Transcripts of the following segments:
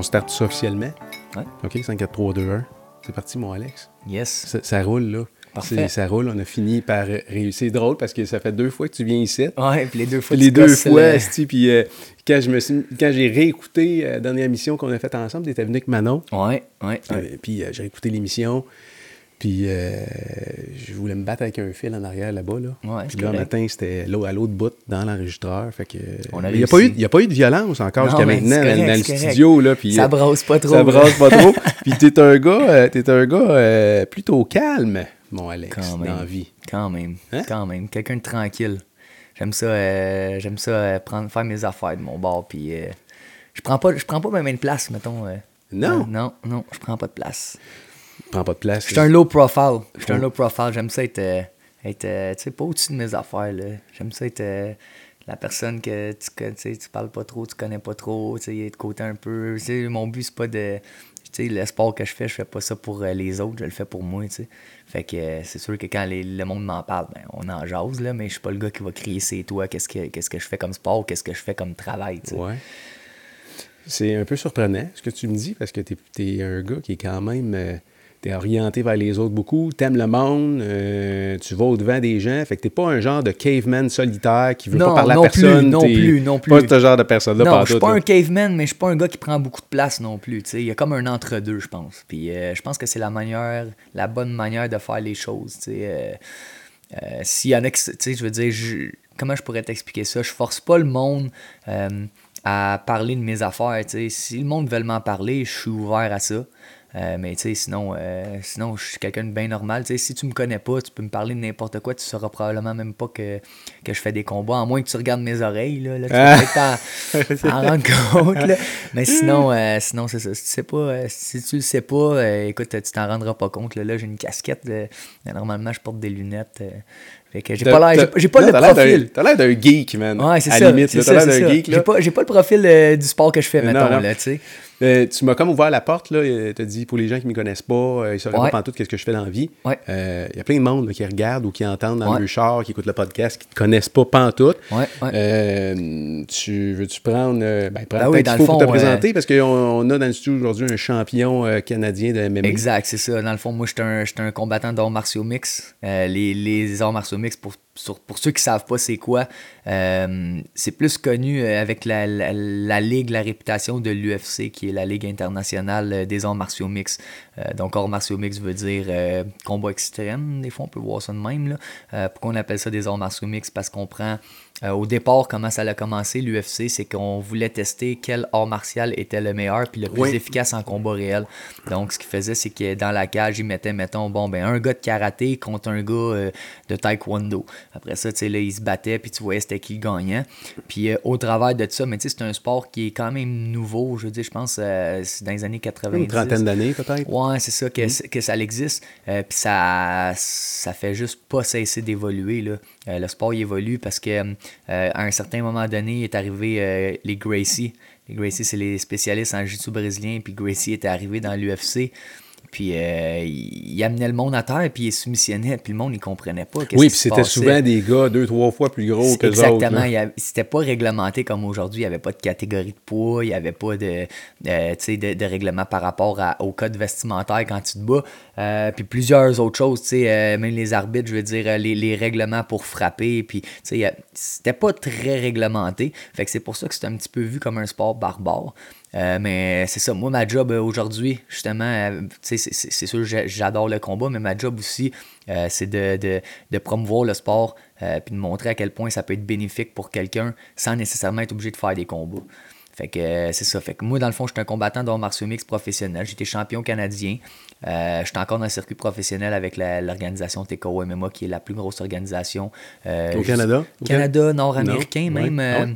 On start ça officiellement. Ouais. OK, 5, 4, 3, 2, 1. C'est parti, mon Alex. Yes. Ça, ça roule, là. Parfait. Ça roule. On a fini par euh, réussir. C'est drôle parce que ça fait deux fois que tu viens ici. Ouais, puis les deux fois les deux fois, le- puis euh, quand je me suis- quand j'ai réécouté euh, la dernière émission qu'on a faite ensemble, tu étais venu avec Manon. Ouais, ouais. Euh, puis j'ai écouté l'émission. Puis euh, je voulais me battre avec un fil en arrière là-bas. Là. Ouais, puis là, un matin, c'était à l'autre bout dans l'enregistreur. Fait que, On a il n'y a, pas eu- a pas de violence encore jusqu'à maintenant dans- le correct. studio. Là, puis, Ça euh, brasse pas trop. ça brasse pas trop. Puis t'es un gars, euh, t'es un gars euh, plutôt calme, mon Alex, Quand dans même. la vie. Quand même. Hein? Quand même. Quelqu'un de tranquille. J'aime ça, euh, j'aime ça euh, prendre, faire mes affaires de mon bord. Puis euh, je prends pas, je prends pas même de place, mettons. euh. Non? Euh, non, non, je prends pas de place. Prends pas de place. Je suis un low profile. Je suis un Faut- low profile. J'aime ça être, euh, être euh, tu sais, pas au-dessus de mes affaires. J'aime ça être euh, la personne que tu, tu sais, tu parles pas trop, tu connais pas trop, tu sais, de côté un peu. Mon but, c'est pas de. Tu sais, le sport que je fais, je fais pas ça pour les autres, je le fais pour moi, tu sais. Fait que c'est sûr que quand les- le monde m'en parle, ben, on en jase, là, mais je suis pas le gars qui va crier c'est toi, qu'est-ce que, qu'est-ce que je fais comme sport, qu'est-ce que je fais comme travail, tu sais. Ouais. C'est un peu surprenant ce que tu me dis parce que tu es, un gars qui est quand même. Euh, t'es orienté vers les autres beaucoup, t'aimes le monde, euh, tu vas au-devant des gens. Fait que t'es pas un genre de caveman solitaire qui veut Non, pas parler non à personne. plus, non plus, non plus. Pas ce genre de personne-là Non, je suis pas un caveman, mais je suis pas un gars qui prend beaucoup de place non plus. tu sais. Il y a comme un entre-deux, je pense. Puis euh, je pense que c'est la manière, la bonne manière de faire les choses. tu sais. Euh, S'il y en a qui, tu sais, je veux dire, je- comment je pourrais t'expliquer ça? Je force pas le monde à parler de mes affaires. tu. Si le monde veut m'en parler, je suis ouvert à ça. Euh, mais tu sais, sinon, euh, sinon, je suis quelqu'un de bien normal. Tu sais, si tu me connais pas, tu peux me parler de n'importe quoi, tu sauras probablement même pas que, que je fais des combats, à moins que tu regardes mes oreilles. Là, là, tu vas peut-être t'en- t'en rendre compte. là. Mais sinon, euh, sinon c'est ça. Si tu sais pas, si tu le sais pas, écoute, tu t'en rendras pas compte. Là, Là, j'ai une casquette. normalement, je porte des lunettes. Fait que j'ai pas l'air, j'ai- pas le profil. T'as l'air d'un geek, man. Ouais, c'est à ça. la limite, t'as l'air d'un geek. J'ai pas, j'ai pas le profil euh, du sport que je fais, là, tu sais. Euh, tu m'as comme ouvert la porte, là. T'as dit, pour les gens qui ne me connaissent pas, euh, ils Ouais. pas pantoute qu'est-ce que je fais dans la vie. Ouais. Euh, Il y a plein de monde là, qui regardent ou qui entendent dans Ouais. le char, qui écoutent le podcast, qui ne te connaissent pas pantoute. Ouais, tu veux-tu prendre. ben, prends Ben le oui, dans pour te présenter parce qu'on on a dans le studio aujourd'hui un champion canadien de MMA. Exact, c'est ça. Dans le fond, moi, un, j'étais un combattant d'arts martiaux mix. Les, les arts martiaux mix, pour, sur- pour ceux qui savent pas c'est quoi, euh, c'est plus connu euh, avec la, la, la ligue, la réputation de l'UFC, qui est la Ligue internationale euh, des arts martiaux mix. Euh, donc, arts martiaux mix veut dire euh, combat extrême. Des fois, on peut voir ça de même. Là. Pourquoi on appelle ça des arts martiaux mix? Parce qu'on prend au départ, comment ça a commencé, l'UFC, c'est qu'on voulait tester quel art martial était le meilleur puis le plus Oui. efficace en combat réel. Donc, ce qu'il faisait, c'est que dans la cage, il mettait, mettons, bon, ben, un gars de karaté contre un gars de taekwondo. Après ça, tu sais, là, il se battait, puis tu voyais c'était qui le gagnant. Puis, euh, au travers de ça, mais tu sais, c'est un sport qui est quand même nouveau. Je veux dire, je pense, euh, c'est dans les années 90. Une trentaine d'années, peut-être. Ouais, c'est ça, Mm-hmm. que, que ça existe. Euh, Puis ça, ça fait juste pas cesser d'évoluer. là. Euh, le sport il évolue parce que à un certain moment donné, est arrivé les Gracie. Les Gracie, c'est les spécialistes en jiu-jitsu brésilien. Puis Gracie était arrivé dans l'UFC. Puis euh, il, amenait le monde à terre, puis il soumissionnait, puis le monde, il comprenait pas. Oui, puis c'était souvent des gars deux, trois fois plus gros que Exactement. autres. avait- C'était pas réglementé comme aujourd'hui. Il n'y avait pas de catégorie de poids. Il n'y avait pas de, euh, de, de règlement par rapport à- au code vestimentaire quand tu te bats. Euh, puis plusieurs autres choses. même les arbitres, je veux dire, les, les règlements pour frapper. Puis, c'était pas très réglementé. Fait que c'est pour ça que c'était un petit peu vu comme un sport barbare. Euh, mais c'est ça, moi, ma job euh, aujourd'hui, justement, euh, c'est- sûr, j'a- j'adore le combat, mais ma job aussi, euh, c'est de, de, de promouvoir le sport puis de montrer à quel point ça peut être bénéfique pour quelqu'un sans nécessairement être obligé de faire des combats. Fait que c'est ça. Fait que moi, dans le fond, je suis un combattant d'arts martiaux mix professionnel. J'étais champion canadien. Euh, J'étais encore dans le circuit professionnel avec l'organisation TKO MMA, qui est la plus grosse organisation. Au Canada? Au Canada, nord-américain même. Ouais.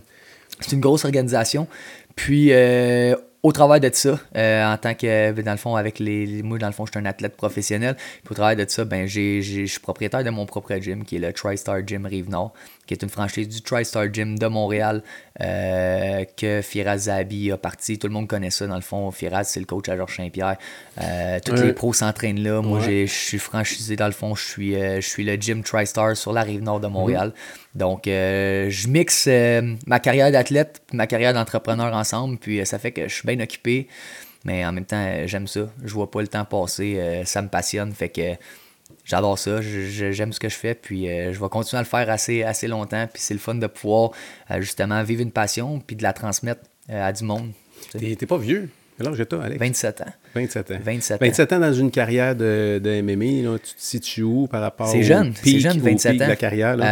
c'est une grosse organisation. Puis, euh, au travers de ça, euh, en tant que, dans le fond, avec les, moi, dans le fond, je suis un athlète professionnel. Puis, au travers de ça, ben, je suis propriétaire de mon propre gym, qui est le TriStar Gym Rive-Nord, qui est une franchise du TriStar Gym de Montréal, euh, que Firaz Zabi a parti. Tout le monde connaît ça, dans le fond. Firaz, c'est le coach à Georges Saint-Pierre. Euh, tous Ouais. les pros s'entraînent là. Moi, Ouais. je suis franchisé, dans le fond. Je suis, euh, je suis le gym TriStar sur la Rive-Nord de Montréal. Donc, euh, je mixe euh, ma carrière d'athlète et ma carrière d'entrepreneur ensemble. Puis, euh, ça fait que je suis bien occupé. Mais en même temps, euh, j'aime ça. Je vois pas le temps passer. euh, ça me passionne. Fait que j'adore ça. J'aime ce que je fais. Puis euh, je vais continuer à le faire assez, assez longtemps. Puis c'est le fun de pouvoir euh, justement vivre une passion puis de la transmettre euh, à du monde. T'es pas vieux. Quel âge t'as, Alex? 27 ans. 27 ans. 27 ans. 27 ans dans une carrière de, de MMA, là, tu te situes où par rapport C'est jeune, pic, c'est jeune, au 27 pic ans. de la carrière? Là?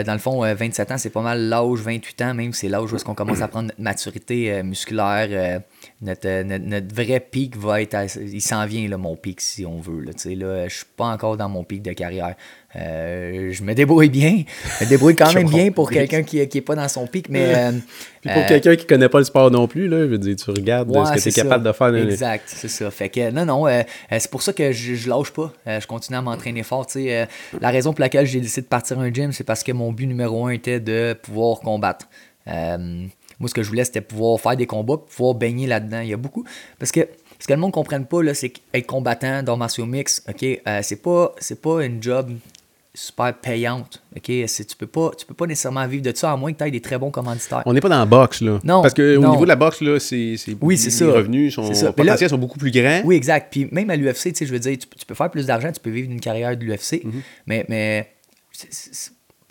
Euh, dans le fond, euh, 27 ans, c'est pas mal l'âge, 28 ans même, c'est l'âge où est-ce qu'on commence à prendre notre maturité euh, musculaire. euh, notre, euh, notre, notre vrai pic va être... à- il s'en vient, là, mon pic, si on veut. Là, là, je suis pas encore dans mon pic de carrière. Euh, je me débrouille bien. Je me débrouille quand même bien pour quelqu'un qui, qui est pas dans son pic, mais... euh, Puis pour euh, quelqu'un qui connaît pas le sport non plus, là, je veux dire, tu regardes Ouais, ce que tu es ça. capable de faire. Exact, c'est ça. Fait que non, non, euh, euh, c'est pour ça que je, lâche pas. Euh, je continue à m'entraîner fort. la raison pour laquelle j'ai décidé de partir un gym, c'est parce que mon but numéro un était de pouvoir combattre. Moi, ce que je voulais, c'était pouvoir faire des combats, pouvoir baigner là-dedans. Il y a beaucoup. Parce que ce que le monde ne comprenne pas, c'est qu'être combattant dans martiaux mix, OK, c'est pas, c'est pas une job super payante. OK? Tu peux pas, tu peux pas nécessairement vivre de ça, à moins que tu aies des très bons commanditaires. On n'est pas dans la boxe, là. Non, Parce qu'au niveau de la boxe, là, c'est. c'est- Oui, c'est les ça. revenus sont, ça. Potentiels là- sont beaucoup plus grands. Oui, exact. Puis même à l'UFC, tu sais, je veux dire, tu, tu peux faire plus d'argent, tu peux vivre d'une carrière de l'UFC, Mhm. mais, mais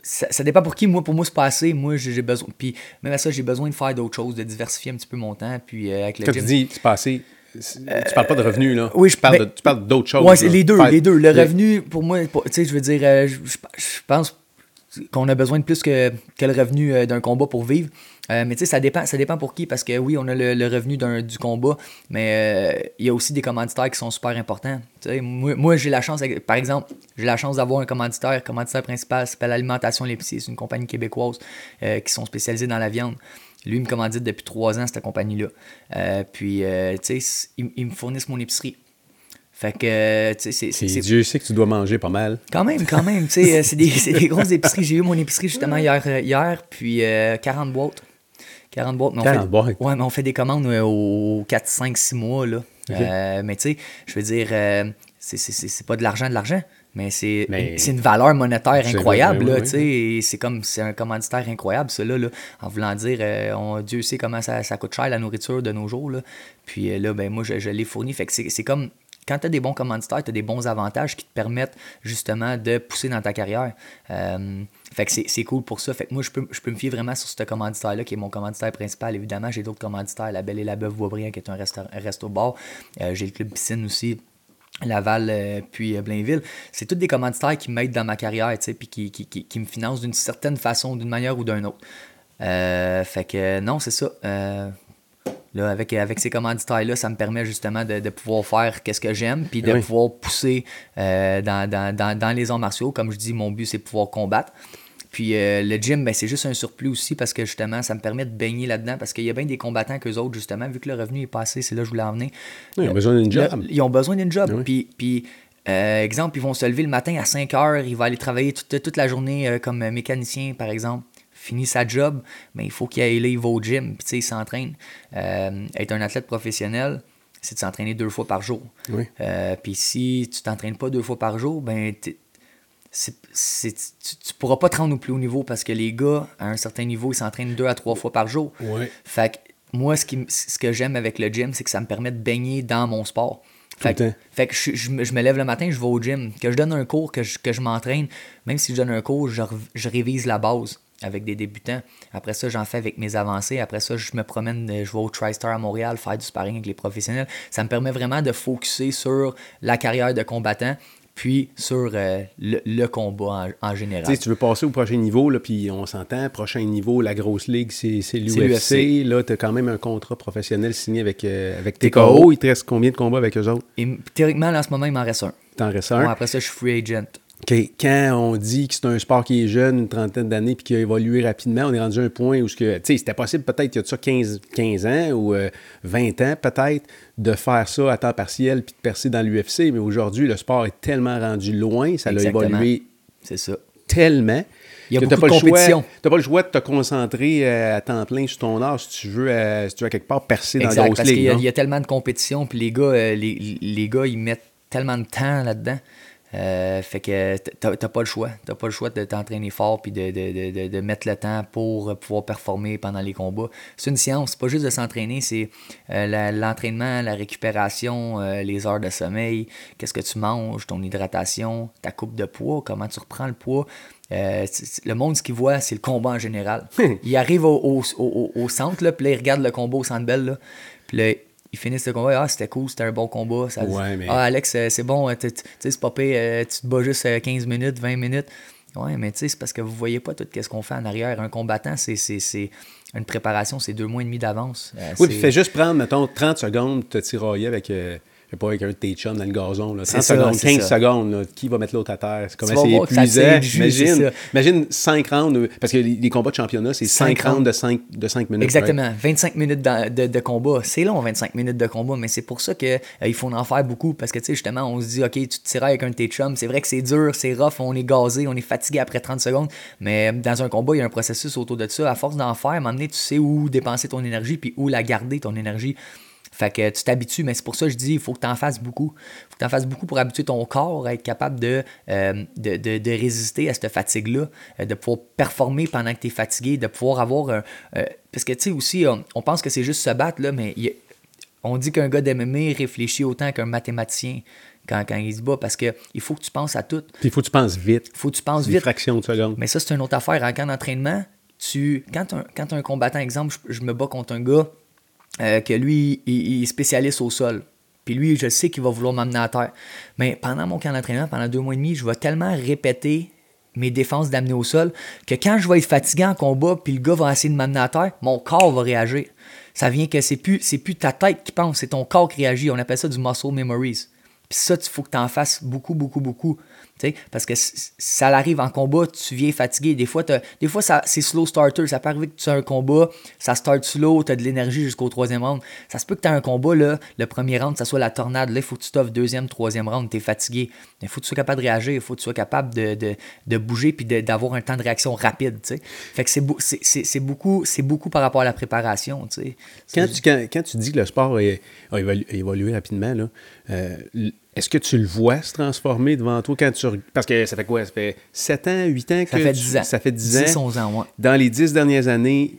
ça, ça dépend pour qui. Moi, pour moi, c'est pas assez. Moi, j'ai besoin. Puis même à ça, j'ai besoin de faire d'autres choses, de diversifier un petit peu mon temps. Puis euh, avec le Quand gym. tu dis c'est passé, c'est- tu parles pas de revenus, là. oui, je- de- tu parles d'autres choses. Ouais, les deux, Faire- les deux. Le revenu, pour moi, tu sais, je veux dire, euh, je, je- je pense qu'on a besoin de plus que, que le revenu euh, d'un combat pour vivre. Euh, mais tu sais, ça dépend, ça dépend pour qui, parce que oui, on a le, le revenu du combat, mais euh, il y a aussi des commanditaires qui sont super importants. Moi, moi, j'ai la chance, par exemple, j'ai la chance d'avoir un commanditaire. Le commanditaire principal s'appelle Alimentation L'Épicier. C'est une compagnie québécoise euh, qui sont spécialisés dans la viande. Lui, il me commandite depuis trois ans, cette compagnie-là. Puis, euh, tu sais, ils, ils me fournissent mon épicerie. Fait que, tu sais, c'est- Dieu sait que tu dois manger pas mal. quand même, quand même, tu sais, c'est des, des grosses épiceries. J'ai eu mon épicerie justement hier, hier puis euh, 40 boîtes. 40 boîtes. Mais on 40 fait, boîtes. Ouais, mais on fait des commandes aux 4, 5, 6 mois, là. Euh, mais tu sais, je veux dire, euh, c'est- pas de l'argent de l'argent, mais c'est une- valeur monétaire incroyable, vrai, là, oui, C'est comme, c'est un commanditaire incroyable, cela, là. En voulant dire, euh, on- Dieu sait comment ça, ça coûte cher, la nourriture de nos jours, là. Puis euh, là, ben moi, je, je l'ai fourni. Fait que c'est c'est comme quand tu as des bons commanditaires, tu as des bons avantages qui te permettent justement de pousser dans ta carrière. Euh, fait que c'est cool pour ça. Fait que moi, je peux, je peux me fier vraiment sur ce commanditaire-là, qui est mon commanditaire principal. Évidemment, j'ai d'autres commanditaires, La Belle et la Beuve Boisbriand, qui est un resto- un resto-bar. Euh, j'ai le Club Piscine aussi. Laval, euh, puis euh, Blainville. C'est tous des commanditaires qui m'aident dans ma carrière, tu puis qui, qui, qui, qui me financent d'une certaine façon, d'une manière ou d'une autre. Fait que non, c'est ça. Là, avec, avec ces commanditaires-là, ça me permet justement de, de pouvoir faire qu'est-ce que j'aime, puis de Oui. pouvoir pousser euh, dans, dans, dans, dans les arts martiaux. Comme je dis, mon but, c'est de pouvoir combattre. Puis euh, le gym, ben, c'est juste un surplus aussi parce que justement, ça me permet de baigner là-dedans. Parce qu'il y a bien des combattants qu'eux autres, justement, vu que le revenu est passé, c'est là que je voulais en venir. Oui, ils ont besoin d'une Le- job. ils ont besoin d'une job. Oui. Puis, puis, euh, exemple, ils vont se lever le matin à 5 heures, ils vont aller travailler toute, toute la journée euh, comme mécanicien, par exemple. Fini sa job, mais il faut qu'il aille là, il va au gym, puis tu sais, il s'entraîne. Être un athlète professionnel, c'est de s'entraîner deux fois par jour. Oui. Puis si tu t'entraînes pas deux fois par jour, ben c'est- tu, tu pourras pas te rendre au plus haut niveau parce que les gars, à un certain niveau, ils s'entraînent deux à trois fois par jour. Fait que moi, ce, qui, ce que j'aime avec le gym, c'est que ça me permet de baigner dans mon sport. Fait, le que- temps. fait que je, je me- je me lève le matin, je vais au gym. Que je donne un cours, que je, que je m'entraîne, même si je donne un cours, je, je révise la base avec des débutants. Après ça, j'en fais avec mes avancées. Après ça, je me promène, euh, je vais au TriStar à Montréal faire du sparring avec les professionnels. Ça me permet vraiment de focuser sur la carrière de combattant, puis sur euh, le, le combat en, en général. Si tu veux passer au prochain niveau, là, puis on s'entend, prochain niveau, la grosse ligue, c'est l'UFC. Là, tu as quand même un contrat professionnel signé avec, euh, avec TKO. Il te reste combien de combats avec eux autres? Et théoriquement, là, en ce moment, il m'en reste un. T'en restes Bon, un. après ça, je suis free agent. Quand on dit que c'est un sport qui est jeune, une trentaine d'années, puis qui a évolué rapidement, on est rendu à un point où, tu c'était possible peut-être il y a de ça 15, 15 ans ou euh, 20 ans peut-être, de faire ça à temps partiel puis de percer dans l'UFC. Mais aujourd'hui, le sport est tellement rendu loin, ça a Exactement. évolué C'est ça. tellement. Il y a que beaucoup de pas le choix- compétition. t'as pas le choix de te concentrer euh, à temps plein sur ton art si tu veux, euh, si tu veux à quelque part percer dans la grosse parce ligue. y, a- il y a tellement de compétition, puis les gars, euh, les, les gars, ils mettent tellement de temps là-dedans. Euh, fait que t'as pas le choix. T'as pas le choix de t'entraîner fort puis de, de, de, de, mettre le temps pour pouvoir performer pendant les combats. C'est une science, c'est pas juste de s'entraîner, c'est euh, l'entraînement, la, récupération, euh, les heures de sommeil, qu'est-ce que tu manges, ton hydratation, ta coupe de poids, comment tu reprends le poids. le monde, ce qu'il voit, c'est le combat en général. il arrive au, au, au, centre, là, puis là, il regarde le combat au centre belle, puis là, ils finissent le combat. Ah, c'était cool, c'était un bon combat. Ça, Ah, Alex, euh, c'est bon, tu sais, c'est pas euh, tu te bats juste 15 euh, minutes, 20 minutes. Ouais, mais tu sais, c'est parce que vous voyez pas tout ce qu'on fait en arrière. Un combattant, c'est une préparation, c'est deux mois et demi d'avance. oui, puis fais juste prendre, mettons, 30 secondes, te tirailler avec pas avec un de tes chums dans le gazon. Là. 30 secondes, 15 secondes, qui va mettre l'autre à terre? C'est comme c'est épuisant. Imagine, imagine 5 rounds, parce que les, combats de championnat, c'est 5 rounds de 5, de 5 minutes. Exactement. 25 minutes de, de, combat. C'est long, 25 minutes de combat, mais c'est pour ça qu'il euh, faut en faire beaucoup. Parce que, tu sais, justement, on se dit, OK, tu te tires avec un de tes chums. C'est vrai que c'est dur, c'est rough, on est gazé, on est fatigué après 30 secondes. Mais dans un combat, il y a un processus autour de ça. À force d'en faire, à un moment donné, tu sais où dépenser ton énergie puis où la garder, ton énergie. Fait que tu t'habitues, mais c'est pour ça que je dis, il faut que tu en fasses beaucoup. Il faut que tu en fasses beaucoup pour habituer ton corps à être capable de, euh, de, résister à cette fatigue-là, euh, de pouvoir performer pendant que tu es fatigué, de pouvoir avoir un. Euh, parce que tu sais aussi, on, pense que c'est juste se battre, là, mais on dit qu'un gars d'MMA réfléchit autant qu'un mathématicien. Quand, quand, il se bat parce qu'il faut que tu penses à tout. Il faut que tu penses vite. Il faut que tu penses vite. de seconde. Mais ça, c'est une autre affaire. En camp d'entraînement, tu, quand tu as un combattant, exemple, je, me bats contre un gars, euh, que lui, il, est spécialiste au sol. Puis lui, je sais qu'il va vouloir m'amener à terre. Mais pendant mon camp d'entraînement, pendant deux mois et demi, je vais tellement répéter mes défenses d'amener au sol que quand je vais être fatigué en combat, puis le gars va essayer de m'amener à terre, mon corps va réagir. Ça vient que c'est plus, c'est plus ta tête qui pense, c'est ton corps qui réagit. On appelle ça du muscle memories. Puis ça, il faut que tu en fasses beaucoup, beaucoup, beaucoup parce que ça arrive en combat, tu viens fatigué. Des fois, des fois c'est slow starter. Ça peut arriver que tu as un combat, ça start slow, tu as de l'énergie jusqu'au troisième round. Ça se peut que tu aies un combat, là, le premier round, ça soit la tornade. Là, il faut que tu t'offres deuxième, troisième round, tu es fatigué. Il faut que tu sois capable de réagir, il faut que tu sois capable de, de, bouger puis d'avoir un temps de réaction rapide. Fait que c'est beaucoup, beaucoup par rapport à la préparation. Quand tu, quand, tu dis que le sport a, évolué, rapidement, là, euh, est-ce que tu le vois se transformer devant toi quand tu. Parce que ça fait quoi? Ça fait 7 ans, 8 ans que. Ça fait 10 ans. Ça fait 10, 10 ans? 11 ans, Dans les 10 dernières années,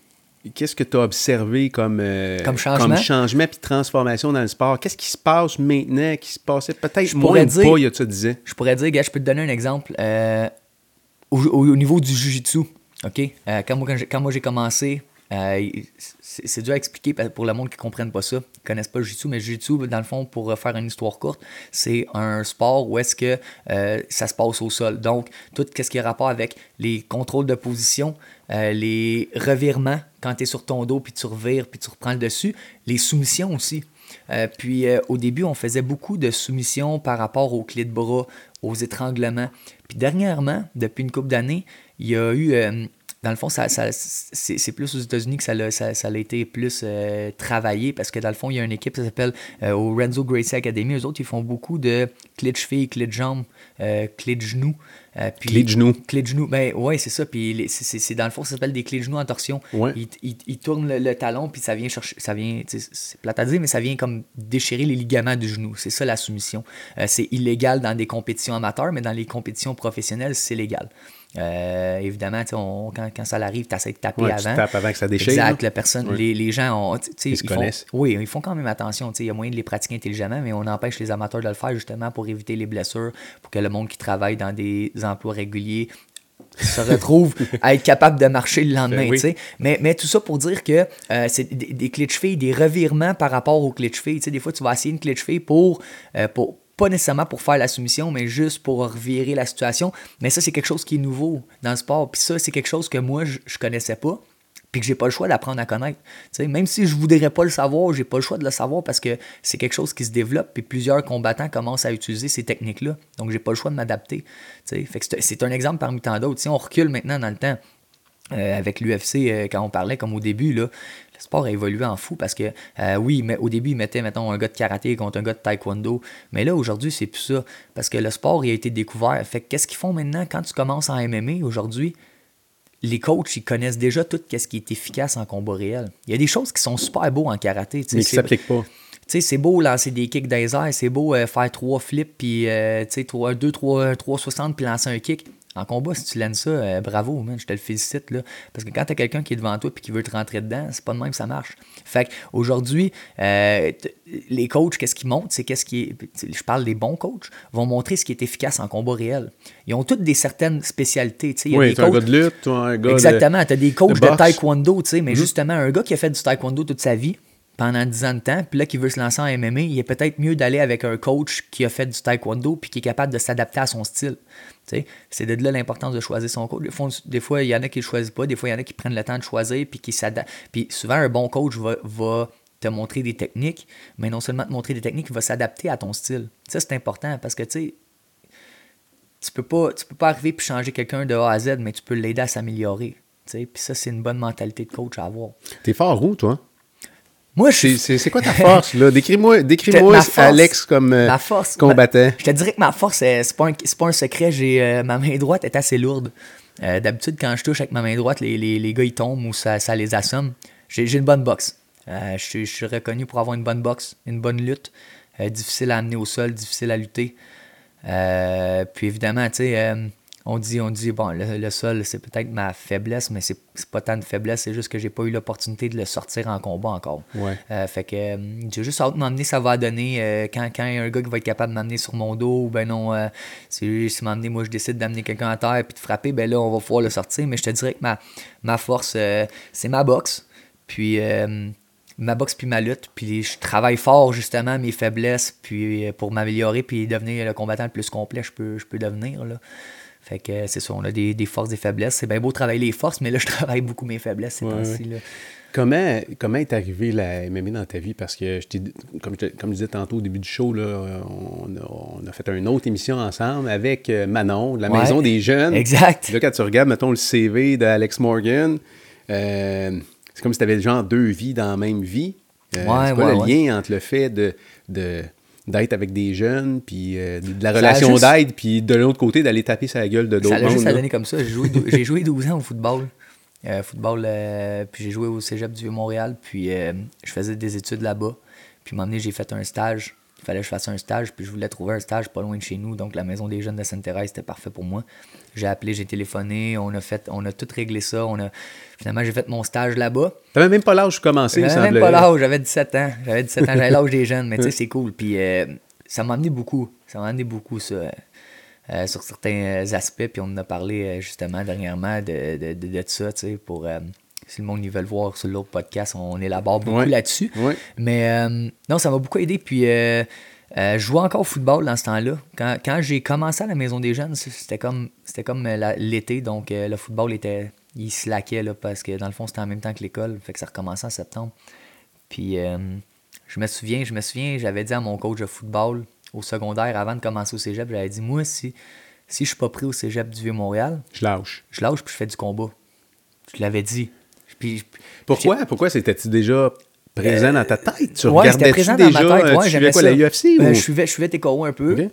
qu'est-ce que tu as observé comme, euh, comme changement, comme changement? puis transformation dans le sport? Qu'est-ce qui se passe maintenant qui se passait peut-être moins dire, pas il y a ça 10 ans? Je pourrais dire, gars, je peux te donner un exemple. Euh, au, niveau du jujitsu, OK? Euh, quand moi j'ai commencé, euh, c'est dur à expliquer pour le monde qui ne comprenne pas ça, qui ne connaissent pas jiu-jitsu, mais jiu-jitsu, dans le fond, pour faire une histoire courte, c'est un sport où est-ce que euh, ça se passe au sol. Donc, tout ce qui a rapport avec les contrôles de position, euh, les revirements quand tu es sur ton dos, puis tu revires, puis tu reprends le dessus, les soumissions aussi. puis au début, on faisait beaucoup de soumissions par rapport aux clés de bras, aux étranglements. Puis dernièrement, depuis une couple d'années, il y a eu dans le fond, ça, c'est plus aux États-Unis que ça a, ça, a été plus euh, travaillé parce que dans le fond, il y a une équipe qui s'appelle euh, au Renzo Gracie Academy. Eux autres, ils font beaucoup de clés de cheville, clés de jambes, euh, clés de genoux. puis, clés de genoux. Clés de genoux. Ben, ouais, c'est ça. Puis c'est dans le fond, ça s'appelle des clés de genoux en torsion. Ils, tournent le, talon, puis ça vient chercher. Ça vient, c'est plate à dire, mais ça vient comme déchirer les ligaments du genou. C'est ça la soumission. c'est illégal dans des compétitions amateurs, mais dans les compétitions professionnelles, c'est légal. Euh, évidemment, quand, quand, ça arrive, tu essaies de taper avant. Tu tapes avant que ça déchire. Exact, la personne, les, les, gens ont, ils, se connaissent. oui, ils font quand même attention. Il y a moyen de les pratiquer intelligemment, mais on empêche les amateurs de le faire justement pour éviter les blessures, pour que le monde qui travaille dans des emplois réguliers se retrouve à être capable de marcher le lendemain. Ben mais, mais tout ça pour dire que euh, c'est des, des, clés de cheville, des revirements par rapport aux clés de cheville. Des fois, tu vas essayer une clé de cheville pour, euh, pour, pas nécessairement pour faire la soumission, mais juste pour revirer la situation. Mais ça, c'est quelque chose qui est nouveau dans le sport. Puis ça, c'est quelque chose que moi, je, je connaissais pas. Puis que j'ai pas le choix d'apprendre à connaître. même si je voudrais pas le savoir, j'ai pas le choix de le savoir parce que c'est quelque chose qui se développe. Puis plusieurs combattants commencent à utiliser ces techniques-là. Donc j'ai pas le choix de m'adapter. c'est un exemple parmi tant d'autres. Si on recule maintenant dans le temps, euh, avec l'UFC, euh, quand on parlait comme au début, là, le sport a évolué en fou parce que, euh, oui, mais au début, ils mettaient, mettons, un gars de karaté contre un gars de taekwondo. Mais là, aujourd'hui, c'est plus ça. Parce que le sport, il a été découvert. Fait qu'est-ce qu'ils font maintenant quand tu commences en MMA aujourd'hui? Les coachs, ils connaissent déjà tout ce qui est efficace en combat réel. Il y a des choses qui sont super beaux en karaté. Mais qui ne s'appliquent pas. c'est beau lancer des kicks dans les airs, c'est beau euh, faire trois flips, puis, euh, tu sais, 2, 3, 360, puis lancer un kick. En combat, si tu lances ça, euh, bravo, man, je te le félicite. Là. Parce que quand tu as quelqu'un qui est devant toi et qui veut te rentrer dedans, c'est pas de même que ça marche. Fait qu'aujourd'hui, euh, les coachs, qu'est-ce qu'ils montrent? C'est qu'est-ce qui est. Je parle des bons coachs, vont montrer ce qui est efficace en combat réel. Ils ont toutes des certaines spécialités. Il y a oui, des tu un coachs- gars de lutte, toi, un gars Exactement. Tu as des coachs de taekwondo, mais Mhm. justement, un gars qui a fait du taekwondo toute sa vie, pendant 10 ans de temps, puis là, qui veut se lancer en MMA, il est peut-être mieux d'aller avec un coach qui a fait du taekwondo puis qui est capable de s'adapter à son style. C'est de là l'importance de choisir son coach. Des fois, Des fois, il y en a qui ne choisissent pas, des fois, il y en a qui prennent le temps de choisir puis qui s'adaptent. Puis souvent, un bon coach va, te montrer des techniques, mais non seulement te montrer des techniques, il va s'adapter à ton style. Ça, c'est important parce que, tu sais, tu peux pas tu peux pas arriver puis changer quelqu'un de A à Z mais tu peux l'aider à s'améliorer puis ça c'est une bonne mentalité de coach à avoir T'es fort où, toi? Moi je C'est- suis C'est c'est quoi ta force, là? Décris-moi décris Ma force- Alex comme euh, ma force combattant. je te dirais que ma force euh, c'est pas un, pas un secret j'ai euh, ma main droite est assez lourde. Euh, d'habitude quand je touche avec ma main droite les, les, les gars ils tombent ou ça, ça les assomme. J'ai une bonne boxe. Je, suis- reconnu pour avoir une bonne boxe une bonne lutte. Difficile à amener au sol difficile à lutter. Puis évidemment, tu sais, on dit, on dit, bon, le, le sol, c'est peut-être ma faiblesse, mais c'est pas tant de faiblesse, c'est juste que j'ai pas eu l'opportunité de le sortir en combat encore. Ouais. Euh, fait que euh, j'ai juste hâte de m'emmener, ça va donner. euh, quand, quand il y a un gars qui va être capable de m'amener sur mon dos, ou ben non, euh, si, si m'emmener, moi je décide d'amener quelqu'un à terre puis de frapper, ben là, on va pouvoir le sortir. Mais je te dirais que ma, ma force, c'est ma boxe. Puis ma boxe puis ma lutte. Puis je travaille fort justement mes faiblesses puis pour m'améliorer puis devenir le combattant le plus complet je peux, je peux devenir. Là. Fait que c'est ça, on a des, des forces, des faiblesses. C'est bien beau travailler les forces, mais là, je travaille beaucoup mes faiblesses ces Ouais, temps-ci. Comment, comment est arrivé la MMA dans ta vie? Parce que, je comme, je, comme je disais tantôt au début du show, là, on, a, on a fait une autre émission ensemble avec euh, Manon, de la Ouais. Maison des Jeunes. Exact. Là, quand tu regardes, mettons, le CV d'Alex Morgan, euh, c'est comme si tu avais genre deux vies dans la même vie. Euh, Ouais, c'est quoi le lien entre le fait de, de- d'être avec des jeunes, puis euh, de la Ça relation juste- d'aide, puis de l'autre côté, d'aller taper sa gueule de Ça d'autres a juste donner comme ça. J'ai joué, j'ai joué 12 ans au football. Euh, football, euh, puis j'ai joué au cégep du Vieux-Montréal, puis je faisais des études là-bas. Puis un moment donné, j'ai fait un stage. Il fallait que je fasse un stage, puis je voulais trouver un stage pas loin de chez nous. Donc la maison des jeunes de Sainte-Thérèse, c'était parfait pour moi. J'ai appelé, j'ai téléphoné, on a fait, on a tout réglé ça. On a, finalement, j'ai fait mon stage là-bas. T'avais même pas l'âge de commencer, J'avais même pas l'âge, j'avais 17 ans. J'avais 17 ans, j'avais l'âge des jeunes, mais tu sais, c'est cool. Puis euh, ça m'a amené beaucoup. Ça m'a amené beaucoup, ça, euh, euh, sur certains aspects. Puis on en a parlé euh, justement dernièrement de, de, de, de ça, tu sais, pour. euh, si le monde ils veut le voir sur l'autre podcast, on élabore beaucoup Ouais. là-dessus. Ouais. Mais euh, non, ça m'a beaucoup aidé. Puis euh, euh, je jouais encore au football dans ce temps-là. Quand, quand j'ai commencé à la Maison des Jeunes, c'était comme, c'était comme euh, l'été. Donc le football était. Il slackait là, parce que dans le fond, c'était en même temps que l'école. Fait que ça recommençait en septembre. Puis je me souviens, je me souviens, j'avais dit à mon coach de football au secondaire avant de commencer au cégep, j'avais dit Moi, si, si je suis pas pris au cégep du Vieux-Montréal, Je lâche. je lâche puis je fais du combat. Je l'avais dit. Puis, Pourquoi? Pourquoi c'était-tu déjà présent dans ta tête? Tu Ouais, c'était regardais-tu présent déjà, dans ma tête. euh, Ouais, tu suivais j'aimais quoi, ça. la UFC? Euh, ou... je suivais, je suivais TKO un peu.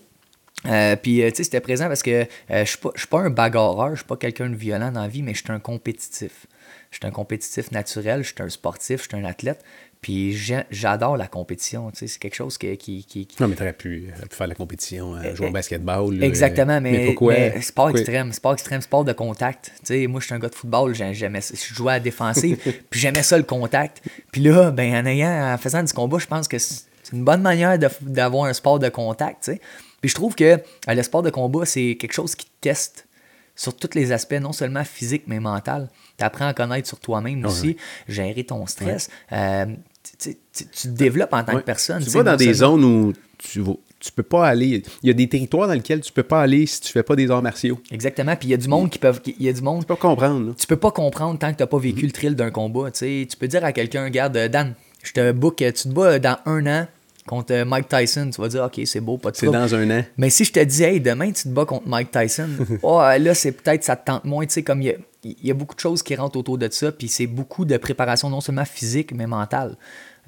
Euh, puis, euh, tu sais, c'était présent parce que euh, je suis pas, je suis pas un bagarreur, je suis pas quelqu'un de violent dans la vie, mais je suis un compétitif. Je suis un compétitif naturel, je suis un sportif, je suis un athlète. Puis j'adore la compétition, tu sais, c'est quelque chose qui... qui, qui- qui- Non, mais t'aurais pu, t'aurais pu faire la compétition, euh, jouer au Eh, basketball. là, Exactement, euh, mais, pourquoi? mais sport pourquoi- extrême, sport extrême, sport de contact. Tu sais, moi, je suis un gars de football, j'ai- j'aimais. Je jouais à la défensive, puis j'aimais ça le contact. Puis là, ben, en ayant, en faisant du combat, je pense que c'est une bonne manière d'avoir un sport de contact, tu sais. Puis je trouve que euh, le sport de combat, c'est quelque chose qui te teste sur tous les aspects, non seulement physique, mais mental. Tu apprends à connaître sur toi-même aussi, gérer ton stress. Euh, tu, tu- tu- tu te développes en tant Ouais. que personne. Tu vas dans des zones où tu vas, tu peux pas aller. Il y a des territoires dans lesquels tu peux pas aller si tu fais pas des arts martiaux. Exactement. Puis il y a du monde qui peuvent. Il y a du monde Tu peux pas comprendre. là. tu peux pas comprendre tant que t'as pas vécu le thrill d'un combat. tu peux dire à quelqu'un, regarde, euh, Dan, je te book, euh, tu te bats dans un an contre euh, Mike Tyson. Tu vas dire, ok, c'est beau, pas de C'est dans un an. Mais si je te dis, hey, demain, tu te bats contre Mike Tyson, oh, euh, là, c'est peut-être, ça te tente moins. Tu sais, comme il y a, il y a beaucoup de choses qui rentrent autour de ça, puis c'est beaucoup de préparation, non seulement physique, mais mentale.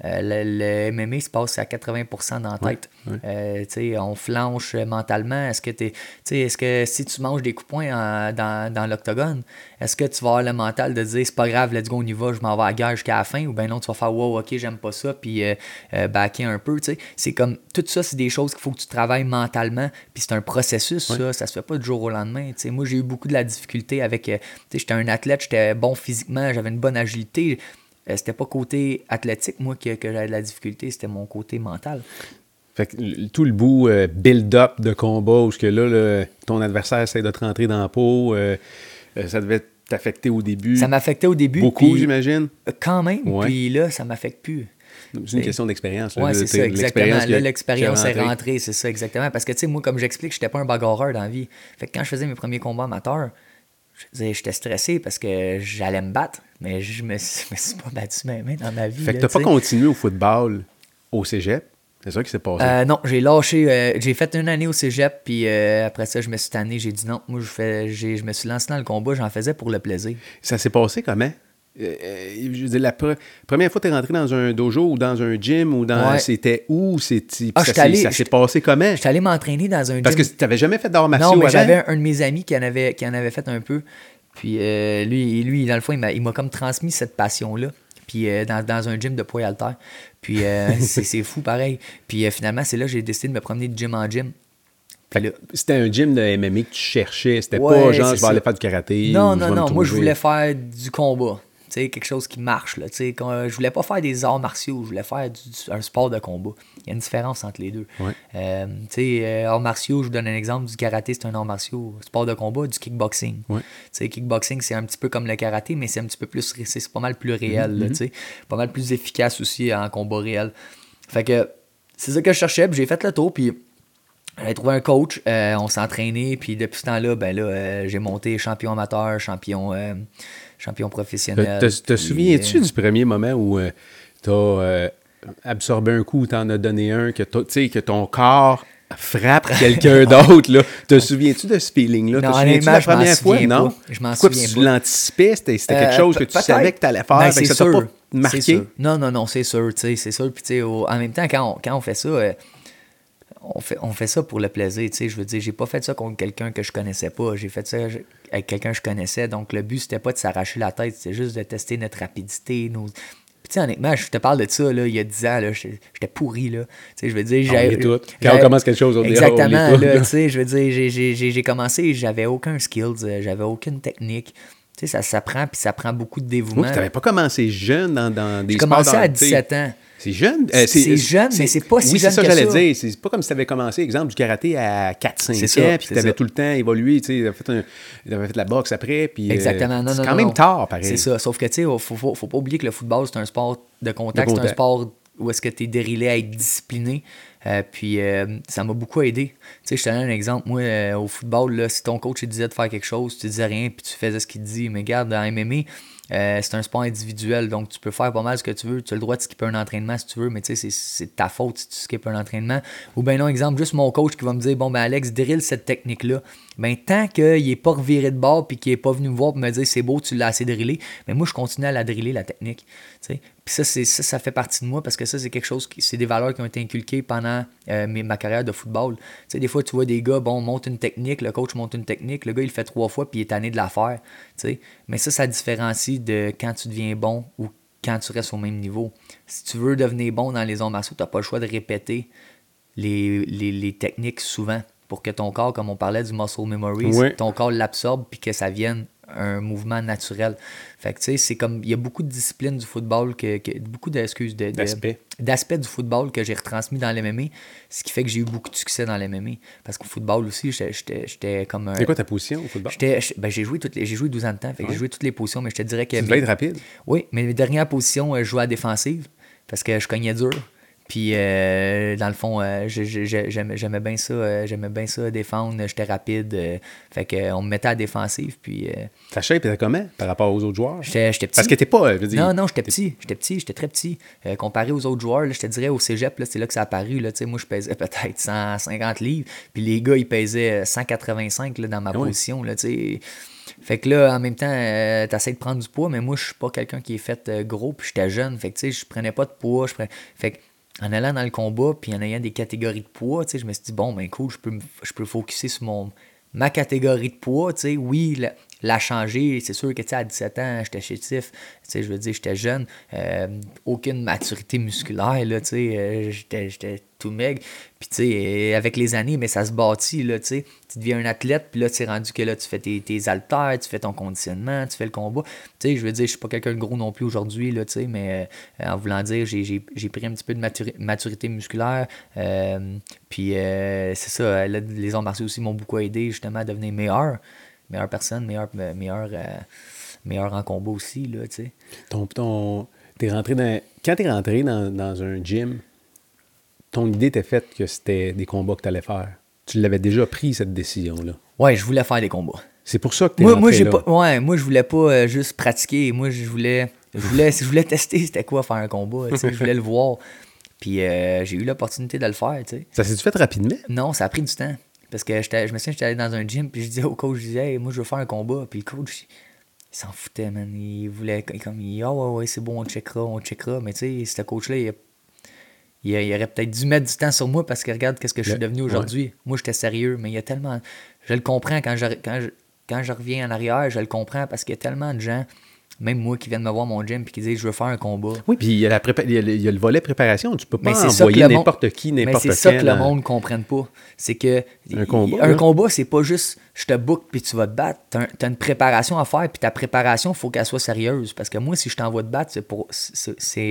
Euh, le, le, MMA se passe à 80% dans la tête. Euh, on flanche mentalement. Est-ce que, es, est-ce que si tu manges des coups de poing dans, dans l'octogone, est-ce que tu vas avoir le mental de dire c'est pas grave, let's go, on y va, je m'en vais à la guerre jusqu'à la fin, ou bien non, tu vas faire wow, ok, j'aime pas ça, puis backer un peu. C'est comme tout ça, c'est des choses qu'il faut que tu travailles mentalement, puis c'est un processus, ça, ça se fait pas du jour au lendemain. moi, j'ai eu beaucoup de la difficulté avec. j'étais un athlète, j'étais bon physiquement, j'avais une bonne agilité euh, c'était pas côté athlétique, moi, que, que j'avais de la difficulté, c'était mon côté mental. Fait que tout le bout euh, build-up de combat, où que là, ton adversaire essaie de te rentrer dans la peau, euh, ça devait t'affecter au début. Ça m'affectait au début. Beaucoup, j'imagine? Quand même, puis là, ça m'affecte plus. C'est une question d'expérience. Oui, c'est ça, exactement. Là, l'expérience est rentrée, c'est ça, exactement. Parce que, tu sais, moi, comme j'explique, je n'étais pas un bagarreur dans la vie. Fait que quand je faisais mes premiers combats amateurs, j'étais stressé parce que j'allais me battre, mais je me, me suis pas battu même dans ma vie. Fait que t'as pas continué au football au cégep? C'est ça qui s'est passé? Euh, non, j'ai lâché. Euh, j'ai fait une année au cégep, puis euh, après ça, je me suis tanné. J'ai dit non, moi, je, fais, je me suis lancé dans le combat, j'en faisais pour le plaisir. Ça s'est passé comment? Je veux dire, la première fois que tu es rentré dans un dojo ou dans un gym ou dans. C'était où? C'était, ah, Ça s'est passé comment? Je suis allé m'entraîner dans un gym. Parce que tu n'avais jamais fait d'art martiaux Non, mais j'avais un de mes amis qui en avait, qui en avait fait un peu. Puis euh, lui, lui, dans le fond, il m'a comme transmis cette passion-là. Puis euh, dans, dans, un gym de poids alter. Puis c'est fou pareil. Puis finalement, c'est là que j'ai décidé de me promener de gym en gym. C'était un gym de MMA que tu cherchais. C'était pas genre je vais aller faire du karaté. Non, non, non. Moi, je voulais faire du combat quelque chose qui marche. Là, quand, je voulais pas faire des arts martiaux, je voulais faire un sport de combat. Il y a une différence entre les deux. Euh, euh, arts martiaux, je vous donne un exemple, du karaté, c'est un art martiaux. Sport de combat, du kickboxing. Ouais. Kickboxing, c'est un petit peu comme le karaté, mais c'est un petit peu plus, c'est pas mal plus réel, mm-hmm. pas mal plus efficace aussi en combat réel. Fait que c'est ça que je cherchais, j'ai fait le tour, puis j'ai trouvé un coach, euh, on s'est entraîné, puis depuis ce temps-là, ben là, j'ai monté champion amateur, champion champion professionnel. Te, te souviens-tu euh, du premier moment où euh, tu as euh, absorbé un coup, tu en as donné un, que, que ton corps frappe quelqu'un d'autre. Te souviens-tu de ce feeling-là? Te souviens-tu la première fois? Non? Je m'en souviens tu l'anticipais? C'était quelque chose que tu savais que tu allais faire? Ben, c'est ça pas marqué? Non, non, non, c'est sûr. C'est sûr. Puis, en même temps, quand on, quand on fait ça on fait, on fait ça pour le plaisir, tu sais. Je veux dire, j'ai pas fait ça contre quelqu'un que je connaissais pas. J'ai fait ça avec quelqu'un que je connaissais. Donc, le but, c'était pas de s'arracher la tête, c'était juste de tester notre rapidité, nos... Puis, tu sais, honnêtement, je te parle de ça, là, il y a 10 ans, là, j'étais pourri, là. Tu sais, je veux dire, j'ai... Quand on commence quelque chose, on Exactement, là, tu sais, je veux dire, j'ai commencé, j'avais aucun skills, euh, j'avais aucune technique. Tu sais, ça s'apprend, puis ça prend beaucoup de dévouement. tu n'avais pas commencé jeune dans, dans des J'ai commencé à 17 ans. C'est jeune. Euh, c'est jeune, mais c'est pas si oui, jeune c'est ça que j'allais dire. C'est pas comme si tu avais commencé, exemple, du karaté à 4-5 ans, puis tu avais tout le temps évolué. Tu avais fait, fait de la boxe après. Puis, euh, Exactement. c'est quand même tard, pareil. C'est ça. Sauf que, tu sais, il faut, faut, pas oublier que le football, c'est un sport de contact. C'est un sport où est-ce que tu es dérilé à être discipliné. Euh, puis ça m'a beaucoup aidé. Tu sais, je te donne un exemple. Moi, au football, là, si ton coach te disait de faire quelque chose, tu disais rien, puis tu faisais ce qu'il te dit. Mais regarde, dans MMA, euh, c'est un sport individuel, donc tu peux faire pas mal ce que tu veux. Tu as le droit de skipper un entraînement si tu veux, mais tu sais, c'est ta faute si tu skippes un entraînement. Ou bien non, exemple, juste mon coach qui va me dire Bon, ben Alex, drill cette technique-là. Ben tant qu'il n'est pas reviré de bord puis qu'il n'est pas venu me voir pour me dire C'est beau, tu l'as assez drillé, mais moi, je continue à la driller, la technique. Puis ça, ça, ça fait partie de moi parce que ça, c'est quelque chose qui, c'est des valeurs qui ont été inculquées pendant euh, ma carrière de football. Tu sais, des fois, tu vois des gars, bon, monte une technique, le coach monte une technique, le gars, il le fait trois fois puis il est tanné de la faire. Tu sais. Mais ça, ça différencie de quand tu deviens bon ou quand tu restes au même niveau. Si tu veux devenir bon dans les arts martiaux, tu n'as pas le choix de répéter les, les, techniques souvent pour que ton corps, comme on parlait du muscle memory, ton corps l'absorbe puis que ça vienne un mouvement naturel. Fait que tu sais, c'est comme. Il y a beaucoup de disciplines du football, que, beaucoup d'excuses, d'aspects du football que j'ai retransmis dans l'MMA, ce qui fait que j'ai eu beaucoup de succès dans l'MMA. Parce qu'au football aussi, j'étais comme. C'est quoi ta position au football? Ben, J'ai joué, toutes les, joué 12 ans de temps, fait que j'ai joué toutes les positions, mais je te dirais que. Tu devais être rapide Oui, mais mes dernières positions, euh, je jouais à défensive parce que je cognais dur. Puis, euh, dans le fond, euh, j'ai- j'ai- j'aimais bien ça. euh, J'aimais bien ça, défendre. J'étais rapide. fait qu'on me mettait à la défensive. Puis, Ta shape était comment par rapport aux autres joueurs? j'étais petit. Parce que t'es pas, je veux dire, Non, non, j'étais petit. J'étais petit, j'étais très petit. Comparé aux autres joueurs, là, je te dirais au cégep, c'est là que ça a apparu. Là, moi, je pesais peut-être 150 livres. Puis les gars, ils pesaient 185 là, dans ma ouais. position. Là, fait que là, en même temps, euh, t'essaies de prendre du poids, mais moi, je suis pas quelqu'un qui est fait euh, gros, puis j'étais jeune. Fait que, tu sais, je prenais pas de poids. Je prenais... Fait que, en allant dans le combat, puis en ayant des catégories de poids, je me suis dit, bon, ben cool, je peux, me- je peux focuser sur mon, ma catégorie de poids, oui, la, la changer, c'est sûr que, à 17 ans, j'étais chétif, tu sais, je veux dire, j'étais jeune, euh, aucune maturité musculaire, là, tu sais, euh, j'étais tout maigre, puis tu sais, euh, avec les années, mais ça se bâtit, là, tu tu deviens un athlète, puis là, tu es rendu que là, tu fais tes, tes haltères, tu fais ton conditionnement, tu fais le combat, tu sais, je veux dire, je suis pas quelqu'un de gros non plus aujourd'hui, là, tu sais, mais euh, en voulant dire, j'ai- pris un petit peu de maturi- maturité musculaire, puis c'est ça, les arts martiaux aussi m'ont beaucoup aidé, justement, à devenir meilleur, meilleure personne, meilleur, meilleur, euh, meilleur en combat aussi, là, tu sais. ton, ton, t'es rentré dans, quand t'es rentré dans, dans un gym, ton idée était faite que c'était des combats que t'allais faire. Tu l'avais déjà pris, cette décision-là. Ouais, je voulais faire des combats. C'est pour ça que t'es Moi, rentré moi, j'ai là. pas, ouais, moi, je voulais pas euh, juste pratiquer. Moi, je voulais, je voulais, je voulais tester c'était quoi faire un combat. tu sais, je voulais le voir. Puis euh, j'ai eu l'opportunité de le faire. tu sais. Ça s'est fait rapidement? Non, ça a pris du temps. Parce que je me souviens, j'étais allé dans un gym, puis je disais au coach, je disais, Hey, moi, je veux faire un combat. Puis le coach, il, s'en foutait, man. Il voulait, comme, il, ah ouais, ouais, c'est bon, on checkera, on checkera. Mais tu sais, ce coach-là, il, a- il, aurait peut-être dû mettre du temps sur moi parce que regarde qu'est-ce que je suis devenu aujourd'hui. Moi, j'étais sérieux, mais il y a tellement. Je le comprends quand je, quand je, quand je reviens en arrière, je le comprends parce qu'il y a tellement de gens, même moi, qui viennent me voir mon gym puis qui disent, je veux faire un combat. Oui, puis il y, a la prépa- il y a le, il y a le volet préparation. Tu peux pas Mais envoyer monde- n'importe qui, Mais n'importe c'est ça que le monde ne comprenne pas. C'est que Un combat, un combat, c'est pas juste je te book puis tu vas te battre. T'as un- t'as une préparation à faire puis ta préparation, faut qu'elle soit sérieuse. Parce que moi, si je t'envoie te battre, c'est pour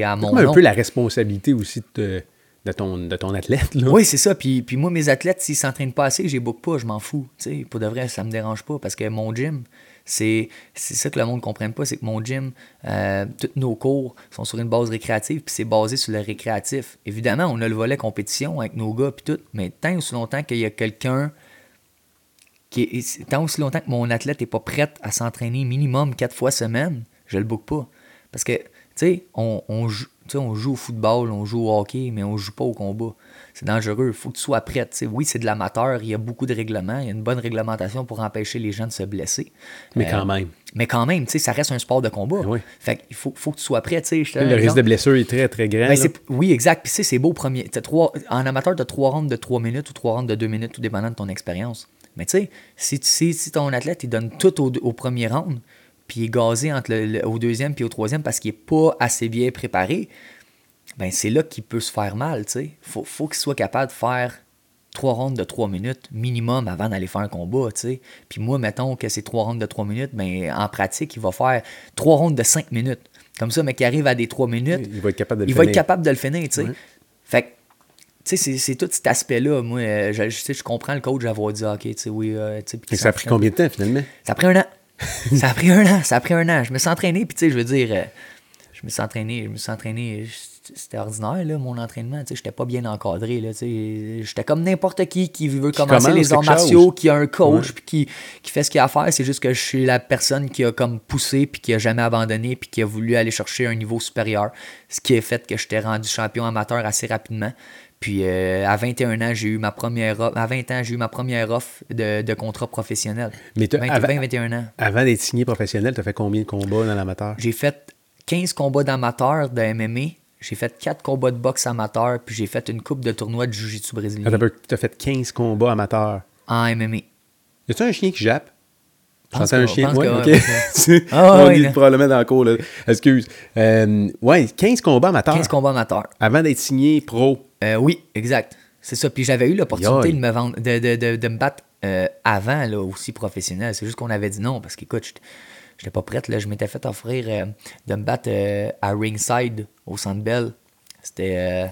à mon Comme un nom. peu la responsabilité aussi de, de ton, de ton athlète. Là. Oui, c'est ça. Puis, puis moi, mes athlètes, s'ils s'entraînent pas assez, je les book pas, je m'en fous. Tu pour de vrai, ça me dérange pas parce que mon gym, c'est ça que le monde ne comprenne pas, c'est que mon gym, euh, tous nos cours sont sur une base récréative, puis c'est basé sur le récréatif. Évidemment, on a le volet compétition avec nos gars, puis tout, mais tant aussi longtemps qu'il y a quelqu'un qui est, tant aussi longtemps que mon athlète n'est pas prêt à s'entraîner minimum quatre fois semaine, je le book pas. Parce que, tu sais, on, on, on joue au football, on joue au hockey, mais on joue pas au combat. C'est dangereux. Il faut que tu sois prêt. tu sais. Oui, c'est de l'amateur. Il y a beaucoup de règlements. Il y a une bonne réglementation pour empêcher les gens de se blesser. Mais Euh, quand même. Mais quand même, tu sais, ça reste un sport de combat. Oui. Fait qu'il faut, faut que tu sois prêt. Le risque de blessure est très, très grand. Ben, oui, exact. Puis tu sais, c'est beau premier. Trois, en amateur, tu as trois rounds de 3 minutes ou trois rounds de 2 minutes, tout dépendant de ton expérience. Mais tu sais, si, si, si ton athlète il donne tout au, au premier round, puis il est gazé entre le, le- au deuxième puis au troisième parce qu'il n'est pas assez bien préparé, ben c'est là qu'il peut se faire mal. tu sais. Faut, faut qu'il soit capable de faire trois rounds de 3 minutes minimum avant d'aller faire un combat. tu sais. Puis moi, mettons que c'est trois rounds de 3 minutes, ben en pratique, il va faire trois rounds de 5 minutes. Comme ça, mais qui arrive à des 3 minutes, Il va être capable de le il va être finir. capable de le finir, tu sais. Fait que, tu sais, c'est- tout cet aspect-là. Moi, euh, je, je, comprends le coach d'avoir dit, OK, tu sais, oui, euh, tu sais. puis ça a pris combien de temps finalement? Ça a pris un an. ça a pris un an, ça a pris un an. Je me suis entraîné, puis tu sais, je veux dire, euh, je me suis entraîné, je me suis entraîné, c'était ordinaire, là, mon entraînement, sais, j'étais pas bien encadré. J'étais comme n'importe qui qui veut commencer commence les arts martiaux, chose. qui a un coach, puis qui, qui fait ce qu'il a à faire. C'est juste que je suis la personne qui a comme poussé, puis qui a jamais abandonné, puis qui a voulu aller chercher un niveau supérieur. Ce qui a fait que j'étais rendu champion amateur assez rapidement. Puis euh, à 21 ans, j'ai eu ma première offre, à 20 ans, j'ai eu ma première offre de, de contrat professionnel. Mais t'as- 20, avant- 20, 21 ans. Avant d'être signé professionnel, tu as fait combien de combats dans l'amateur? J'ai fait 15 combats d'amateur de MMA. J'ai fait 4 combats de boxe amateur, puis j'ai fait une coupe de tournoi de jiu-jitsu brésilien Tu as fait 15 combats amateurs. en MMA. Y a-tu un chien qui jappe? Pense J'entends un chien. Ouais, ok. ouais, Ah, On ouais, est là. probablement dans le cours. Là. Excuse. Euh, ouais, 15 combats amateurs. 15 combats amateurs. Avant d'être signé pro. Euh, oui, exact. C'est ça. Puis j'avais eu l'opportunité Yoï. de me vendre, de, de, de, de me battre euh, avant, là, aussi professionnel. C'est juste qu'on avait dit non, parce qu'écoute, j'étais- pas prête. Là. Je m'étais fait offrir euh, de me battre euh, à Ringside, au Centre Bell. C'était euh,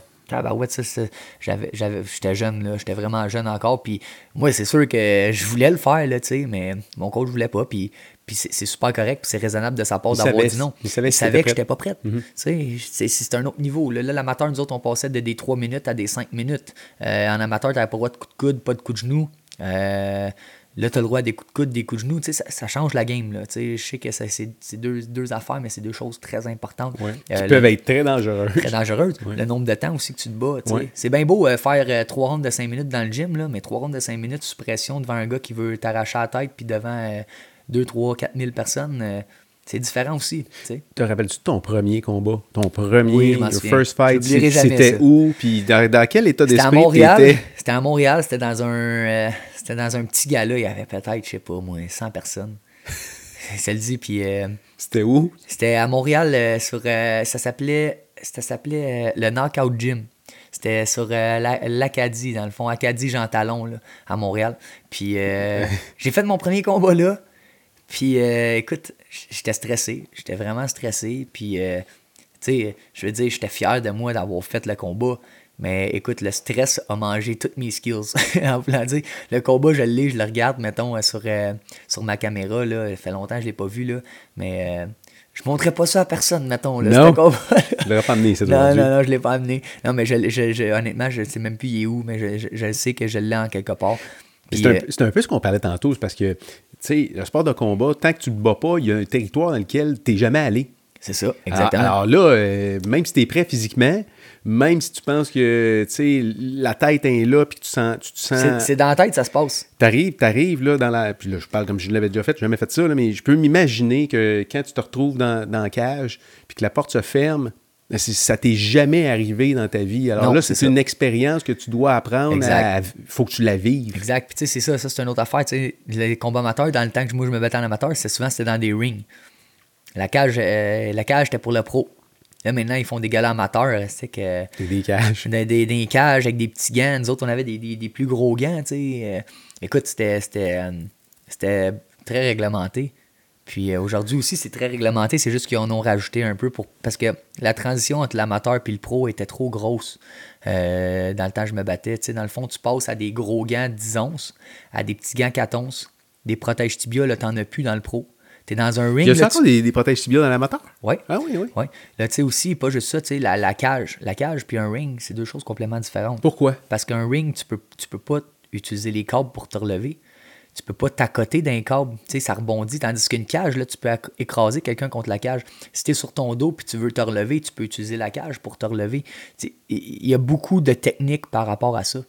j'avais, j'avais, j'étais jeune, là, j'étais vraiment jeune encore, puis moi, c'est sûr que je voulais le faire, là, tu sais, mais mon coach voulait pas, puis, puis c'est, c'est super correct, puis c'est raisonnable de sa part d'avoir dit non. il savait il savait que j'étais pas prête. Tu sais, c'est, c'est un autre niveau. Là, l'amateur, nous autres, on passait de des 3 minutes à des 5 minutes. Euh, en amateur, t'avais pas le droit de coups de coude, pas de coups de genou. Euh, Là, tu as le droit à des coups de coude, des coups de genoux. Tu sais, ça, ça change la game. Là. Je sais que ça- c'est c'est deux, deux affaires, mais c'est deux choses très importantes. Ouais. Euh, qui le- peuvent être très dangereux. très dangereuse. Ouais. Le nombre de temps aussi que tu te bats. Ouais. C'est bien beau euh, faire euh, trois rondes de 5 minutes dans le gym, là, mais trois rondes de 5 minutes sous pression devant un gars qui veut t'arracher la tête, puis devant 2, 3, 4 000 personnes, c'est différent aussi. tu sais. Te rappelles-tu de ton premier combat? Ton premier, Oui, your first fight, c'était où? Puis dans, dans quel état C'était à d'esprit Montréal. t'étais? C'était à Montréal, c'était dans un euh, c'était dans un petit gala, il y avait peut-être, je sais pas, moi, 100 personnes. Ça le dit, puis euh, C'était où? C'était à Montréal, euh, sur, ça s'appelait ça s'appelait le Knockout Gym. C'était sur euh, la- l'Acadie, dans le fond, Acadie Jean Talon, là, à Montréal. Puis euh, j'ai fait mon premier combat là. Puis euh, écoute, j'étais stressé. J'étais vraiment stressé. Puis, euh, tu sais, je veux dire, j'étais fier de moi d'avoir fait le combat. Mais écoute, le stress a mangé toutes mes skills. en voulant dire, le combat, je l'ai, je le regarde, mettons, euh, sur, euh, sur ma caméra. Là. Ça fait longtemps que je ne l'ai pas vu. Là. Mais je ne montrerai pas ça à personne, mettons. Là, Non. combat Je l'aurais pas amené, c'est non, non, non, je l'ai pas amené. Non, mais je, je- je- honnêtement, je sais même plus il est où, mais je, je, je sais que je l'ai en quelque part. Puis, C'est un, euh, c'est un peu ce qu'on parlait tantôt, c'est parce que, tu sais, le sport de combat, tant que tu ne te bats pas, il y a un territoire dans lequel tu n'es jamais allé. c'est ça, exactement. Alors, alors là, euh, même si tu es prêt physiquement, même si tu penses que, tu sais, la tête est là, puis que tu, sens, tu te sens... c'est dans la tête, ça se passe. T'arrives, t'arrives là dans la. Puis là, je parle comme je l'avais déjà fait, j'ai jamais fait ça, là, mais je peux m'imaginer que quand tu te retrouves dans, dans la cage, puis que la porte se ferme, ça t'est jamais arrivé dans ta vie. Alors Non, là, c'est une expérience que tu dois apprendre. Il faut que tu la vives. Exact. Puis tu sais, c'est ça, ça c'est une autre affaire. Les combats amateurs, dans le temps que moi je me battais en amateur, c'est souvent c'était dans des rings. La cage, euh, la cage était pour le pro. Là maintenant, ils font des galas amateurs. C'est que des cages. des, des, des cages avec des petits gants. Nous autres, on avait des, plus gros gants, tu sais. Euh, écoute, c'était, c'était, euh, c'était très réglementé. Puis euh, aujourd'hui aussi, c'est très réglementé. C'est juste qu'ils en ont rajouté un peu pour parce que la transition entre l'amateur et le pro était trop grosse. Euh, dans le temps, je me battais. Tu dans le fond, tu passes à des gros gants 10 onces, à des petits gants 4 onces, des protèges tibia, là, t'en as plus dans le pro. T'es dans un ring. Il y a là, ça encore des, des protèges tibias dans l'amateur? tu- Ouais. Ah oui, oui. Ouais. Là, tu sais aussi, pas juste ça, tu sais, la, la cage. La cage puis un ring, c'est deux choses complètement différentes. Pourquoi? Parce qu'un ring, tu peux, tu peux pas utiliser les câbles pour te relever. Tu peux pas t'accoter d'un câble. Tu sais, ça rebondit. Tandis qu'une cage, là, tu peux écraser quelqu'un contre la cage. Si tu es sur ton dos puis tu veux te relever, tu peux utiliser la cage pour te relever. Il y a beaucoup de techniques par rapport à ça.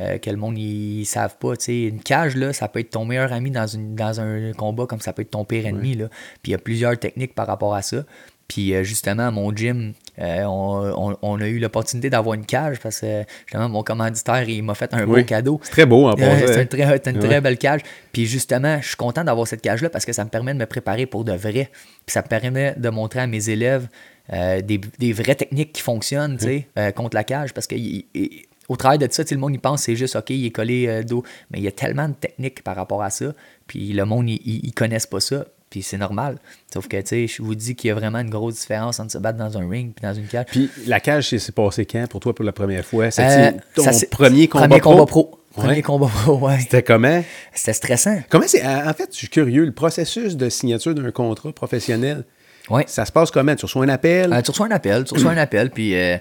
euh, que le monde ne savent pas. Une cage, là, ça peut être ton meilleur ami dans, une, dans un combat comme ça peut être ton pire ennemi. Là. Puis il y a plusieurs techniques par rapport à ça. Puis euh, justement, à mon gym, euh, on, on- on a eu l'opportunité d'avoir une cage parce que justement, mon commanditaire, il m'a fait un Oui. beau cadeau. C'est très beau en Ouais, passant. c'est une très, c'est une Ouais. très belle cage. Puis justement, je suis content d'avoir cette cage-là parce que ça me permet de me préparer pour de vrai. Puis ça me permet de montrer à mes élèves euh, des, des vraies techniques qui fonctionnent tu sais, euh, contre la cage. Parce que il- il- au travail de ça, le monde, il pense c'est juste, OK, il est collé euh, dos. Mais il y a tellement de techniques par rapport à ça. Puis le monde, ils connaissent pas ça. Puis c'est normal. Sauf que, tu sais, je vous dis qu'il y a vraiment une grosse différence entre se battre dans un ring et dans une cage. Puis la cage, c'est passé quand pour toi pour la première fois? Euh, C'était ton ça, c'est- premier combat premier pro? combat pro? Ouais. Premier combat pro, ouais. C'était comment? C'était stressant. Comment c'est. En fait, je suis curieux. Le processus de signature d'un contrat professionnel, Ouais. ça se passe comment? Tu reçois un appel? Euh, tu reçois un appel, tu reçois un appel, puis... euh,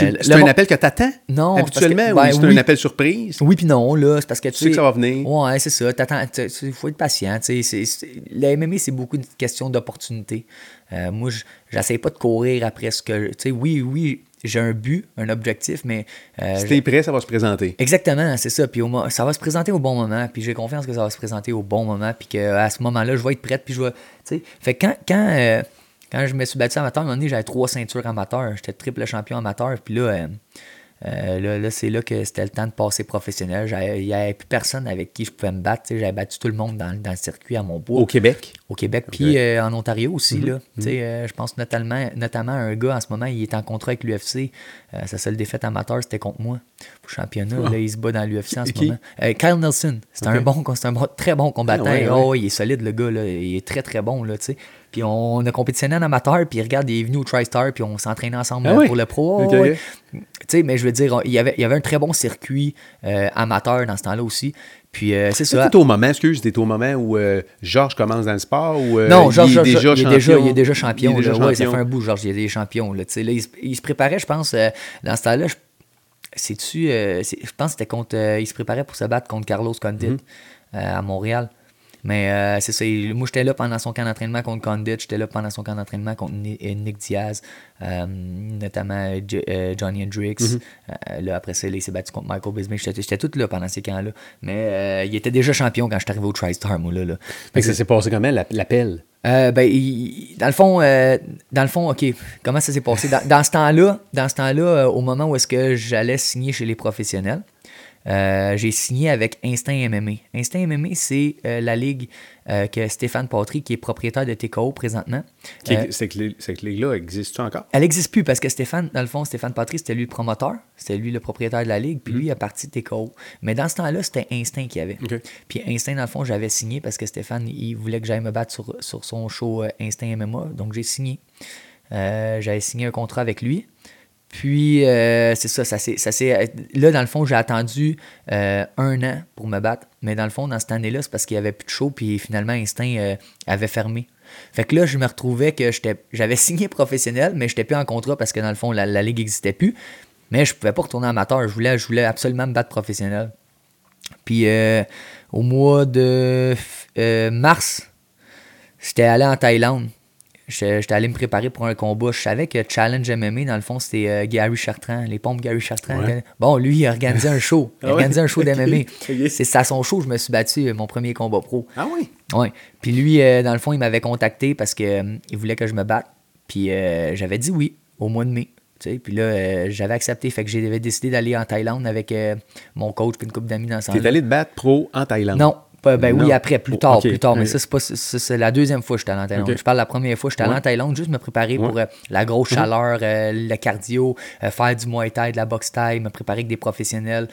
euh, c'est un appel que tu attends? Non, Habituellement, ben ou c'est oui. un appel surprise? Oui puis non, là, c'est parce que tu, Tu sais que ça va venir. Ouais, c'est ça. T'attends, il faut être patient. tu sais, La MMA, c'est beaucoup une question d'opportunité. Euh, moi, je- j'essaie pas de courir après ce que... Tu sais, oui, oui, j'ai un but, un objectif, mais... Si t'es prêt, ça va se présenter. Exactement, c'est ça. Puis au ça va se présenter au bon moment. Puis j'ai confiance que ça va se présenter au bon moment. Puis qu'à ce moment-là, je vais être prête. Puis je vais. Tu sais. Fait que quand, quand, quand je me suis battu amateur, à un moment donné, j'avais trois ceintures amateurs. J'étais triple champion amateur. Puis là, euh, euh, là, là, c'est là que c'était le temps de passer professionnel. Il n'y avait plus personne avec qui je pouvais me battre. J'avais battu tout le monde dans, dans le circuit à mon bois Au Québec? au Québec, puis euh, en Ontario aussi. là. Sais, euh, je pense notamment, notamment à un gars en ce moment, il est en contrat avec l'UFC. Sa seule défaite amateur, c'était contre moi. championnat. Là, il se bat dans l'UFC en ce moment. Kyle Nelson, c'est un bon, c'est un très bon combattant. Ah oh, il est solide, le gars. Là. Il est très, très bon. Là, puis on a compétitionné en amateur, puis regarde, il est venu au TriStar, puis on s'entraînait ensemble ah pour le pro. mais je veux dire, il y avait, il y avait un très bon circuit euh, amateur dans ce temps-là aussi. Puis euh, c'est ça. Au moment, excuse, c'était au moment où Georges commence dans le sport ou Non, Georges, il, est déjà il, est déjà, il est déjà champion. Il est déjà champion. Ouais, ça fait un bout, Georges, il est déjà champion. Là, là, il, il, se préparait, je pense, dans ce temps-là, c'est-tu. Euh, je pense que c'était contre. Euh, il se préparait pour se battre contre Carlos Condit mhm. euh, à Montréal. Mais c'est ça. Moi, j'étais là pendant son camp d'entraînement contre Condit. J'étais là pendant son camp d'entraînement contre Nick Diaz, notamment Johnny Hendricks. Mhm. là, après ça, il s'est battu contre Michael Bisbee. J'étais tout là pendant ces camps-là. Mais il était déjà champion quand je suis arrivé au TriStar, moi. Là, là. ça s'est passé comment, l'appel? Euh, ben, dans le fond, euh, dans le fond, ok, comment ça s'est passé? Dans, ce temps-là, dans ce temps-là, euh, au moment où est-ce que j'allais signer chez les professionnels, euh, j'ai signé avec Instinct MMA. Instinct MMA, c'est euh, la ligue euh, que Stéphane Patry, qui est propriétaire de TKO présentement. cette ligue-là existe encore? Elle n'existe plus parce que Stéphane, dans le fond, Stéphane Patry, c'était lui le promoteur, c'était lui le propriétaire de la ligue, puis lui, il a parti de TKO. Mais dans ce temps-là, c'était Instinct qui avait. Puis Instinct, dans le fond, j'avais signé parce que Stéphane, il voulait que j'aille me battre sur, sur son show Instinct MMA. Donc j'ai signé. j'avais signé un contrat avec lui. Puis, euh, c'est ça, ça c'est. Là, dans le fond, j'ai attendu euh, un an pour me battre. Mais dans le fond, dans cette année-là, c'est parce qu'il n'y avait plus de show, puis finalement, Instinct euh, avait fermé. Fait que là, je me retrouvais que j'avais signé professionnel, mais je n'étais plus en contrat parce que dans le fond, la, ligue n'existait plus. Mais je pouvais pas retourner amateur. Je voulais, je voulais absolument me battre professionnel. Puis, au mois de mars, j'étais allé en Thaïlande. J'étais allé me préparer pour un combat. Je savais que Challenge MMA, dans le fond, c'était euh, Gary Chartrand, les pompes Gary Chartrand. Bon, lui, il a organisé un show. Il a ah organisé un show d'MMA. C'est à son show que je me suis battu, euh, mon premier combat pro. Ah oui? Oui. Puis lui, euh, dans le fond, il m'avait contacté parce qu'il voulait que je me batte. Puis j'avais dit oui au mois de mai. Puis là, j'avais accepté. Fait que j'avais décidé d'aller en Thaïlande avec mon coach et une couple d'amis dans ce T'es allé te battre pro en Thaïlande? Non, ben oui, après, plus tard, plus tard. Mais ça, c'est pas c'est la deuxième fois que j'étais allé en Thaïlande. Je parle de la première fois, j'étais allé en Thaïlande juste me préparer pour euh, la grosse chaleur, euh, le cardio, euh, faire du Muay Thai, de la boxe Thai, me préparer avec des professionnels.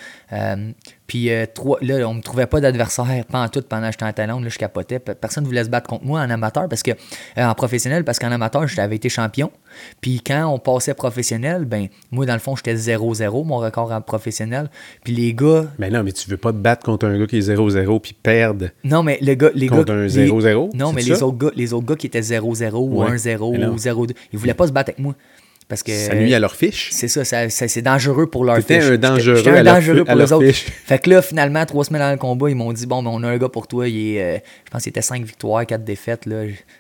Puis euh, trois, là, on me trouvait pas d'adversaire pendant tout pendant que j'étais en Thaïlande. Là, je capotais. Personne ne voulait se battre contre moi en amateur parce que euh, en professionnel, parce qu'en amateur, j'avais été champion. Puis quand on passait professionnel, ben moi, dans le fond, j'étais 0-0, mon record en professionnel. Puis les gars. Mais non, mais tu veux pas te battre contre un gars qui est 0-0 puis perdre. Non, mais les gars. Les contre un 0-0. Non, mais les autres, gars, les autres gars qui étaient 0-0 ou 1-0 ou 0-2, ils voulaient pas se battre avec moi. Parce que, ça nuit à leur fiche? C'est ça, c'est dangereux pour leur fiche. un dangereux, un dangereux pour les autres. Fait que là, finalement, trois semaines dans le combat, ils m'ont dit Bon, ben, on a un gars pour toi. Il est, euh, je pense qu'il était cinq victoires, quatre défaites.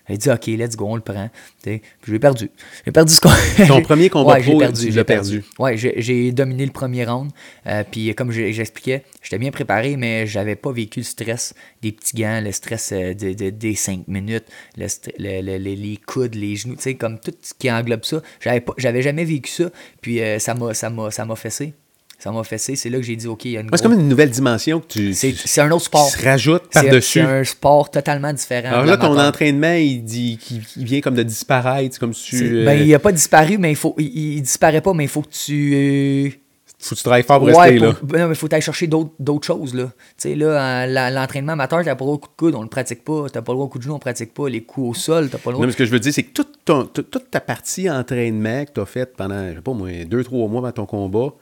J'ai dit Ok, let's go, on le prend. Puis j'ai perdu. J'ai perdu ce qu'on. Ton premier combat pro, perdu, tu l'as perdu. Ouais, j'ai dominé le premier round. Euh, puis comme j'expliquais, j'étais bien préparé, mais j'avais pas vécu le stress des petits gants, le stress euh, des cinq minutes, le, les coudes, les genoux, tu sais, comme tout ce qui englobe ça. J'avais pas j'avais jamais vécu ça. Puis euh, ça m'a ça m'a ça m'a fessé. Ça m'a fessé. C'est là que j'ai dit, OK, il y a une. C'est comme une nouvelle dimension que tu. C'est un autre sport. Qui se rajoute par-dessus. C'est un sport totalement différent. Alors là, ton entraînement, il, dit, il, vient comme de disparaître. Comme tu, ben, il n'a pas disparu, mais il faut. Il, disparaît pas, mais il faut que tu. Euh, faut que tu travailles fort pour rester là. Ben non, mais faut aller chercher d'autres choses. Là. Tu sais, là, l'entraînement amateur, t'as pas le droit au coup de coude, on le pratique pas. T'as pas le droit au coup de genou, on pratique pas. Les coups au sol, t'as pas le droit. Non, mais ce que je veux dire, c'est que toute, toute ta partie entraînement que t'as faite pendant, je sais pas moi, deux, trois mois avant ton combat,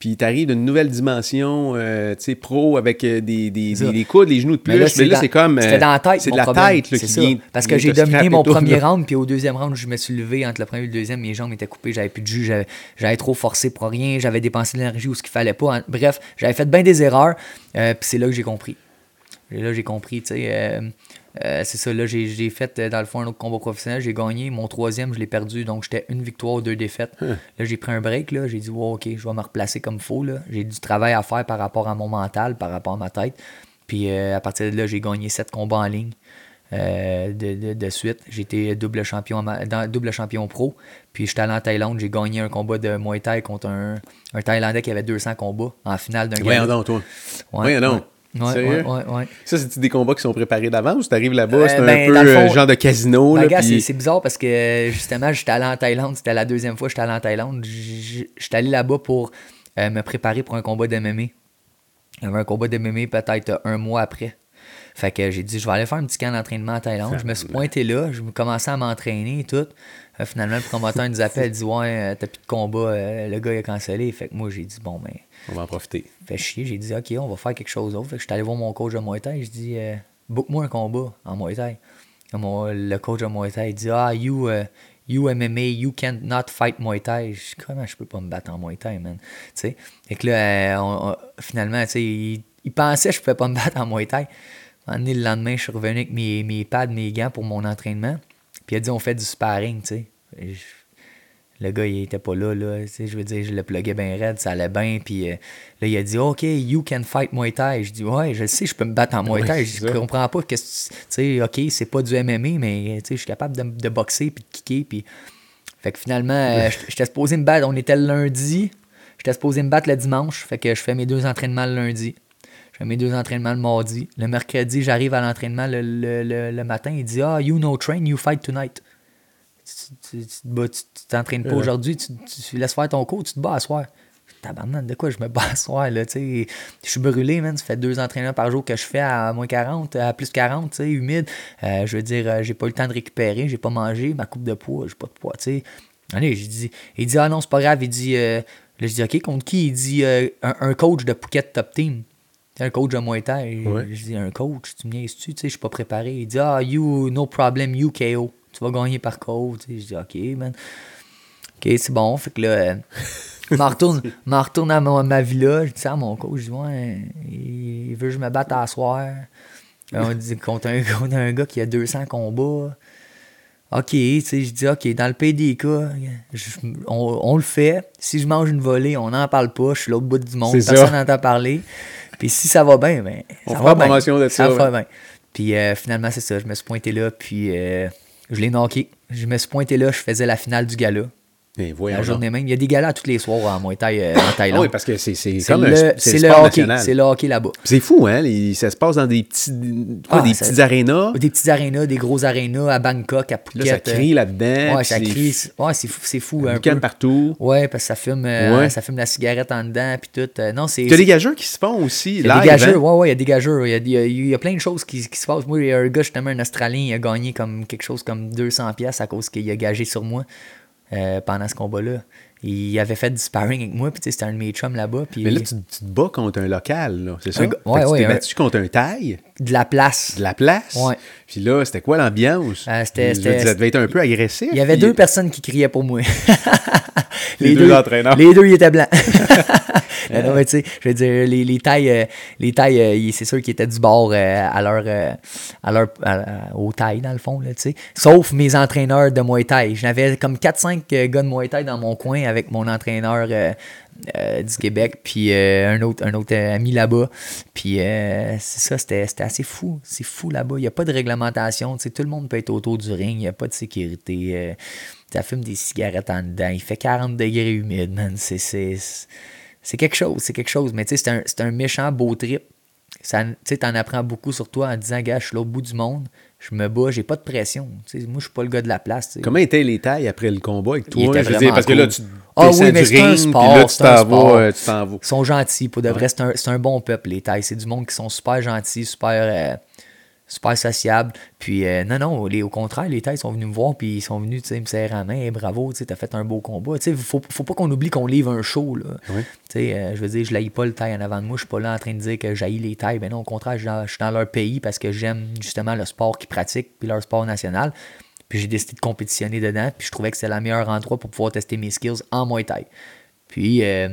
puis tu arrives d'une nouvelle dimension, euh, tu sais, pro, avec euh, des, des, des, coudes, les genoux de plus. Mais là, c'est comme. C'était dans la tête. C'est de la tête là, qui ça. vient. Parce que j'ai dominé mon premier round, puis au deuxième round, je me suis levé entre le premier et le deuxième, mes jambes étaient coupées, j'avais plus de jus, j'avais trop forcé pour rien, j'avais dépensé de l'énergie où ce qu'il fallait pas. Bref, j'avais fait bien des erreurs, euh, puis c'est là que j'ai compris. là, j'ai compris, tu sais. Euh, c'est ça, là, j'ai fait, euh, dans le fond, un autre combat professionnel. J'ai gagné. Mon troisième, je l'ai perdu. Donc, j'étais une victoire, deux défaites. Hein. Là, j'ai pris un break. Là. J'ai dit, OK, je vais me replacer comme il faut. J'ai du travail à faire par rapport à mon mental, par rapport à ma tête. Puis, euh, à partir de là, j'ai gagné sept combats en ligne. de, de, suite. J'étais double champion double champion pro. Puis j'étais allé en Thaïlande, j'ai gagné un combat de Muay Thai contre un, un Thaïlandais qui avait 200 combats en finale d'un gars. non, toi. Ouais, non. Ouais, ouais, ouais, Ça, c'est des combats qui sont préparés d'avance ou t'arrives là-bas, euh, c'est un ben, peu euh, genre de casino. Ben, là, c'est bizarre parce que justement, j'étais allé en Thaïlande, c'était la deuxième fois que j'étais allé en Thaïlande. J'étais allé là-bas pour euh, me préparer pour un combat d'MMA. Il y avait un combat d'MMA peut-être un mois après. Fait que j'ai dit, je vais aller faire un petit camp d'entraînement en Thaïlande. Je me suis pointé là, je commençais à m'entraîner et tout. Euh, finalement, le promoteur nous appelle, il dit, ouais, t'as plus de combat, le gars il a cancellé. Fait que moi, j'ai dit, bon, ben. On va en profiter. Fait chier, j'ai dit, ok, on va faire quelque chose d'autre. Fait que je suis allé voir mon coach de Muay Thai, je dis, book-moi un combat en Muay Thai. le coach de Muay Thai, dit, ah, you, You MMA, you can't not fight Muay Thai. Je comment je peux pas me battre en Muay Thai, man? sais? Et que là, euh, finalement, il, il, pensait que je pouvais pas me battre en Muay Thai. le lendemain, je suis revenu avec mes, mes pads, mes gants pour mon entraînement. Puis il a dit, on fait du sparring, tu sais le gars, il était pas là, là. Je veux dire, je le pluguais bien raide, ça allait bien. Puis euh, là, il a dit, OK, you can fight Muay Thai. Je dis, ouais, je sais, je peux me battre en Muay Thai. je comprends pas que, tu sais, OK, c'est pas du MMA, mais je suis capable de, de, boxer puis de kicker. Puis... Fait que finalement, euh, j'étais supposé me battre. On était le lundi. J'étais supposé me battre le dimanche. Fait que je fais mes deux entraînements le lundi. Je fais mes deux entraînements le mardi. Le mercredi, j'arrive à l'entraînement le, le, le, matin. Il dit, ah, you no train, you fight tonight tu t'entraînes pas aujourd'hui, tu, laisses faire ton cours, tu te bats à soir. Tabarnak, de quoi je me bats à soir, là, tu Je suis brûlé, man. Ça fait deux entraînements par jour que je fais à moins 40, à plus 40, tu sais, humide. Euh, je veux dire, euh, j'ai pas eu le temps de récupérer, j'ai pas mangé, ma coupe de poids, j'ai pas de poids, tu sais. Allez, j'ai dit, il dit, ah non, c'est pas grave. Il dit, euh, là, je dis, OK, contre qui? Il dit, un, coach de Phuket Top Team. Un coach de Muay Thai. Je dis, un coach, tu me niaises-tu? Tu sais, je suis pas préparé. Il dit, ah, you, no problem, you KO tu vas gagner par code. Je dis, OK, man. OK, c'est bon. Fait que là, je m'en retourne, à ma, villa. Je dis à mon coach, je dis, ouais, il veut que je me batte à soir. On dit contre un, contre un gars qui a 200 combats. OK, tu sais, je dis, OK, dans le PDK, on, on, le fait. Si je mange une volée, on n'en parle pas. Je suis l'autre bout du monde. Personne n'entend parler. Puis si ça va bien, ben, ça on va bien. promotion de ça. Ça va bien. Puis euh, finalement, c'est ça. Je me suis pointé là. Puis euh, je l'ai knocké. Je me suis pointé là, je faisais la finale du gala. Et la journée même. Il y a des galas tous les soirs en Muay Thai euh, en Thaïlande. Ah oui, parce que c'est comme le, c'est le hockey. C'est le hockey là-bas. C'est fou, hein? ça se passe dans des petits, quoi, ah, des petits arénas? Des petits arénas, des gros arénas à Bangkok, à Phuket. Là, ça crie là-dedans. Ouais, ça crie. Ouais, c'est fou. C'est fou un peu. partout. Ouais, parce que ça fume, euh, ça fume la cigarette en dedans, puis tout. Euh, non, c'est. Tu as des gageurs qui se font aussi. Il y a des gageurs, hein? ouais, ouais, il y a des gageurs. Il y a, il y a, plein de choses qui, qui, se passent. Moi, il y a un gars, justement, un Australien, il a gagné comme quelque chose comme 200$ à cause qu'il a gagé sur moi. Euh, pendant ce combat-là. Il avait fait du sparring avec moi, puis c'était un de mes chums là-bas. Mais là, tu, te bats contre un local, c'est ça? Ouais, ouais, tu t'es battu contre un taille? De la place. De la place? Ouais. Puis là, c'était quoi l'ambiance? Euh, c'était, ça devait être un peu agressif. Il y avait deux personnes qui criaient pour moi. les, deux, entraîneurs. Les deux, ils étaient blancs. je veux dire, les, les tailles, euh, les tailles euh, c'est sûr qu'ils étaient du bord euh, à leur, à leur aux tailles, dans le fond, là, tu sais. Sauf mes entraîneurs de Muay Thai. J'avais comme 4-5 gars de Muay dans mon coin avec mon entraîneur du Québec, puis un, autre, un autre ami là-bas. Puis c'est ça, c'était assez fou. C'est fou là-bas. Il n'y a pas de réglementation. Tout le monde peut être autour du ring. Il n'y a pas de sécurité. ça fume des cigarettes en dedans. Il fait 40 degrés humide, man. C'est c'est quelque chose, c'est quelque chose. Mais tu sais, c'est un, méchant beau trip. Tu sais, t'en apprends beaucoup sur toi en disant, gars, je suis l'autre bout du monde, je me bats, j'ai pas de pression. moi, je suis pas le gars de la place. Comment étaient les tailles après le combat avec toi? Je dire, parce que là, tu ah oui, mais c'est un sport. Là, tu t'en vas, Ils sont gentils. Pour de vrai, c'est un, bon peuple, les tailles. C'est du monde qui sont super gentils, super. Euh, super sociable. Puis euh, non, non, au contraire, les Thaïs sont venus me voir, puis ils sont venus me serrer la main. bravo, tu as fait un beau combat. Il faut, faut pas qu'on oublie qu'on livre un show. Là. Euh, je veux dire, je n'aille pas le Thaï en avant de moi. Je suis pas là en train de dire que j'haïs les Thaïs. Ben non, au contraire, je suis dans leur pays parce que j'aime justement le sport qu'ils pratiquent, puis leur sport national. Puis j'ai décidé de compétitionner dedans, puis je trouvais que c'était le meilleur endroit pour pouvoir tester mes skills en Muay Thai. Puis. Euh,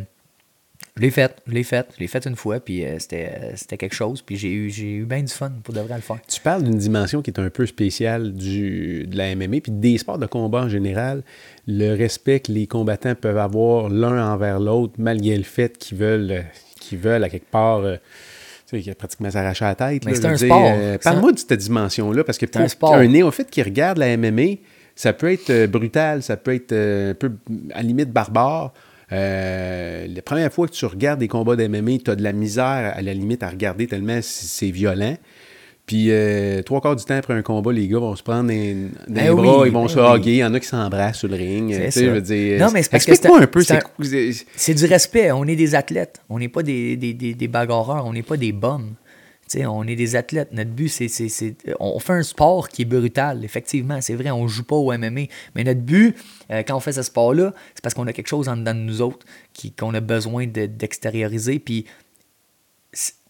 je l'ai fait, je l'ai fait, je l'ai fait une fois, puis euh, c'était quelque chose, puis j'ai eu, eu bien du fun pour de vrai le faire. Tu parles d'une dimension qui est un peu spéciale du, de la MMA, puis des sports de combat en général, le respect que les combattants peuvent avoir l'un envers l'autre, malgré le fait qu'ils veulent, qu'ils veulent à quelque part. Euh, tu sais, pratiquement s'arracher la tête. Mais c'est un sport. Euh, parle-moi de cette dimension-là, parce que pour un, un néophyte qui regarde la MMA, ça peut être brutal, ça peut être un peu à limite barbare. Euh, la première fois que tu regardes des combats d'MMA, tu as de la misère à la limite à regarder tellement c'est violent. Puis euh, trois quarts du temps après un combat, les gars vont se prendre dans les Ben bras, oui, ils vont ben se oui. hugger, il y en a qui s'embrassent sur le ring. C'est tu sais, ça. je veux dire, Non, mais c'est parce que explique-moi c'est- un peu, c'est du respect. On est des athlètes. On n'est pas des, des, des, des bagarreurs. On n'est pas des bums. On est des athlètes. Notre but, c'est, c'est, On fait un sport qui est brutal, effectivement. C'est vrai, on joue pas au MMA. Mais notre but, euh, quand on fait ce sport-là, c'est parce qu'on a quelque chose en dedans de nous autres qui, qu'on a besoin de- d'extérioriser. Puis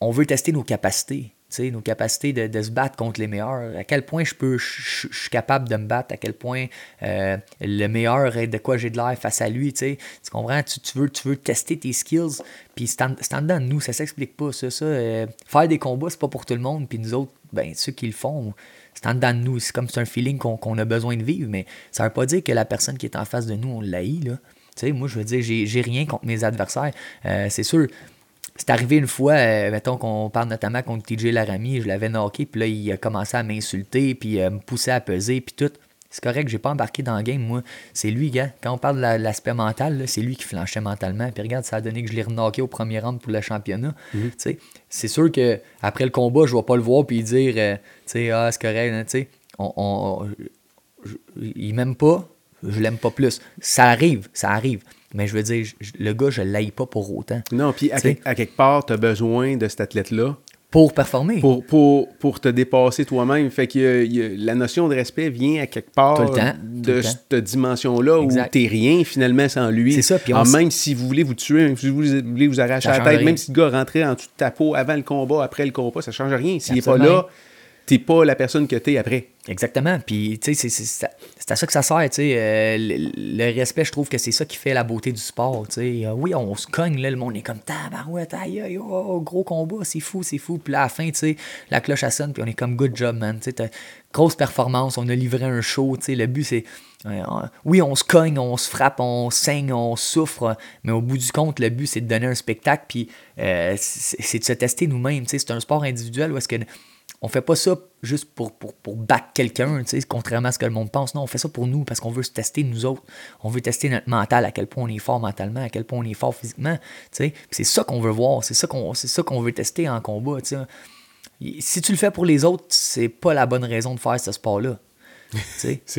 on veut tester nos capacités. Nos capacités de, de se battre contre les meilleurs. À quel point je peux, je, je- suis capable de me battre, à quel point euh, le meilleur est de quoi j'ai de l'air face à lui. Tu, comprends? Tu, tu veux, tu veux tester tes skills, puis c'est en, dedans de nous, ça s'explique pas. Ça, ça euh, faire des combats, c'est pas pour tout le monde, puis nous autres, ben, ceux qui le font, c'est en dedans de nous. C'est comme c'est un feeling qu'on a besoin de vivre, mais ça veut pas dire que la personne qui est en face de nous, on l'haït. Là. Moi, je veux dire, j'ai rien contre mes adversaires. Euh, c'est sûr, c'est arrivé une fois, euh, mettons qu'on parle notamment contre TJ Laramie, je l'avais knocké, puis là, il a commencé à m'insulter, puis euh, me pousser à peser, puis tout. C'est correct, j'ai pas embarqué dans le game, moi. C'est lui, gars. Quand on parle de la- l'aspect mental, c'est lui qui flanchait mentalement. Puis regarde, ça a donné que je l'ai reknocké au premier round pour le championnat. Sais, C'est sûr que après le combat, je vais pas le voir puis dire, euh, tu sais, ah, c'est correct, hein, tu sais. On, on- je- il m'aime pas, je l'aime pas plus. Ça arrive, ça arrive. Mais je veux dire, je- le gars, je l'aille pas pour autant. Non, puis à, quelque part, tu as besoin de cet athlète-là Pour performer. pour, pour, pour te dépasser toi-même. Fait que euh, il y a- la notion de respect vient à quelque part Tout le temps, de tout le temps. cette dimension-là où t'es rien finalement sans lui. C'est ça, puis on Ah, même si vous voulez vous tuer, même si vous voulez vous arracher Ça la tête, rien. même si le gars rentrait en dessous de ta peau avant le combat, après le combat, ça change rien. S'il n'est pas là, t'es pas la personne que t'es après. Exactement. Puis, tu sais, c'est- à ça que ça sert, tu sais. euh, le, respect, je trouve que c'est ça qui fait la beauté du sport, tu sais. Euh, oui, on se cogne, là, le monde est comme tabarouette, aïe, aïe, oh, oh, gros combat, c'est fou, c'est fou. Puis à la fin, tu sais, la cloche à sonne, puis on est comme good job, man. Tu sais, grosse performance, on a livré un show, tu sais. Le but, c'est. euh, oui, on se cogne, on se frappe, on saigne, on souffre, mais au bout du compte, le but, c'est de donner un spectacle, puis c'est de se tester nous-mêmes. C'est un sport individuel où est-ce que on fait pas ça juste pour, pour, pour battre quelqu'un, contrairement à ce que le monde pense. Non, on fait ça pour nous parce qu'on veut se tester nous autres. On veut tester notre mental, à quel point on est fort mentalement, à quel point on est fort physiquement. C'est ça qu'on veut voir, c'est ça qu'on veut tester en combat. Si tu le fais pour les autres, c'est pas la bonne raison de faire ce sport-là.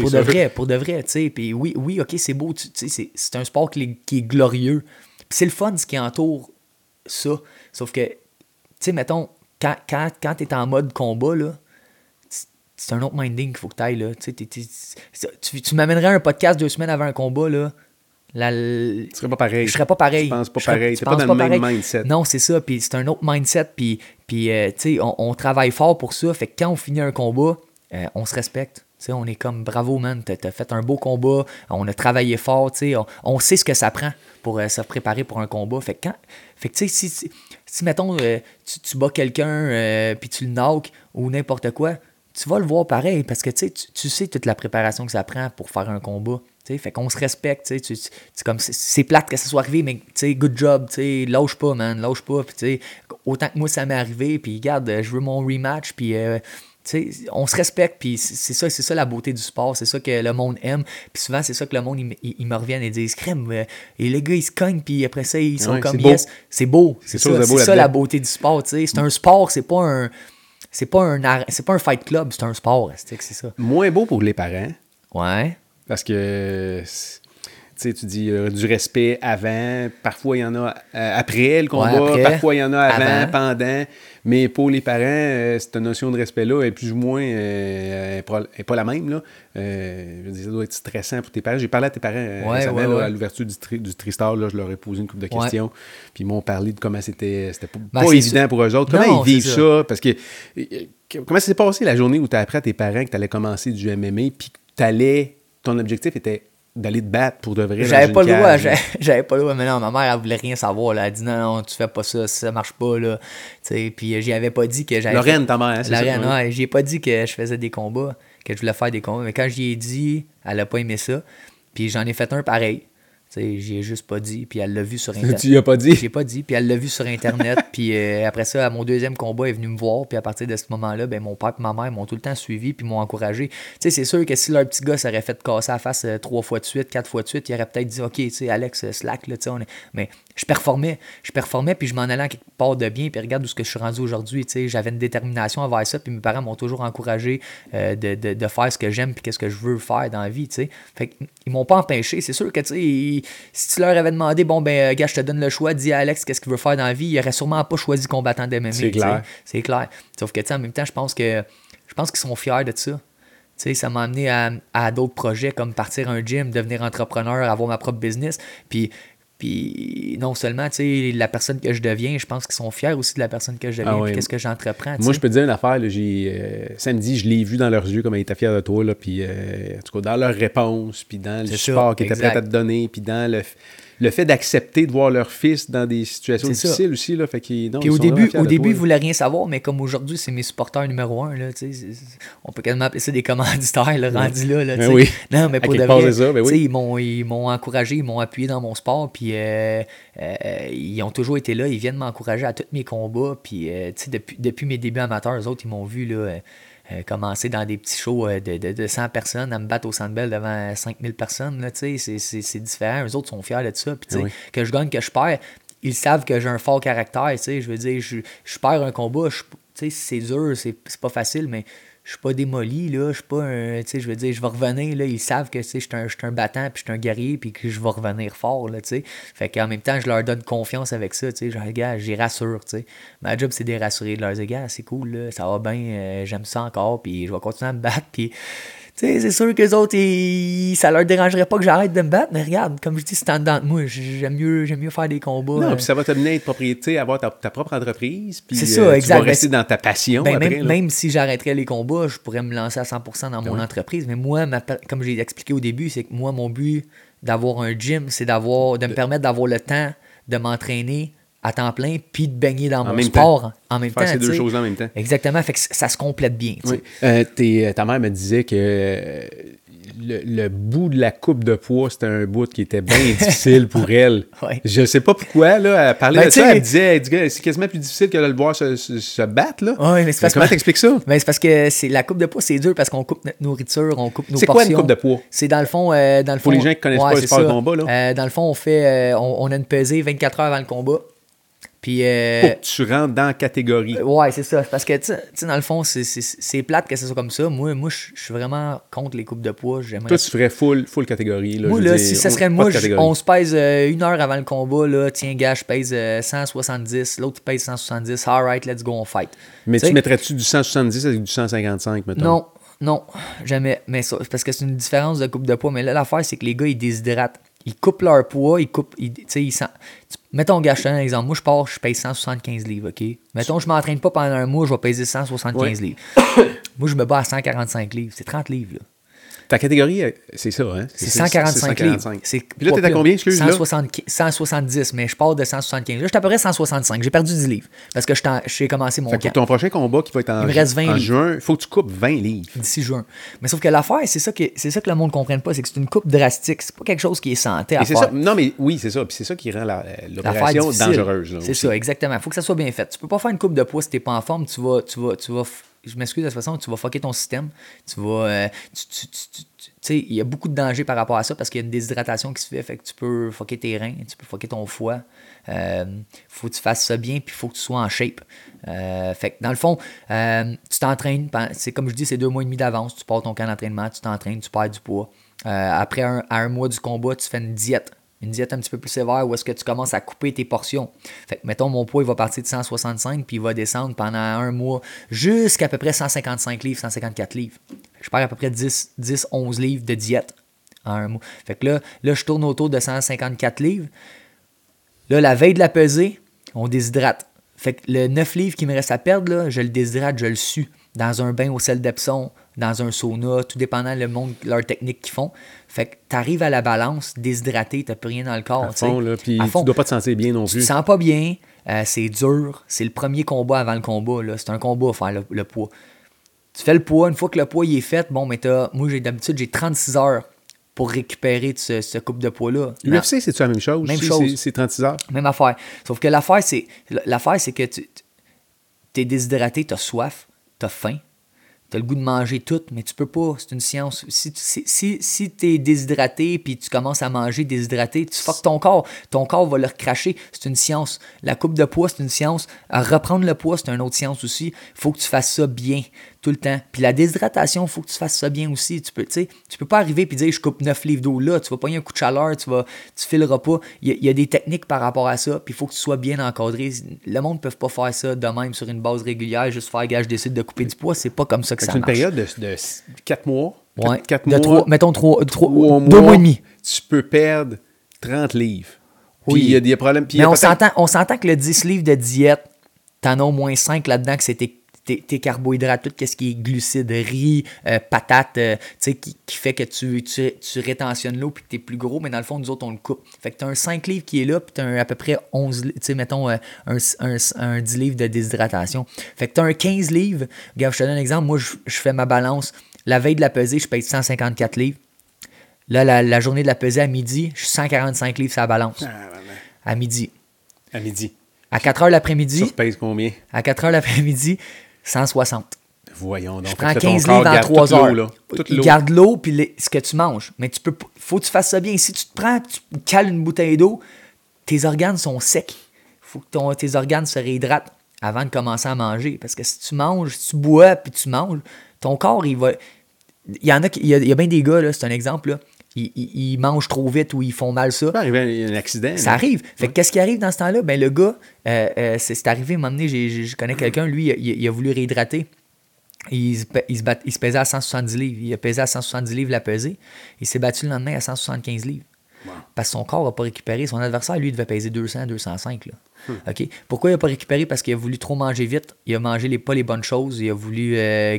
Pour sûr. de vrai, pour de vrai. Puis oui, oui, ok, c'est beau, c'est- un sport qui est, qui est glorieux. Puis c'est le fun ce qui entoure ça. Sauf que, tu sais, mettons, quand, quand, quand tu es en mode combat, là, c'est- un autre minding qu'il faut que tu ailles. Là. Tu, t'es- t'es- tu, tu m'amènerais un podcast deux semaines avant un combat, là. La, Tu serais pas pareil. je serais pas pareil. Tu penses pas Je serais- pareil. tu T'es pas dans le même mindset. Non, c'est ça. Puis c'est un autre mindset. Puis, puis euh, tu sais, on, on travaille fort pour ça. Fait que quand on finit un combat, euh, on se respecte. On est comme bravo, man. T'as as fait un beau combat. On a travaillé fort. On, sait ce que ça prend pour euh, se préparer pour un combat. Fait que, quand, fait que tu sais, si, si, mettons, euh, tu, tu bats quelqu'un euh, puis tu le knock ou n'importe quoi, tu vas le voir pareil parce que tu sais, toute la préparation que ça prend pour faire un combat. tu sais. Fait qu'on se respecte, tu comme c'est- plate que ça soit arrivé, mais tu sais, good job, tu sais, lâche pas, man, lâche pas, puis tu sais, autant que moi ça m'est arrivé, puis regarde, euh, je veux mon rematch, puis on se respecte, puis c'est ça, c'est ça la beauté du sport, c'est ça que le monde aime, puis souvent c'est ça que le monde, ils me- reviennent et disent, crème, euh, et les gars ils se cognent, puis après ça ils sont Ouais, comme c'est beau. yes, c'est beau, c'est ça, beau ça la beauté du sport, tu sais, c'est un sport, c'est pas un, c'est pas un, c'est pas un fight club, c'est un sport, c'est ça. Moins beau pour les parents. Ouais. Parce que, tu sais, tu dis euh, du respect avant, parfois il y en a euh, après le combat, Ouais, après, parfois il y en a avant, avant. pendant. Mais pour les parents, euh, cette notion de respect-là est plus ou moins euh, est pas, la même. Là. Euh, je veux dire, ça doit être stressant pour tes parents. J'ai parlé à tes parents euh, Ouais, ouais, là, ouais. à l'ouverture du, tri, du Tristar. Là, je leur ai posé une couple de questions. Puis ils m'ont parlé de comment c'était c'était pas, Ben, pas évident sûr. pour eux autres. Non, Comment ils c'est vivent ça. ça? Parce que comment ça s'est passé la journée où tu as appris à tes parents que tu allais commencer du MMA puis que t'allais, ton objectif était d'aller te battre pour de vrai. J'avais pas le droit, j'avais pas le droit, mais non, ma mère, elle voulait rien savoir, là. Elle dit non, non, tu fais pas ça, ça marche pas, là. Tu sais, puis euh, j'y avais pas dit que j'avais. Lorraine, ta mère, hein, c'est ça? Lorraine, ouais. ouais, j'y ai pas dit que je faisais des combats, que je voulais faire des combats, mais quand j'y ai dit, elle a pas aimé ça. Puis j'en ai fait un pareil. J'y ai juste pas dit, puis elle l'a vu sur Internet. tu lui as pas dit? J'ai pas dit, puis elle l'a vu sur Internet, puis euh, après ça, mon deuxième combat, elle est venue me voir, puis à partir de ce moment-là, ben, mon père et ma mère m'ont tout le temps suivi, puis m'ont encouragé. C'est sûr que si leur petit gars s'aurait fait casser la face euh, trois fois de suite, quatre fois de suite, il aurait peut-être dit, OK, Alex, euh, slack, là, tu sais, mais je performais, je performais, puis je m'en allais quelque part de bien, puis regarde où ce que je suis rendu aujourd'hui, j'avais une détermination envers ça, puis mes parents m'ont toujours encouragé de, de, de, faire ce que j'aime, puis qu'est-ce que je veux faire dans la vie, tu sais. Fait qu'ils m'ont pas empêché, c'est sûr que, tu sais, si tu leur avais demandé, bon, ben, euh, gars, je te donne le choix, dis à Alex qu'est-ce qu'il veut faire dans la vie, il aurait sûrement pas choisi combattant de MMA. C'est clair. C'est clair. Sauf que, tu en même temps, je pense que je pense qu'ils sont fiers de ça. Tu sais, ça m'a amené à, à d'autres projets comme partir un gym, devenir entrepreneur, avoir ma propre business. Puis puis non seulement, tu sais, la personne que je deviens, je pense qu'ils sont fiers aussi de la personne que je deviens, ah qu'est-ce que j'entreprends. Moi, je peux te dire une affaire, j'ai, euh, samedi, je l'ai vu dans leurs yeux comme ils étaient fiers de toi, là, puis euh, en tout cas, dans leurs réponses, puis dans le support qu'ils étaient prêts à te donner, puis dans le le fait d'accepter de voir leur fils dans des situations difficiles aussi. Là, fait Puis au début, au début ils ne voulaient rien savoir, mais comme aujourd'hui, c'est mes supporters numéro un. Là, on peut quasiment appeler ça des commanditaires, là, rendus là. là ben oui. Non, mais pour de vrai, ça, ben oui. ils m'ont encouragé, ils m'ont appuyé dans mon sport, puis euh, euh, ils ont toujours été là, ils viennent m'encourager à tous mes combats, puis euh, depuis, depuis mes débuts amateurs, eux autres, ils m'ont vu là, euh, commencer dans des petits shows euh, de, de, 100 personnes à me battre au Sandbell devant 5000 personnes, c'est différent. Eux autres sont fiers de ça. Puis, que je gagne, que je perds, ils savent que j'ai un fort caractère. Je veux dire, je, je perds un combat, c'est dur, c'est pas facile, mais je suis pas démoli, là. Je suis pas un. Tu sais, je veux dire, je vais revenir, là. Ils savent que, tu sais, je suis un, un, battant, puis je suis un guerrier, puis que je vais revenir fort, là, tu sais. Fait qu'en même temps, je leur donne confiance avec ça, tu sais. Genre, gars, j'y rassure, tu sais. Ma job, c'est de les rassurer, de leur dire, gars, c'est cool, là, ça va bien, euh, j'aime ça encore, puis je vais continuer à me battre, c'est sûr que les autres, ils, ça leur dérangerait pas que j'arrête de me battre, mais regarde, comme je dis, c'est en dedans de moi. J'aime mieux, j'aime mieux faire des combats. Non, euh. puis ça va te mener à être propriété, avoir ta, propre entreprise. Puis, c'est ça, euh, Tu vas rester dans ta passion. Ben, même, si j'arrêterais les combats, je pourrais me lancer à 100% dans mon entreprise. Mais moi, comme j'ai expliqué au début, c'est que moi, mon but d'avoir un gym, c'est d'avoir, de me permettre d'avoir le temps de m'entraîner à temps plein, puis de baigner dans mon sport en même temps. ces deux choses en même temps. Exactement, fait que ça se complète bien. Euh, euh, ta mère me disait que euh, le, bout de la coupe de poids, c'était un bout qui était bien difficile pour elle. Je sais pas pourquoi, là, elle parlait ben, de ça, elle disait, c'est quasiment plus difficile que de le voir se, battre, là. Oui, mais c'est parce Comment t'expliques ça? Ben, c'est parce que c'est, la coupe de poids, c'est dur parce qu'on coupe notre nourriture, on coupe nos portions. C'est quoi une coupe de poids? C'est dans le fond... dans le pour les gens qui connaissent pas le sport de combat, là. dans le fond, on fait... on, on, a une pesée 24 heures avant le combat. Puis, euh, Pour que tu rentres dans la catégorie. Euh, ouais, c'est ça. Parce que, tu sais, dans le fond, c'est plate que ce soit comme ça. Moi, moi je suis vraiment contre les coupes de poids. Toi, tu ferais full, full catégorie. Là, moi, là, si ça serait moi, on se pèse euh, une heure avant le combat. Là, Tiens, gars, je pèse 170. L'autre pèse 170. All right, let's go, on fight. Mais tu mettrais-tu du 170 avec du 155, mettons? Non, non, jamais. Mais ça, parce que c'est une différence de coupe de poids. Mais là, l'affaire, c'est que les gars, ils déshydratent ils coupent leur poids, ils coupent. Ils, ils sent... Mettons, gars, un exemple. Moi, je pars, je paye 175 livres, OK? Mettons, je m'entraîne pas pendant un mois, je vais payer 175 livres. Moi, je me bats à 145 livres. C'est 30 livres, là. Ta catégorie, euh, c'est ça, hein? C'est 145 livres. Puis là, t'es à combien, excuse 170, mais je pars de 175. Là, je suis à peu près 165. J'ai perdu 10 livres parce que j'ai commencé mon camp. ton prochain combat qui va être en, il me reste 20 juin, il faut que tu coupes 20 livres. D'ici juin. Mais sauf que l'affaire, c'est ça, que, ça que le monde ne comprenne pas, c'est que c'est une coupe drastique. C'est pas quelque chose qui est santé à faire. Ça, non, mais oui, c'est ça. Puis c'est ça qui rend l'opération dangereuse. C'est ça, exactement. Il faut que ça soit bien fait. Tu peux pas faire une coupe de poids si t'es pas en forme. Tu vas, tu vas, tu vas je m'excuse de toute façon, tu vas fucker ton système. Tu vas. Euh, tu, sais, il y a beaucoup de dangers par rapport à ça parce qu'il y a une déshydratation qui se fait. Fait que tu peux fucker tes reins, tu peux fucker ton foie. Euh, faut que tu fasses ça bien, puis faut que tu sois en shape. Euh, fait que dans le fond, euh, tu t'entraînes. C'est comme je dis, c'est deux mois et demi d'avance. Tu pars ton camp d'entraînement, tu t'entraînes, tu perds du poids. après un, un mois du combat, tu fais une diète une diète un petit peu plus sévère où est-ce que tu commences à couper tes portions. Fait que, mettons, mon poids, il va partir de 165, puis il va descendre pendant un mois jusqu'à à peu près 155 livres, 154 livres. Je perds à peu près 10, 10 11 livres de diète en un mois. Fait que là, là, je tourne autour de 154 livres. Là, la veille de la pesée, on déshydrate. Fait que le 9 livres qui me reste à perdre, là, je le déshydrate, je le sue dans un bain au sel d'Epsom, dans un sauna, tout dépendant le monde, leur technique qu'ils font. Fait que tu arrives à la balance, déshydraté, tu plus rien dans le corps. À fond, là, puis tu dois pas te sentir bien non plus. Tu te sens pas bien, euh, c'est dur, c'est le premier combat avant le combat. C'est un combat à faire le, poids. Tu fais le poids, une fois que le poids est fait, bon, mais moi j'ai d'habitude j'ai 36 heures pour récupérer de ce, ce coupe de poids-là. L'UFC, c'est-tu la même chose? Même chose. c'est- C'est 36 heures? Même affaire. Sauf que l'affaire, c'est l'affaire, c'est que tu es déshydraté, tu as soif, tu as faim, tu as le goût de manger tout, mais tu peux pas. C'est une science. Si, si, si, si déshydraté puis tu commences à manger déshydraté, tu fuck ton corps. Ton corps va le recracher. C'est une science. La coupe de poids, c'est une science. Reprendre le poids, c'est une autre science aussi. Faut que tu fasses ça bien tout le temps. Puis la déshydratation, il faut que tu fasses ça bien aussi. Tu peux, tu peux pas arriver et dire je coupe 9 livres d'eau là, tu vas pogner un coup de chaleur, tu vas tu fileras pas. Il y, a, il y a des techniques par rapport à ça, puis il faut que tu sois bien encadré. Le monde ne peut pas faire ça de même sur une base régulière, juste faire gars, je décide de couper du poids, c'est pas comme ça que ça C'est une marche. période de, de 4 mois. Ouais. 4 de mois. mettons trois, trois- trois deux mois et demi. Tu peux perdre 30 livres. Puis Oui. il y a des problèmes. Puis Mais on s'entend, que le 10 livres de diète, t'en as au moins 5 là-dedans que c'est tes, tes- tes carbohydrates, tout ce qui est glucides, riz, euh, patates, euh, tu sais, qui, qui fait que tu, tu, tu rétentionnes l'eau puis que t'es plus gros, mais dans le fond, nous autres, on le coupe. Fait que t'as un 5 livres qui est là, puis t'as un- à peu près 11, li- tu sais, mettons, euh, un, un, un 10 livres de déshydratation. Fait que t'as un 15 livres. Regarde, je te donne un exemple. Moi, je, je fais ma balance. La veille de la pesée, je paye 154 livres. Là, la, la journée de la pesée à midi, je suis 145 livres sur la balance. Ah. À midi. À midi. À 4 heures l'après-midi, Ça pèse combien? à 4 heures l'après-midi, 160. Voyons donc. Je prends que ton 15 corps livres garde 3 toute l'eau, heures. là. Il garde l'eau puis ce que tu manges. Mais tu peux faut que tu fasses ça bien. Si tu te prends, tu cales une bouteille d'eau, tes organes sont secs. faut que ton- tes organes se réhydratent avant de commencer à manger. Parce que si tu manges, si tu bois puis tu manges, ton corps, il va. Il y en a, il y a, il y a bien des gars, là, c'est un exemple, là, ils, ils- ils mangent trop vite ou ils font mal ça. Ça peut arriver un accident. Ça là. arrive. Fait que qu'est-ce qui arrive dans ce temps-là? Ben, le gars, euh, euh, c'est arrivé, à un moment donné, je connais quelqu'un, lui, il, il a voulu réhydrater. Il, se il se bat- il se pesait à 170 livres. Il a pesé à 170 livres la pesée. Il s'est battu le lendemain à 175 livres. Parce que son corps n'a pas récupéré. Son adversaire, lui, il devait peser 200, 205. Là. OK? Pourquoi il n'a pas récupéré? Parce qu'il a voulu trop manger vite. Il a mangé les, pas les bonnes choses. Il a voulu euh,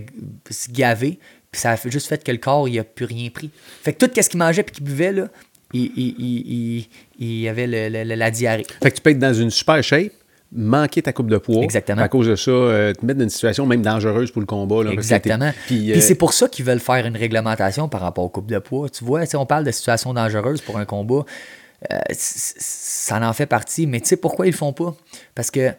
se gaver. Puis ça a fait- juste fait que le corps, il n'a plus rien pris. Fait que tout ce qu'il mangeait et qu'il buvait, là, il, il, il, il, avait le- le- la diarrhée. Fait que tu peux être dans une super shape, manquer ta coupe de poids. Exactement. À cause de ça, euh, te mettre dans une situation même dangereuse pour le combat. Là, Exactement. Puis, Puis, euh, c'est pour ça qu'ils veulent faire une réglementation par rapport aux coupes de poids. Tu vois, tu on parle de situations dangereuses pour un combat. Euh, ça en fait partie, mais tu sais pourquoi ils le font pas? Parce que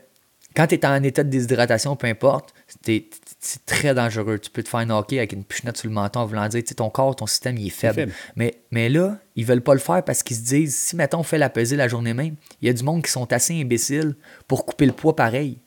quand tu es en état de déshydratation, peu importe, t'es- c'est très dangereux. Tu peux te faire knocker avec une pichenette sur le menton en voulant dire, tu sais, ton corps, ton système, il est faible. faible. Mais, mais là, ils veulent pas le faire parce qu'ils se disent, si, mettons, on fait la pesée la journée même, il y a du monde qui sont assez imbéciles pour couper le poids pareil.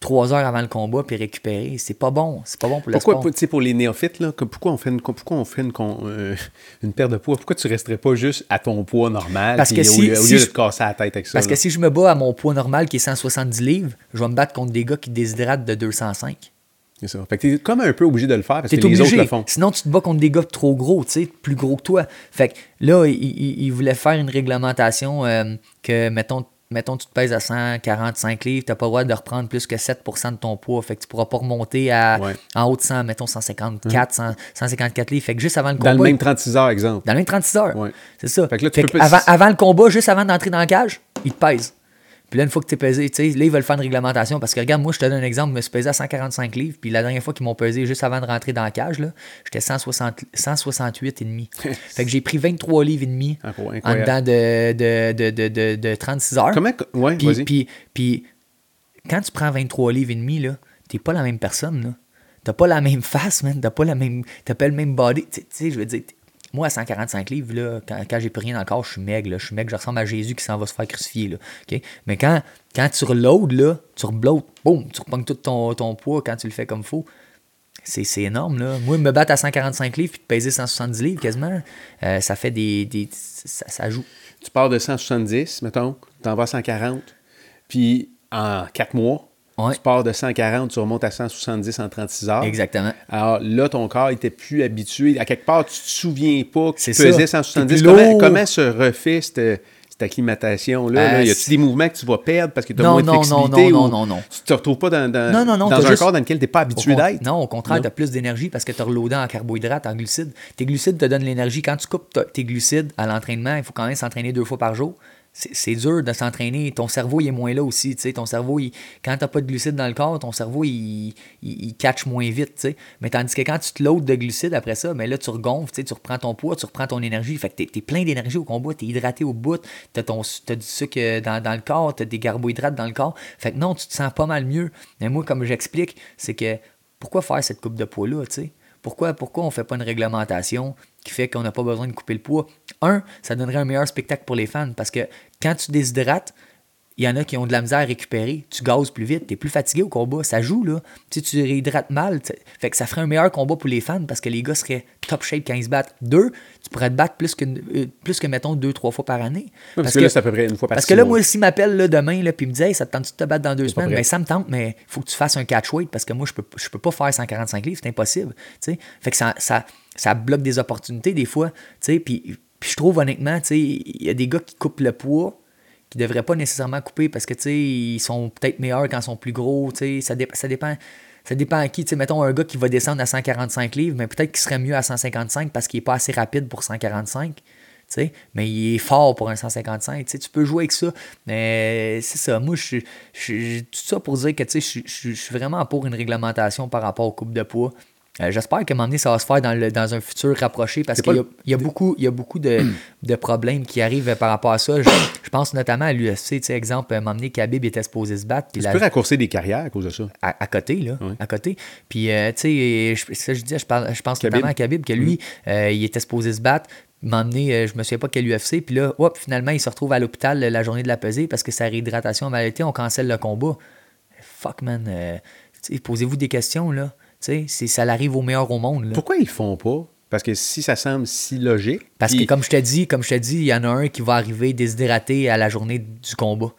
Trois heures avant le combat puis récupérer. C'est pas bon. C'est pas bon pour le Pourquoi, sport. pour, tu sais, pour les néophytes, là, que- pourquoi on fait une, pourquoi on fait une, con- euh, une de poids? Pourquoi tu resterais pas juste à ton poids normal Parce au, si- lieu, au si lieu je- de te casser la tête avec ça? Parce là? que si je me bats à mon poids normal qui est 170 livres, je vais me battre contre des gars qui déshydratent de 205. C'est ça. Fait que t'es comme un peu obligé de le faire parce que T'es les obligé. autres le font. Sinon, tu te bats contre des gars trop gros, tu sais, plus gros que toi. Fait que là, ils il, il voulaient faire une réglementation euh, que, mettons, mettons, tu te pèses à 145 livres, tu n'as pas le droit de reprendre plus que 7% de ton poids. Fait que tu pourras pas remonter à, Ouais. en haut de 100, mettons 154, 100, 154 livres. Fait que juste avant le Dans combat. le même 36 heures, exemple. Dans le même 36 heures. Ouais. C'est ça. Fait que là, tu Fait peux que pas- avant, avant le combat, juste avant d'entrer dans la cage, ils te pèsent. Puis là, une fois que tu es pesé, tu sais, là, ils veulent faire une réglementation parce que, regarde, moi, je te donne un exemple, je me suis pesé à 145 livres, puis la dernière fois qu'ils m'ont pesé juste avant de rentrer dans la cage, là, j'étais 160, 168 et demi. fait que j'ai pris 23 livres et demi Ah, en dedans de, de, de, de, de, de 36 heures. Comment. Ouais, Puis, puis, puis quand tu prends 23 livres et demi, là, t'es pas la même personne, là. T'as pas la même face, man. T'as pas la même. T'as pas le même body. Tu sais- je veux dire, moi, à 145 livres, là, quand, j'ai plus rien dans le corps, je suis maigre. Je suis maigre, je ressemble à Jésus qui s'en va se faire crucifier, là. Mais quand, quand tu reloads, là, tu reblotes, boum, tu repognes tout ton, ton poids quand tu le fais comme faut. C'est énorme, là. Moi, me battre à 145 livres puis te peser 170 livres quasiment, euh, ça fait des. des ça, ça joue. Tu pars de 170, mettons, tu en vas à 140, puis en 4 mois, Ouais. tu pars de 140, tu remontes à 170 en 36 heures. Exactement. Alors là, ton corps était plus habitué. À quelque part, tu te souviens pas que tu pesais ça. 170. T'es plus Comment, comment se refait cette, cette acclimatation-là? Euh, là? Y a-tu c'est- des mouvements que tu vas perdre parce que tu as Non, moins de non, non, flexibilité? non, ou non, non, non. Tu te retrouves pas dans, dans, Non, non, non, dans un juste- corps dans lequel tu n'es pas habitué d'être? Non, au contraire, Non. tu as plus d'énergie parce que tu as reloadé en carbohydrates, en glucides. Tes glucides te donnent l'énergie. Quand tu coupes tes glucides à l'entraînement, il faut quand même s'entraîner deux fois par jour. C'est dur de s'entraîner. Ton cerveau, il est moins là aussi. sais Ton cerveau, il, quand tu pas de glucides dans le corps, ton cerveau, il, il, catch moins vite. Mais tandis que quand tu te loads de glucides après ça, mais là, tu regonfles, tu reprends ton poids, tu reprends ton énergie. Fait que tu es, plein d'énergie au combat, tu es hydraté au bout, tu as, du sucre dans, dans le corps, tu as des carbohydrates dans le corps. Fait que non, tu te sens pas mal mieux. Mais moi, comme j'explique, c'est que pourquoi faire cette coupe de poids-là, tu sais? Pourquoi, pourquoi on ne fait pas une réglementation qui fait qu'on n'a pas besoin de couper le poids? Un, ça donnerait un meilleur spectacle pour les fans parce que quand tu déshydrates, il y en a qui ont de la misère à récupérer. Tu gazes plus vite, tu es plus fatigué au combat. Ça joue, là. Tu, tu réhydrates mal. Fait que ça ferait un meilleur combat pour les fans parce que les gars seraient top shape quand ils se battent. Deux, tu pourrais te battre plus que, euh, plus que mettons, deux, trois fois par année. parce, que, là, c'est à peu près une fois par Parce que là, moi, s'il m'appelle demain, là, puis me dit, hey, ça te tente de te battre dans deux semaines, ben, ça me tente, mais il faut que tu fasses un catch weight parce que moi, je peux, je peux pas faire 145 livres, c'est impossible. Fait que ça, ça, ça bloque des opportunités des fois. Puis, puis je trouve honnêtement, il y a des gars qui coupent le poids qui devraient pas nécessairement couper parce que, tu sais, ils sont peut-être meilleurs quand ils sont plus gros, tu sais, ça, ça dépend. Ça dépend à qui. Sais, mettons un gars qui va descendre à 145 livres, mais peut-être qu'il serait mieux à 155 parce qu'il n'est pas assez rapide pour 145. sais, mais il est fort pour un 155. sais, tu peux jouer avec ça. Mais c'est ça. Moi, je suis tout ça pour dire que je suis vraiment pour une réglementation par rapport aux coupes de poids. Euh, j'espère moment donné, ça va se faire dans, le, dans un futur rapproché parce qu'il y, y, a beaucoup, il y a beaucoup de, de, problèmes qui arrivent par rapport à ça. Je, pense notamment à l'UFC. Exemple, à un moment donné, Khabib était supposé se battre. Tu peux raccourcer des carrières à cause de ça. À, côté, là. À côté. Puis, euh, tu sais, ça, je dis, je, parle, je pense notamment à Khabib que lui, mm. euh, il était supposé se battre m'emmener, je me souviens pas quel UFC, puis là, hop, finalement, il se retrouve à l'hôpital la journée de la pesée parce que sa réhydratation a mal été, on cancelle le combat. Fuck, man. Posez-vous des questions, là. C'est, ça l'arrive au meilleur au monde. Pourquoi ils le font pas? Parce que si ça semble si logique. Parce que comme je te dis, comme je te dis, il y en a un qui va arriver déshydraté à la journée du combat.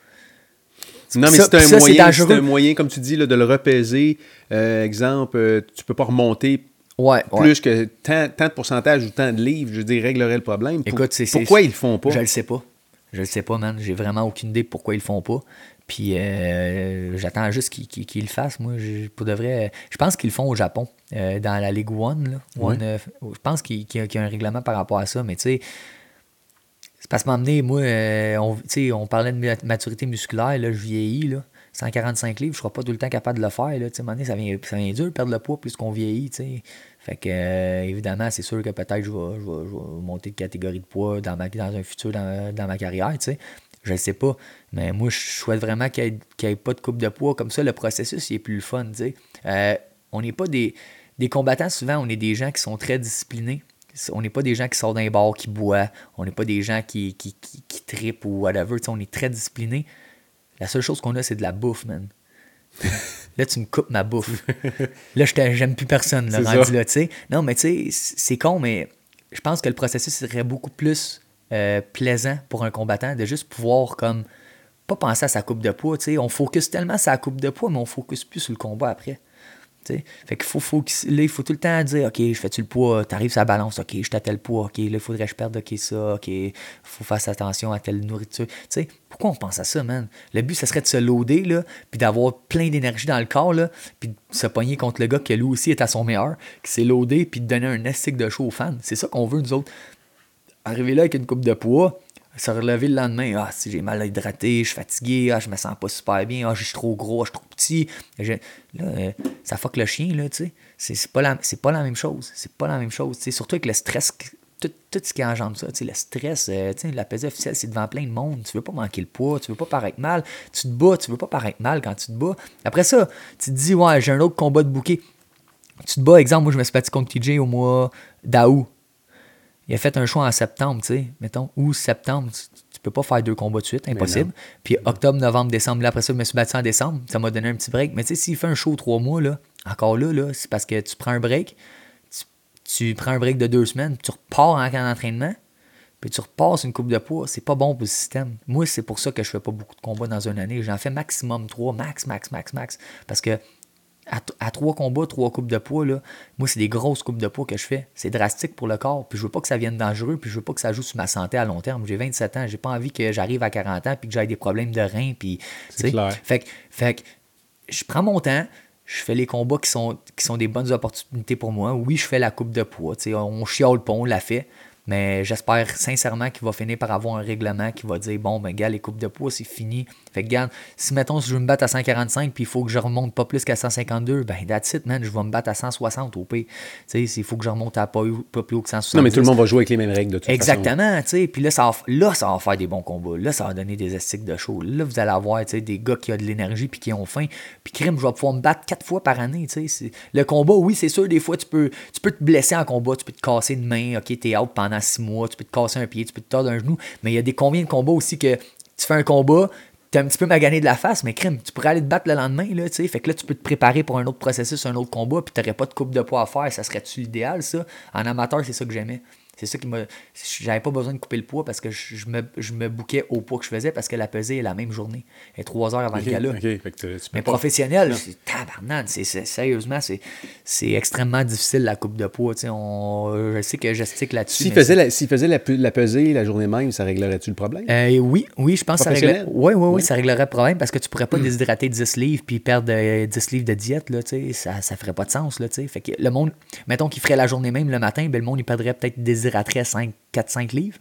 Non, mais c'est un, moyen, c'est un moyen, comme tu dis, de le repaiser. Euh, exemple, euh, tu peux pas remonter plus que tant, de pourcentage ou tant de livres, je dis, réglerait le problème. Écoute, pourquoi ils le font pas? Je le sais pas. Je le sais pas, man. J'ai vraiment aucune idée pourquoi ils le font pas. Puis euh, j'attends juste qu'ils le fassent. Moi, je, pour de vrai, je pense qu'ils le font au Japon, euh, dans la Ligue One. Euh, je pense qu'il y, a un règlement par rapport à ça, mais tu sais, c'est parce que m'emmener, moi, on, on parlait de maturité musculaire, là, je vieillis, là, 145 livres, je ne serai pas tout le temps capable de le faire. Là, ça, vient, ça vient dur de perdre le poids plus qu'on vieillit. Fait que, évidemment, c'est sûr que peut-être je vais, monter de catégorie de poids dans, ma, dans un futur dans, dans ma carrière. Je ne sais pas. Mais moi, je souhaite vraiment qu'il n'y ait, pas de coupe de poids. Comme ça, le processus il est plus fun. Euh, on n'est pas des, des combattants, souvent, on est des gens qui sont très disciplinés. On n'est pas des gens qui sortent d'un bar, qui boivent. On n'est pas des gens qui, qui, qui, tripent ou whatever. on est très disciplinés. La seule chose qu'on a, c'est de la bouffe, man. là, tu me coupes ma bouffe. là, je j'aime plus personne, là, rendu là, tu sais. Non, mais tu sais, c'est con, mais je pense que le processus serait beaucoup plus euh, plaisant pour un combattant de juste pouvoir comme pas penser à sa coupe de poids. sais On focus tellement sur sa coupe de poids, mais on focus plus sur le combat après. sais Fait qu'il faut, faut, là, il faut tout le temps dire OK, je fais-tu le poids, t'arrives la balance, OK, je tel poids, OK, là, faudrait que je perde, OK, ça, OK, faut faire attention à telle nourriture. sais pourquoi on pense à ça, man? Le but, ça serait de se loader, là, puis d'avoir plein d'énergie dans le corps, là, puis de se pogner contre le gars qui, lui aussi, est à son meilleur, qui s'est loadé, puis de donner un estique de show aux fans. C'est ça qu'on veut, nous autres arriver là avec une coupe de poids, se relever le lendemain, ah, si j'ai mal hydraté, je suis fatigué, ah, je me sens pas super bien, ah, je suis trop gros, je suis trop petit. là, euh, ça fuck le chien, là, tu sais. C'est pas, la, pas la même chose. C'est pas la même chose, tu Surtout avec le stress, tout, ce qui engendre ça, tu sais, le stress, euh, tu sais, la pesée officielle, c'est devant plein de monde. Tu veux pas manquer le poids, tu veux pas paraître mal. Tu te bats, tu veux pas paraître mal quand tu te bats. Après ça, tu te dis, ouais, j'ai un autre combat de bouquet. Tu te bats, exemple, moi, je me suis battu contre TJ au mois d'août il a fait un choix en septembre, tu sais, mettons, ou septembre, tu, peux pas faire deux combats de suite, impossible. Puis octobre, novembre, décembre, là, après ça, je me suis battu en décembre, ça m'a donné un petit break. Mais tu sais, s'il fait un show trois mois, là, encore là, là c'est parce que tu prends un break, tu, prends un break de deux semaines, tu repars en camp d'entraînement, puis tu repasses une coupe de poids, c'est pas bon pour le système. Moi, c'est pour ça que je fais pas beaucoup de combats dans une année. J'en fais maximum trois, max, max, max, max. Parce que à, trois combats, trois coupes de poids, là, moi, c'est des grosses coupes de poids que je fais. C'est drastique pour le corps. Puis je veux pas que ça vienne dangereux. Puis je veux pas que ça joue sur ma santé à long terme. J'ai 27 ans. J'ai pas envie que j'arrive à 40 ans puis que j'aie des problèmes de reins. Puis, c'est clair. Fait, fait je prends mon temps. Je fais les combats qui sont, qui sont des bonnes opportunités pour moi. Oui, je fais la coupe de poids. On chiale pas, on la fait. Mais j'espère sincèrement qu'il va finir par avoir un règlement qui va dire bon, ben, gars, les coupes de poids, c'est fini. Fait que, regarde, si mettons, si je veux me battre à 145 puis il faut que je remonte pas plus qu'à 152, ben, that's it, man, je vais me battre à 160 au p. Tu sais, il faut que je remonte à pas, pas, plus haut que 160. Non, mais tout le monde va jouer avec les mêmes règles de toute Exactement, tu sais. Puis là ça, va, là, ça va faire des bons combats. Là, ça va donner des estiques de show. Là, vous allez avoir, tu sais, des gars qui ont de l'énergie puis qui ont faim. Puis crime, je vais pouvoir me battre quatre fois par année, tu sais. Le combat, oui, c'est sûr, des fois, tu peux, tu peux te blesser en combat, tu peux te casser une main, ok, t'es out pendant six mois, tu peux te casser un pied, tu peux te tordre un genou. Mais il y a des combien de combats aussi que tu fais un combat, t'es un petit peu magané de la face, mais crime, tu pourrais aller te battre le lendemain, là, tu sais. Fait que là, tu peux te préparer pour un autre processus, un autre combat, puis t'aurais pas de coupe de poids à faire. Ça serait-tu l'idéal, ça? En amateur, c'est ça que j'aimais. C'est ça qui m'a. J'avais pas besoin de couper le poids parce que je, me, je me bouquais au poids que je faisais parce que la pesée est la même journée. Et trois heures avant le gala. Mais professionnel, c'est tabarnane. Sérieusement, c'est extrêmement difficile la coupe de poids. On, je sais que j'estique là-dessus. S'il faisait, la, faisait la, la, pesée la journée même, ça réglerait-tu le problème? Euh, oui, oui, je pense que ça réglerait. Oui, oui, oui, ça réglerait le problème parce que tu pourrais pas déshydrater 10 livres puis perdre 10 euh, livres de diète. Là, ça, ça ferait pas de sens. Là, fait que le monde, mettons qu'il ferait la journée même le matin, ben, le monde il perdrait peut-être des déshydraterait 4-5 livres,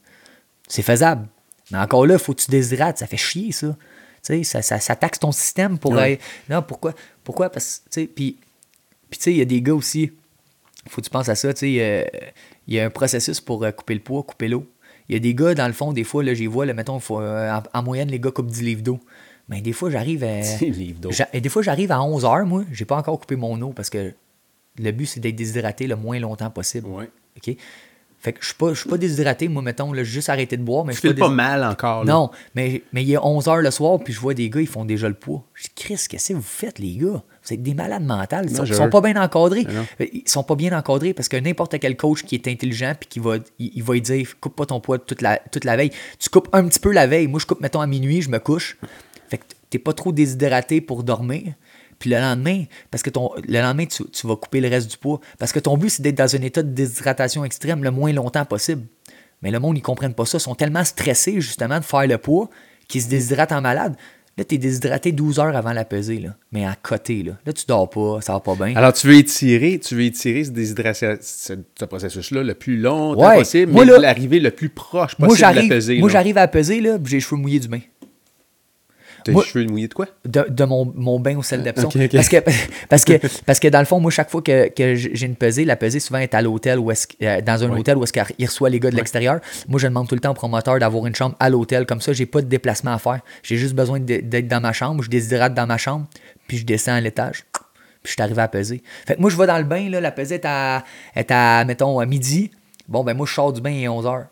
c'est faisable. Mais encore là, il faut que tu déshydrates, ça fait chier ça. ça, ça, ça taxe ton système pour Non, pourquoi? Pourquoi? Parce que, puis, puis tu sais, il y a des gars aussi, faut que tu penses à ça, tu sais, il y a un processus pour euh, couper le poids, couper l'eau. Il y a des gars, dans le fond, des fois, là, j'y vois, là, mettons, faut, euh, en, moyenne, les gars coupent 10 livres d'eau. Mais des fois, j'arrive à. 10 livres d'eau. Et des fois, j'arrive à 11 heures, moi, j'ai pas encore coupé mon eau parce que le but, c'est d'être déshydraté le moins longtemps possible. Ouais. OK? Fait que je suis pas, suis pas déshydraté, moi, mettons, là, juste arrêté de boire. Mais je pas, pas mal encore. Non, mais, mais il est 11 h le soir, puis je vois des gars, ils font déjà le poids. Je dis, Chris, qu'est-ce que vous faites, les gars? Vous êtes des malades mentales. Ils, sont, pas bien encadrés. Ils sont pas bien encadrés parce que n'importe quel coach qui est intelligent, puis qui va, il, va dire, coupe pas ton poids toute la, toute la veille. Tu coupes un petit peu la veille. Moi, je coupe, mettons, à minuit, je me couche. Fait que t'es pas trop déshydraté pour dormir. Puis le lendemain, parce que ton, le lendemain, tu, vas couper le reste du poids. Parce que ton but, c'est d'être dans un état de déshydratation extrême le moins longtemps possible. Mais le monde, ils comprennent pas ça. Ils sont tellement stressés, justement, de faire le poids qu'ils se déshydratent en malade. Là, tu es déshydraté 12 heures avant la pesée, là. mais à côté. Là, là tu dors pas, ça va pas bien. Alors, tu veux étirer, tu veux étirer ce, déshydratation, ce, processus-là le plus longtemps possible, mais l'arrivée le plus proche possible de la pesée. Moi, j'arrive à la pesée, j'ai les cheveux mouillés du bain. T'as les cheveux mouillés de quoi? De, mon, mon, bain au sel d'Epsom. Parce, que, parce, que, parce que dans le fond, moi, chaque fois que, que j'ai une pesée, la pesée souvent est à l'hôtel ou euh, dans un hôtel où est-ce qu'il reçoit les gars de l'extérieur. Moi, je demande tout le temps au promoteur d'avoir une chambre à l'hôtel. Comme ça, j'ai pas de déplacement à faire. J'ai juste besoin d'être dans ma chambre. Je déshydrate dans ma chambre, puis je descends à l'étage. Puis je suis arrivé à peser. Fait que moi, je vais dans le bain, là, la pesée est à, est à, mettons, à midi. Bon, ben moi, je sors du bain, il est 11 h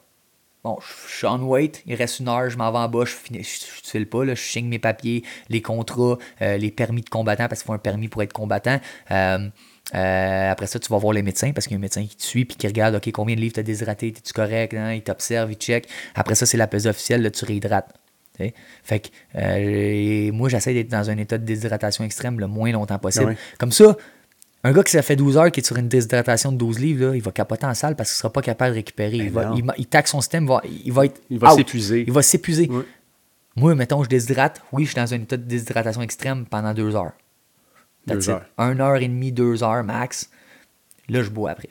Bon, je suis on wait, il reste une heure, je m'en vais en bas, je ne file pas, là, je signe mes papiers, les contrats, euh, les permis de combattant, parce qu'il faut un permis pour être combattant. Euh, euh, après ça, tu vas voir les médecins parce qu'il y a un médecin qui te suit puis qui regarde OK, combien de livres tu as déshydraté, es-tu correct, hein? il t'observe, il check. Après ça, c'est la pesée officielle, là, tu réhydrates. Fait que moi, j'essaie d'être dans un état de déshydratation extrême le moins longtemps possible. Comme ça, un gars qui ça fait 12 heures qui est sur une déshydratation de 12 livres, là, il va capoter en salle parce qu'il ne sera pas capable de récupérer. il, va, il, taxe son système, il va, être. Il va s'épuiser. Il va s'épuiser. Moi, mettons, je déshydrate. Oui, je suis dans un état de déshydratation extrême pendant deux heures. Deux heures. Un heure et demie, deux heures max. Là, je bois après.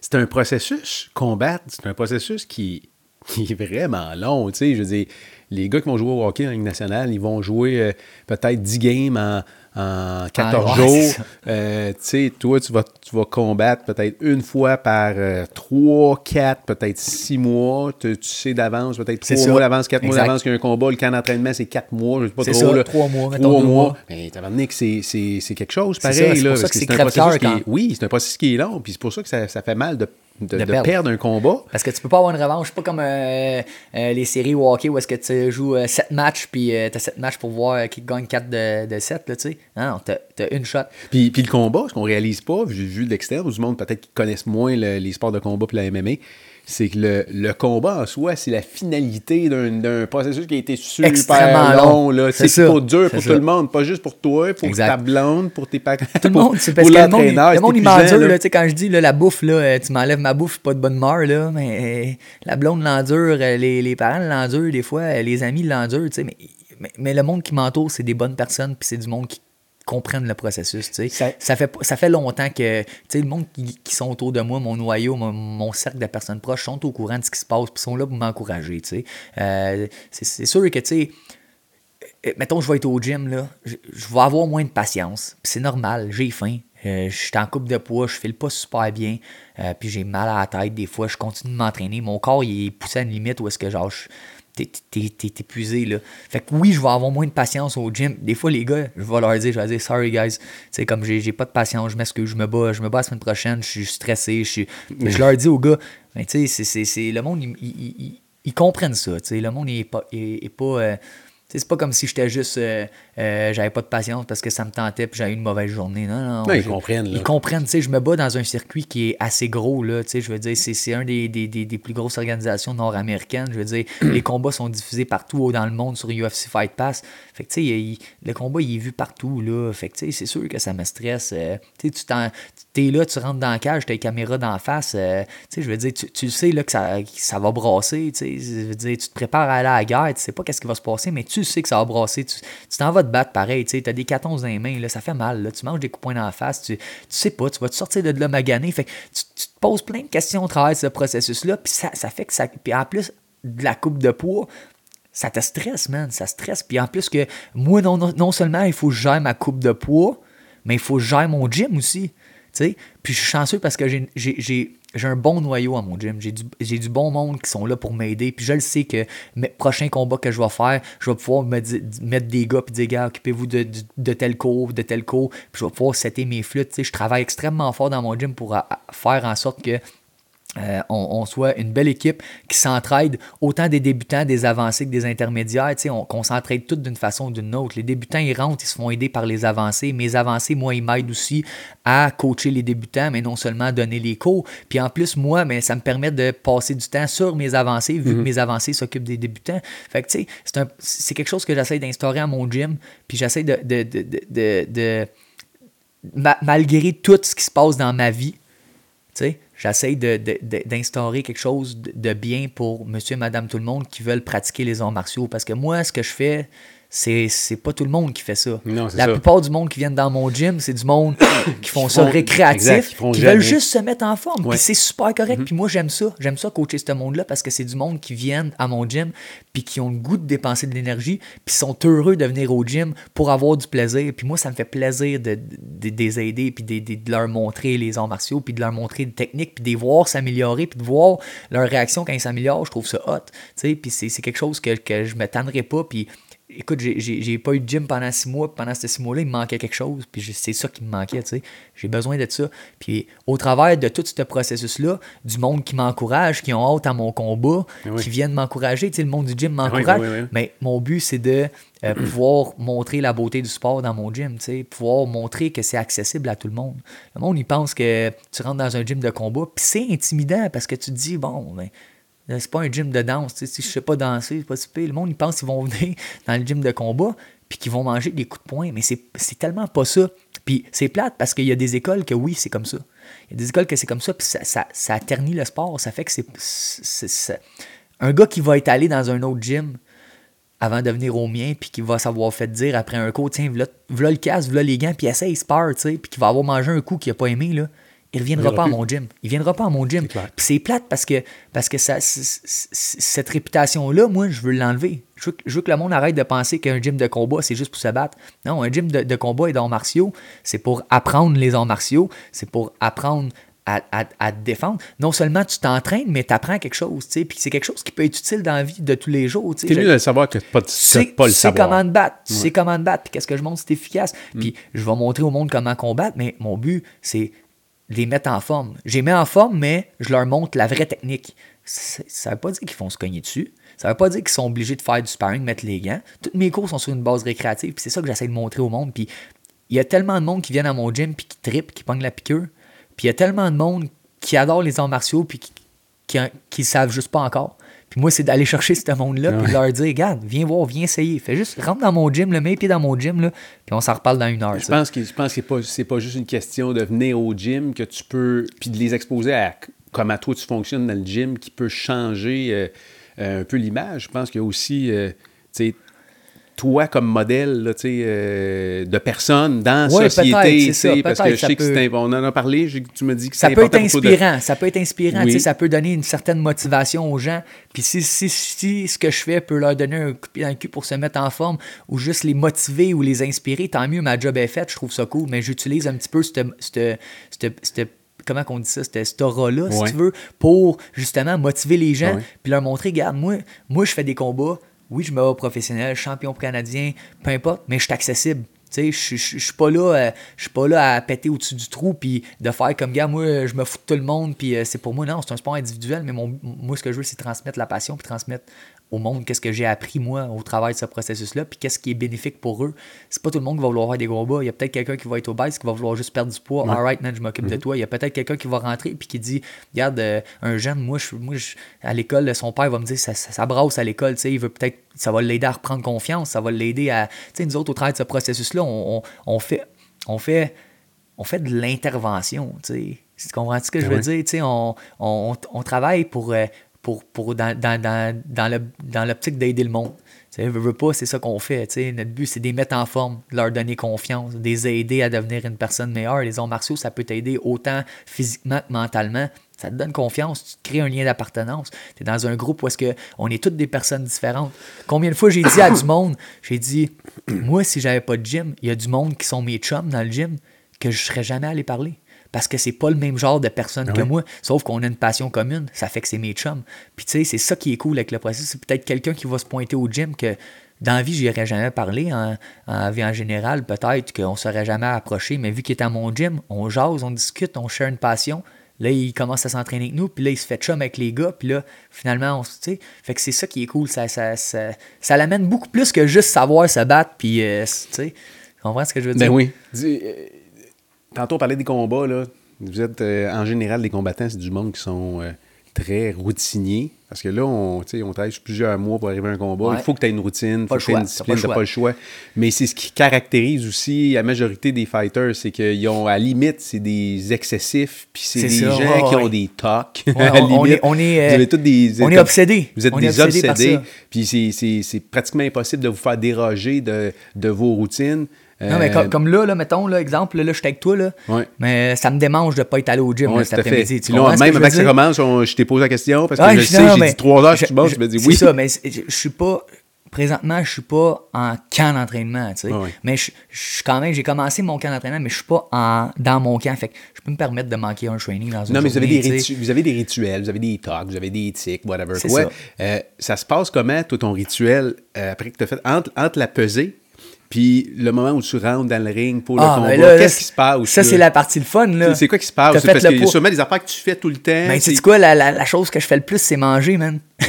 C'est un processus, combattre, c'est un processus qui, qui est vraiment long. Tu sais, je veux dire, les gars qui vont jouer au hockey en Ligue nationale, ils vont jouer euh, peut-être 10 games en en 14 ah, jours. Euh, tu sais, toi, tu vas, tu vas combattre peut-être une fois par 3, 4, peut-être 6 mois. Tu, sais d'avance, peut-être 3 mois d'avance, 4 mois d'avance qu'il y a un combat. Le camp d'entraînement, c'est 4 mois. Je sais pas trop. Ça, là. 3 mois, 3 mois. Mais tu donné que c'est quelque chose pareil. C'est pour ça que c'est un processus qui est, Oui, c'est un processus qui est long. Puis c'est pour ça que ça, ça fait mal de de, perdre. un combat. Parce que tu peux pas avoir une revanche. pas comme euh, euh, les séries au hockey où est-ce que tu joues 7 matchs puis tu as 7 matchs pour voir qui gagne 4 de, de 7. Là, tu sais. Non, t'as as une shot. Puis, puis le combat, ce qu'on réalise pas, vu, vu de l'extérieur, du monde peut-être qui connaissent moins les sports de combat puis la MMA, c'est que le, le, combat en soi, c'est la finalité d'un processus qui a été super Extrêmement long. long. C'est pas dur pour tout le monde, pas juste pour toi, pour ta blonde, pour tes parents. Tout le monde, c'est parce que le monde, le monde il m'endure. Là, quand je dis là, la bouffe, là, tu m'enlèves ma bouffe, pas de bonne humeur, là, mais la blonde l'endure, les, les parents l'endurent des fois, les amis l'endurent, mais, mais, mais, le monde qui m'entoure, c'est des bonnes personnes, puis c'est du monde qui comprennent le processus. Ça, ça, fait, ça fait longtemps que le monde qui, qui, sont autour de moi, mon noyau, mon, cercle de personnes proches, sont au courant de ce qui se passe, puis sont là pour m'encourager. Euh, c'est sûr que, tu sais, euh, mettons, je vais être au gym, là, je, vais avoir moins de patience. C'est normal, j'ai faim. Euh, je suis en coupe de poids, je file pas super bien, euh, puis j'ai mal à la tête. Des fois, je continue de m'entraîner. Mon corps, il est poussé à une limite où est-ce que genre, t'es épuisé. Là. Fait que oui, je vais avoir moins de patience au gym. Des fois, les gars, je vais leur dire, je vais dire, sorry guys, c'est comme j'ai pas de patience, je m'excuse, je me bats, je me bats la semaine prochaine, je suis stressé. Je, je leur dis aux gars, mais tu sais, c'est le monde, ils, comprennent ça. Le monde n'est pas. Est, pas c'est pas comme si j'étais juste. Euh, euh, j'avais pas de patience parce que ça me tentait puis j'avais une mauvaise journée. Non, non. ils comprennent. Ils comprennent. Tu sais, je me bats dans un circuit qui est assez gros. Là, tu sais, je veux dire, c'est un des, des, des, plus grosses organisations nord-américaines. Je veux dire, les combats sont diffusés partout dans le monde sur UFC Fight Pass. Fait que, tu sais, le combat, il est vu partout. Là. Fait que, tu sais, c'est sûr que ça me stresse. Euh, tu sais, tu es là, tu rentres dans la cage, tu as les caméras d'en face. tu sais, je veux dire, tu, tu sais là, que ça, ça va brasser. Tu sais, je veux dire, tu te prépares à aller à la guerre. Tu sais pas qu'est-ce qui va se passer, mais tu sais que ça va brasser. Tu t'en vas te battre pareil, tu as des catons dans les mains, là, ça fait mal. Là, tu manges des coups points dans la face, tu, tu sais pas, tu vas te sortir de là magané. Fait tu, te poses plein de questions au travers de ce processus-là, puis ça, ça fait que ça. Puis en plus de la coupe de poids, ça te stresse, man. Ça stresse. Puis en plus que moi, non, non, seulement il faut que je gère ma coupe de poids, mais il faut que je gère mon gym aussi. sais Puis je suis chanceux parce que j'ai j'ai un bon noyau à mon gym. J'ai du, du, bon monde qui sont là pour m'aider. Puis je le sais que mes prochains combats que je vais faire, je vais pouvoir me mettre des gars puis dire gars, occupez-vous de, de, tel cours, de tel cours. Puis je vais pouvoir setter mes flûtes. Je travaille extrêmement fort dans mon gym pour faire en sorte que euh, on, soit une belle équipe qui s'entraide, autant des débutants, des avancés que des intermédiaires, on, qu'on s'entraide toutes d'une façon ou d'une autre. Les débutants, ils rentrent, ils se font aider par les avancés. Mes avancés, moi, ils m'aident aussi à coacher les débutants, mais non seulement à donner les cours. Puis en plus, moi, mais ça me permet de passer du temps sur mes avancées, vu que mhm. mes avancés s'occupent des débutants. Fait que, tu sais, c'est, c'est quelque chose que j'essaie d'instaurer à mon gym, puis j'essaie de, de, de, de malgré tout ce qui se passe dans ma vie, tu sais, J'essaie d'instaurer quelque chose de bien pour monsieur et madame tout le monde qui veulent pratiquer les arts martiaux. Parce que moi, ce que je fais, c'est pas tout le monde qui fait ça. la plupart du monde qui viennent dans mon gym, c'est du monde qui font ça récréatif, qui, veulent juste se mettre en forme. Puis c'est super correct. Mm-hmm. Puis moi, j'aime ça. J'aime ça coacher ce monde-là parce que c'est du monde qui viennent à mon gym puis qui ont le goût de dépenser de l'énergie puis sont heureux de venir au gym pour avoir du plaisir. Puis moi, ça me fait plaisir de, de, les aider puis de, de, leur montrer les arts martiaux puis de leur montrer des techniques puis de les voir s'améliorer puis de voir leur réaction quand ils s'améliorent. Je trouve ça hot. Puis c'est quelque chose que, que je me tannerai pas. Puis écoute, j'ai pas eu de gym pendant six mois, pendant ces six mois-là, il me manquait quelque chose, puis c'est ça qui me manquait, tu sais. J'ai besoin de ça. Puis au travers de tout ce processus-là, du monde qui m'encourage, qui ont hâte à mon combat, eh qui viennent m'encourager, tu sais, le monde du gym ah m'encourage. mais mon but, c'est de euh, pouvoir montrer la beauté du sport dans mon gym, tu sais, pouvoir montrer que c'est accessible à tout le monde. Le monde, il pense que tu rentres dans un gym de combat, puis c'est intimidant parce que tu te dis, bon, ben, c'est pas un gym de danse. Si je sais pas danser, c'est pas si Le monde, ils pensent qu'ils vont venir dans le gym de combat puis qu'ils vont manger des coups de poing. Mais c'est tellement pas ça. Puis c'est plate parce qu'il y a des écoles que oui, c'est comme ça. Il y a des écoles que c'est comme ça, puis ça, ça, ternit le sport. Ça fait que c'est. Un gars qui va être allé dans un autre gym avant de venir au mien, puis qui va savoir fait dire après un coup, tiens, voilà, le casque, voilà les gants, puis essaye, il se tu sais, puis qui va avoir mangé un coup qu'il n'a pas aimé, là il reviendra pas à mon gym. Il viendra pas à mon gym. Puis c'est plate parce que, parce que ça, cette réputation-là, moi, je veux l'enlever. Je, veux, que le monde arrête de penser qu'un gym de combat, c'est juste pour se battre. Non, un gym de, combat et d'arts martiaux, c'est pour apprendre les arts martiaux, c'est pour apprendre à, à, te défendre. Non seulement tu t'entraînes, mais tu apprends quelque chose. Puis c'est quelque chose qui peut être utile dans la vie de tous les jours. C'est mieux de savoir que pas, pas le savoir. comment te battre. Tu sais comment te battre. Puis qu'est-ce que je montre, c'est efficace. Mm. Puis je vais montrer au monde comment combattre, mais mon but, c'est les mettre en forme. J'ai mis en forme, mais je leur montre la vraie technique. Ça ne veut pas dire qu'ils vont se cogner dessus. Ça ne veut pas dire qu'ils sont obligés de faire du sparring, mettre les gants. Toutes mes cours sont sur une base récréative, puis c'est ça que j'essaie de montrer au monde. Puis il y a tellement de monde qui viennent à mon gym, puis qui trippent, qui pognent la piqûre. Puis il y a tellement de monde qui adore les arts martiaux, puis qui ne savent juste pas encore. Puis moi, c'est d'aller chercher ce monde-là, puis de leur dire, regarde, viens voir, viens essayer. Fais juste, rentre dans mon gym, le mets pied dans mon gym, là, puis on s'en reparle dans une heure. Je pense que, je pense que c'est pas, pas juste une question de venir au gym que tu peux, puis de les exposer à comme à toi tu fonctionnes dans le gym, qui peut changer euh, euh, un peu l'image. Je pense qu'il y a aussi, euh, tu sais, toi comme modèle là, euh, de personne dans la Ouais, société, ça, parce que je sais que peut- c'est imp- on en a parlé, tu me dis que ça peut être de- inspirant, ça peut être inspirant, Oui. ça peut donner une certaine motivation aux gens. Puis si, si, si ce que je fais peut leur donner un coup de pied dans le cul pour se mettre en forme ou juste les motiver ou les inspirer, tant mieux, ma job est faite, je trouve ça cool. Mais j'utilise un petit peu cette, comment qu'on dit ça, cette, aura-là, Ouais. si tu veux, pour justement motiver les gens puis leur montrer, regarde, moi, moi je fais des combats, oui, je me vois professionnel, champion canadien, peu importe, mais je suis accessible. Je- suis pas là, euh, je suis pas là à péter au-dessus du trou puis de faire comme gars, moi je me fous de tout le monde puis euh, c'est pour moi non, c'est un sport individuel mais moi ce que je veux c'est transmettre la passion puis transmettre au monde qu'est-ce que j'ai appris moi au travail de ce processus là puis qu'est-ce qui est bénéfique pour eux. C'est pas tout le monde qui va vouloir faire des combats, il y a peut-être quelqu'un qui va être obèse qui va vouloir juste perdre du poids. Alright man, je m'occupe de toi. Il y a peut-être quelqu'un qui va rentrer puis qui dit regarde euh, un jeune moi je moi je- à l'école son père va me dire ça, ça, ça brasse à l'école, tu sais, il veut peut-être ça va l'aider à reprendre confiance, ça va l'aider à tu sais nous autres au travers de ce processus là, on, on, on fait on fait on fait de l'intervention, tu sais. Tu comprends ce que je veux dire? Tu sais, on, on, on travaille pour, euh, pour, pour dans, dans, dans, dans l'optique d'aider le monde. Tu sais, veux, pas, c'est ça qu'on fait. tu. Notre but, c'est de les mettre en forme, de leur donner confiance, de les aider à devenir une personne meilleure. Les arts martiaux, ça peut t'aider autant physiquement que mentalement. Ça te donne confiance, tu crées un lien d'appartenance. Tu es dans un groupe où est-ce que on est toutes des personnes différentes. Combien de fois j'ai dit à du monde, j'ai dit, moi, si j'avais pas de gym, il y a du monde qui sont mes chums dans le gym que je serais jamais allé parler. Parce que c'est pas le même genre de personne que ouais. moi, sauf qu'on a une passion commune, ça fait que c'est mes chums. Puis tu sais, c'est ça qui est cool avec le processus. C'est peut-être quelqu'un qui va se pointer au gym que dans la vie, j'irais jamais parler. En, en vie en général, peut-être qu'on ne serait jamais approché, mais vu qu'il est à mon gym, on jase, on discute, on share une passion. Là, il commence à s'entraîner avec nous, puis là, il se fait chum avec les gars, puis là, finalement, on se- tu sais, fait que c'est ça qui est cool. Ça, ça, ça, ça l'amène beaucoup plus que juste savoir se battre, puis, euh, tu sais, tu comprends ce que je veux dire? Ben oui. Euh, tantôt, on parlait des combats, là. Vous êtes, euh, en général, les combattants, c'est du monde qui sont euh, très routiniers. Parce que là, on, on travaille sur plusieurs mois pour arriver à un combat. Ouais. Il faut que tu aies une routine, il faut Pas que tu aies une pas discipline, tu choix. pas le choix. Mais c'est ce qui caractérise aussi la majorité des fighters, c'est qu'ils ont, à la limite, c'est des excessifs, puis c'est des ça, gens ouais, qui ouais. ont des tocs. On- est- on est, euh, Vous avez tous des, on est obsédés. Vous êtes On des obsédés. Puis c'est pratiquement impossible de vous faire déroger de, de vos routines. Non, mais Euh, comme, comme là, là, mettons, là, exemple, là, je suis avec toi, là, Ouais. mais ça me démange de pas être allé au gym Ouais, là, tout cet après-midi. Tu là, même avant que ça commence, on- je t'ai posé la question parce que je je- sais, j'ai dit trois heures, je- tu bosses, je- je me dis c'est oui. ça, mais c'est- je, je suis pas. Présentement, je suis pas en camp d'entraînement, tu sais. Ouais. Mais je, je suis quand même, j'ai commencé mon camp d'entraînement, mais je suis pas en, dans mon camp. Fait que je peux me permettre de manquer un training dans une Non, mais vous avez, des ritu- vous avez des rituels, vous avez des talks, vous avez des tics, whatever. C'est quoi. ça. Euh, ça se passe comment, toi, ton rituel, euh, après que tu as fait, entre, entre la pesée, puis le moment où tu rentres dans le ring pour le Ah, combat, ben qu'est-ce qui se passe? Ça, c'est la partie le fun, là. C'est quoi qui se passe? Parce qu'il y a sûrement des affaires que tu fais tout le temps. Ben, c'est- sais quoi, la, la, la chose que je fais le plus, c'est manger, man.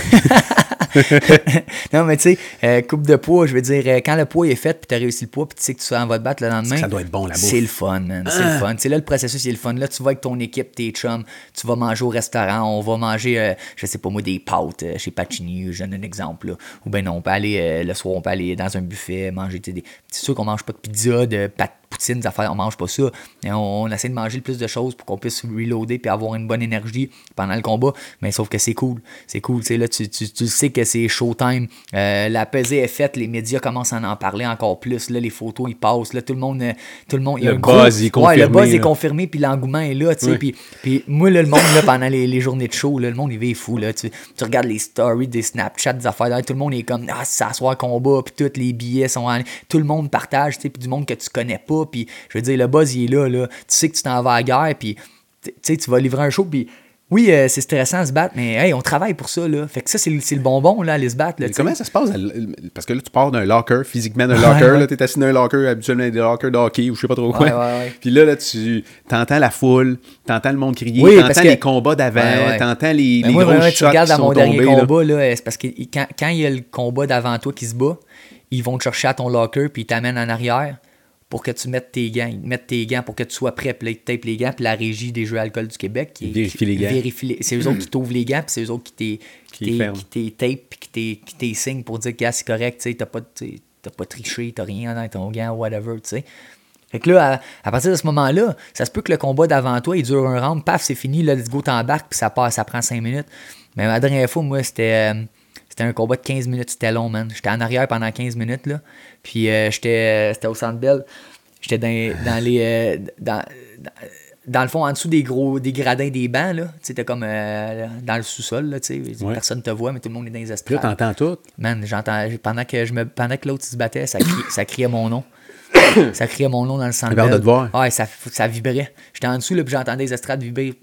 non, mais tu sais, euh, coupe de poids, je veux dire, euh, quand le poids est fait, puis tu as réussi le poids, puis tu sais que tu s'en vas te battre le lendemain. Ça doit être bon, la bouffe. C'est le fun, man. C'est Ah. le fun. C'est là le processus, c'est le fun. Là, tu vas avec ton équipe, tes chums, tu vas manger au restaurant, on va manger, euh, je sais pas moi, des pâtes chez Pacini, je donne un exemple. Là. Ou ben non, on peut aller, le soir, on peut aller dans un buffet, manger tu sais, des. C'est sûr qu'on mange pas de pizza, de pâtes poutine, des affaires, on mange pas ça. Et on, on essaie de manger le plus de choses pour qu'on puisse reloader puis avoir une bonne énergie pendant le combat. Mais sauf que c'est cool. C'est cool. Tu sais, là, tu, tu, tu sais que c'est showtime. Euh, la pesée est faite, les médias commencent à en parler encore plus. Là, les photos, ils passent. Là, tout le monde. Tout le monde Le buzz est Ouais, le confirmé, buzz est confirmé, puis l'engouement est là. Ouais. puis, puis moi, là, le monde, là, pendant les, les journées de show, là, le monde, il est fou. Là, tu, tu regardes les stories, des Snapchat, des affaires. là, tout le monde est comme, ah, à soir combat, puis tous les billets sont en Tout le monde partage, puis du monde que tu connais pas. Puis je veux dire, le buzz, il est là. là. Tu sais que tu t'en vas à la guerre, puis tu sais, tu vas livrer un show, puis. Oui, euh, c'est stressant de se battre, mais hey, on travaille pour ça. Là. Fait que ça, c'est le, bonbon, là, aller se battre. Là. Comment ça se passe? Parce que là, tu pars d'un locker, physiquement d'un Ouais, locker. ouais. Là, t'es assis dans un locker, habituellement des lockers de hockey ou je sais pas trop quoi. Ouais, ouais, ouais. Puis là, là, tu entends la foule, t'entends le monde crier, Oui, t'entends que- les combats d'avant, Ouais, ouais. t'entends les, Ben les moi, gros tu regardes qui à mon dernier tombés. là. combat, là, c'est parce que quand, quand il y a le combat d'avant toi qui se bat, ils vont te chercher à ton locker puis ils t'amènent en arrière pour que tu mettes tes gants. Ils te mettent tes gants pour que tu sois prêt. Puis tapent les gants. Puis la régie des jeux alcool du Québec qui, qui- les gants. vérifie les- C'est eux autres qui t'ouvrent les gants, puis c'est eux autres qui t'es- tape puis qui t'es- qui t'es signe pour dire que gars, c'est correct, tu t'as pas, t'as pas triché, t'as rien dans ton gant, whatever, tu sais. Fait que là, à, à partir de ce moment-là, ça se peut que le combat d'avant toi, il dure un round, paf, c'est fini, là, let's go, t'embarques, puis ça passe, ça prend cinq minutes. Mais la dernière fois, moi, c'était. euh, C'était un combat de 15 minutes, c'était long, man. J'étais en arrière pendant 15 minutes, là. Puis euh, j'étais, c'était au Centre Bell. J'étais dans, dans les... euh, dans, dans- dans le fond, en dessous des gros des gradins des bancs, là. Tu sais, comme euh, dans le sous-sol, là, tu sais. Ouais. Personne te voit, mais tout le monde est dans les Puis là, estrades. t'entends tout. Man, j'entends. Pendant que je me pendant que l'autre se battait, ça, crie- ça criait mon nom. ça criait mon nom dans le centre. Hâte de belle. te voir. Ouais, ça, ça vibrait. J'étais en dessous, là, puis j'entendais les estrades vibrer.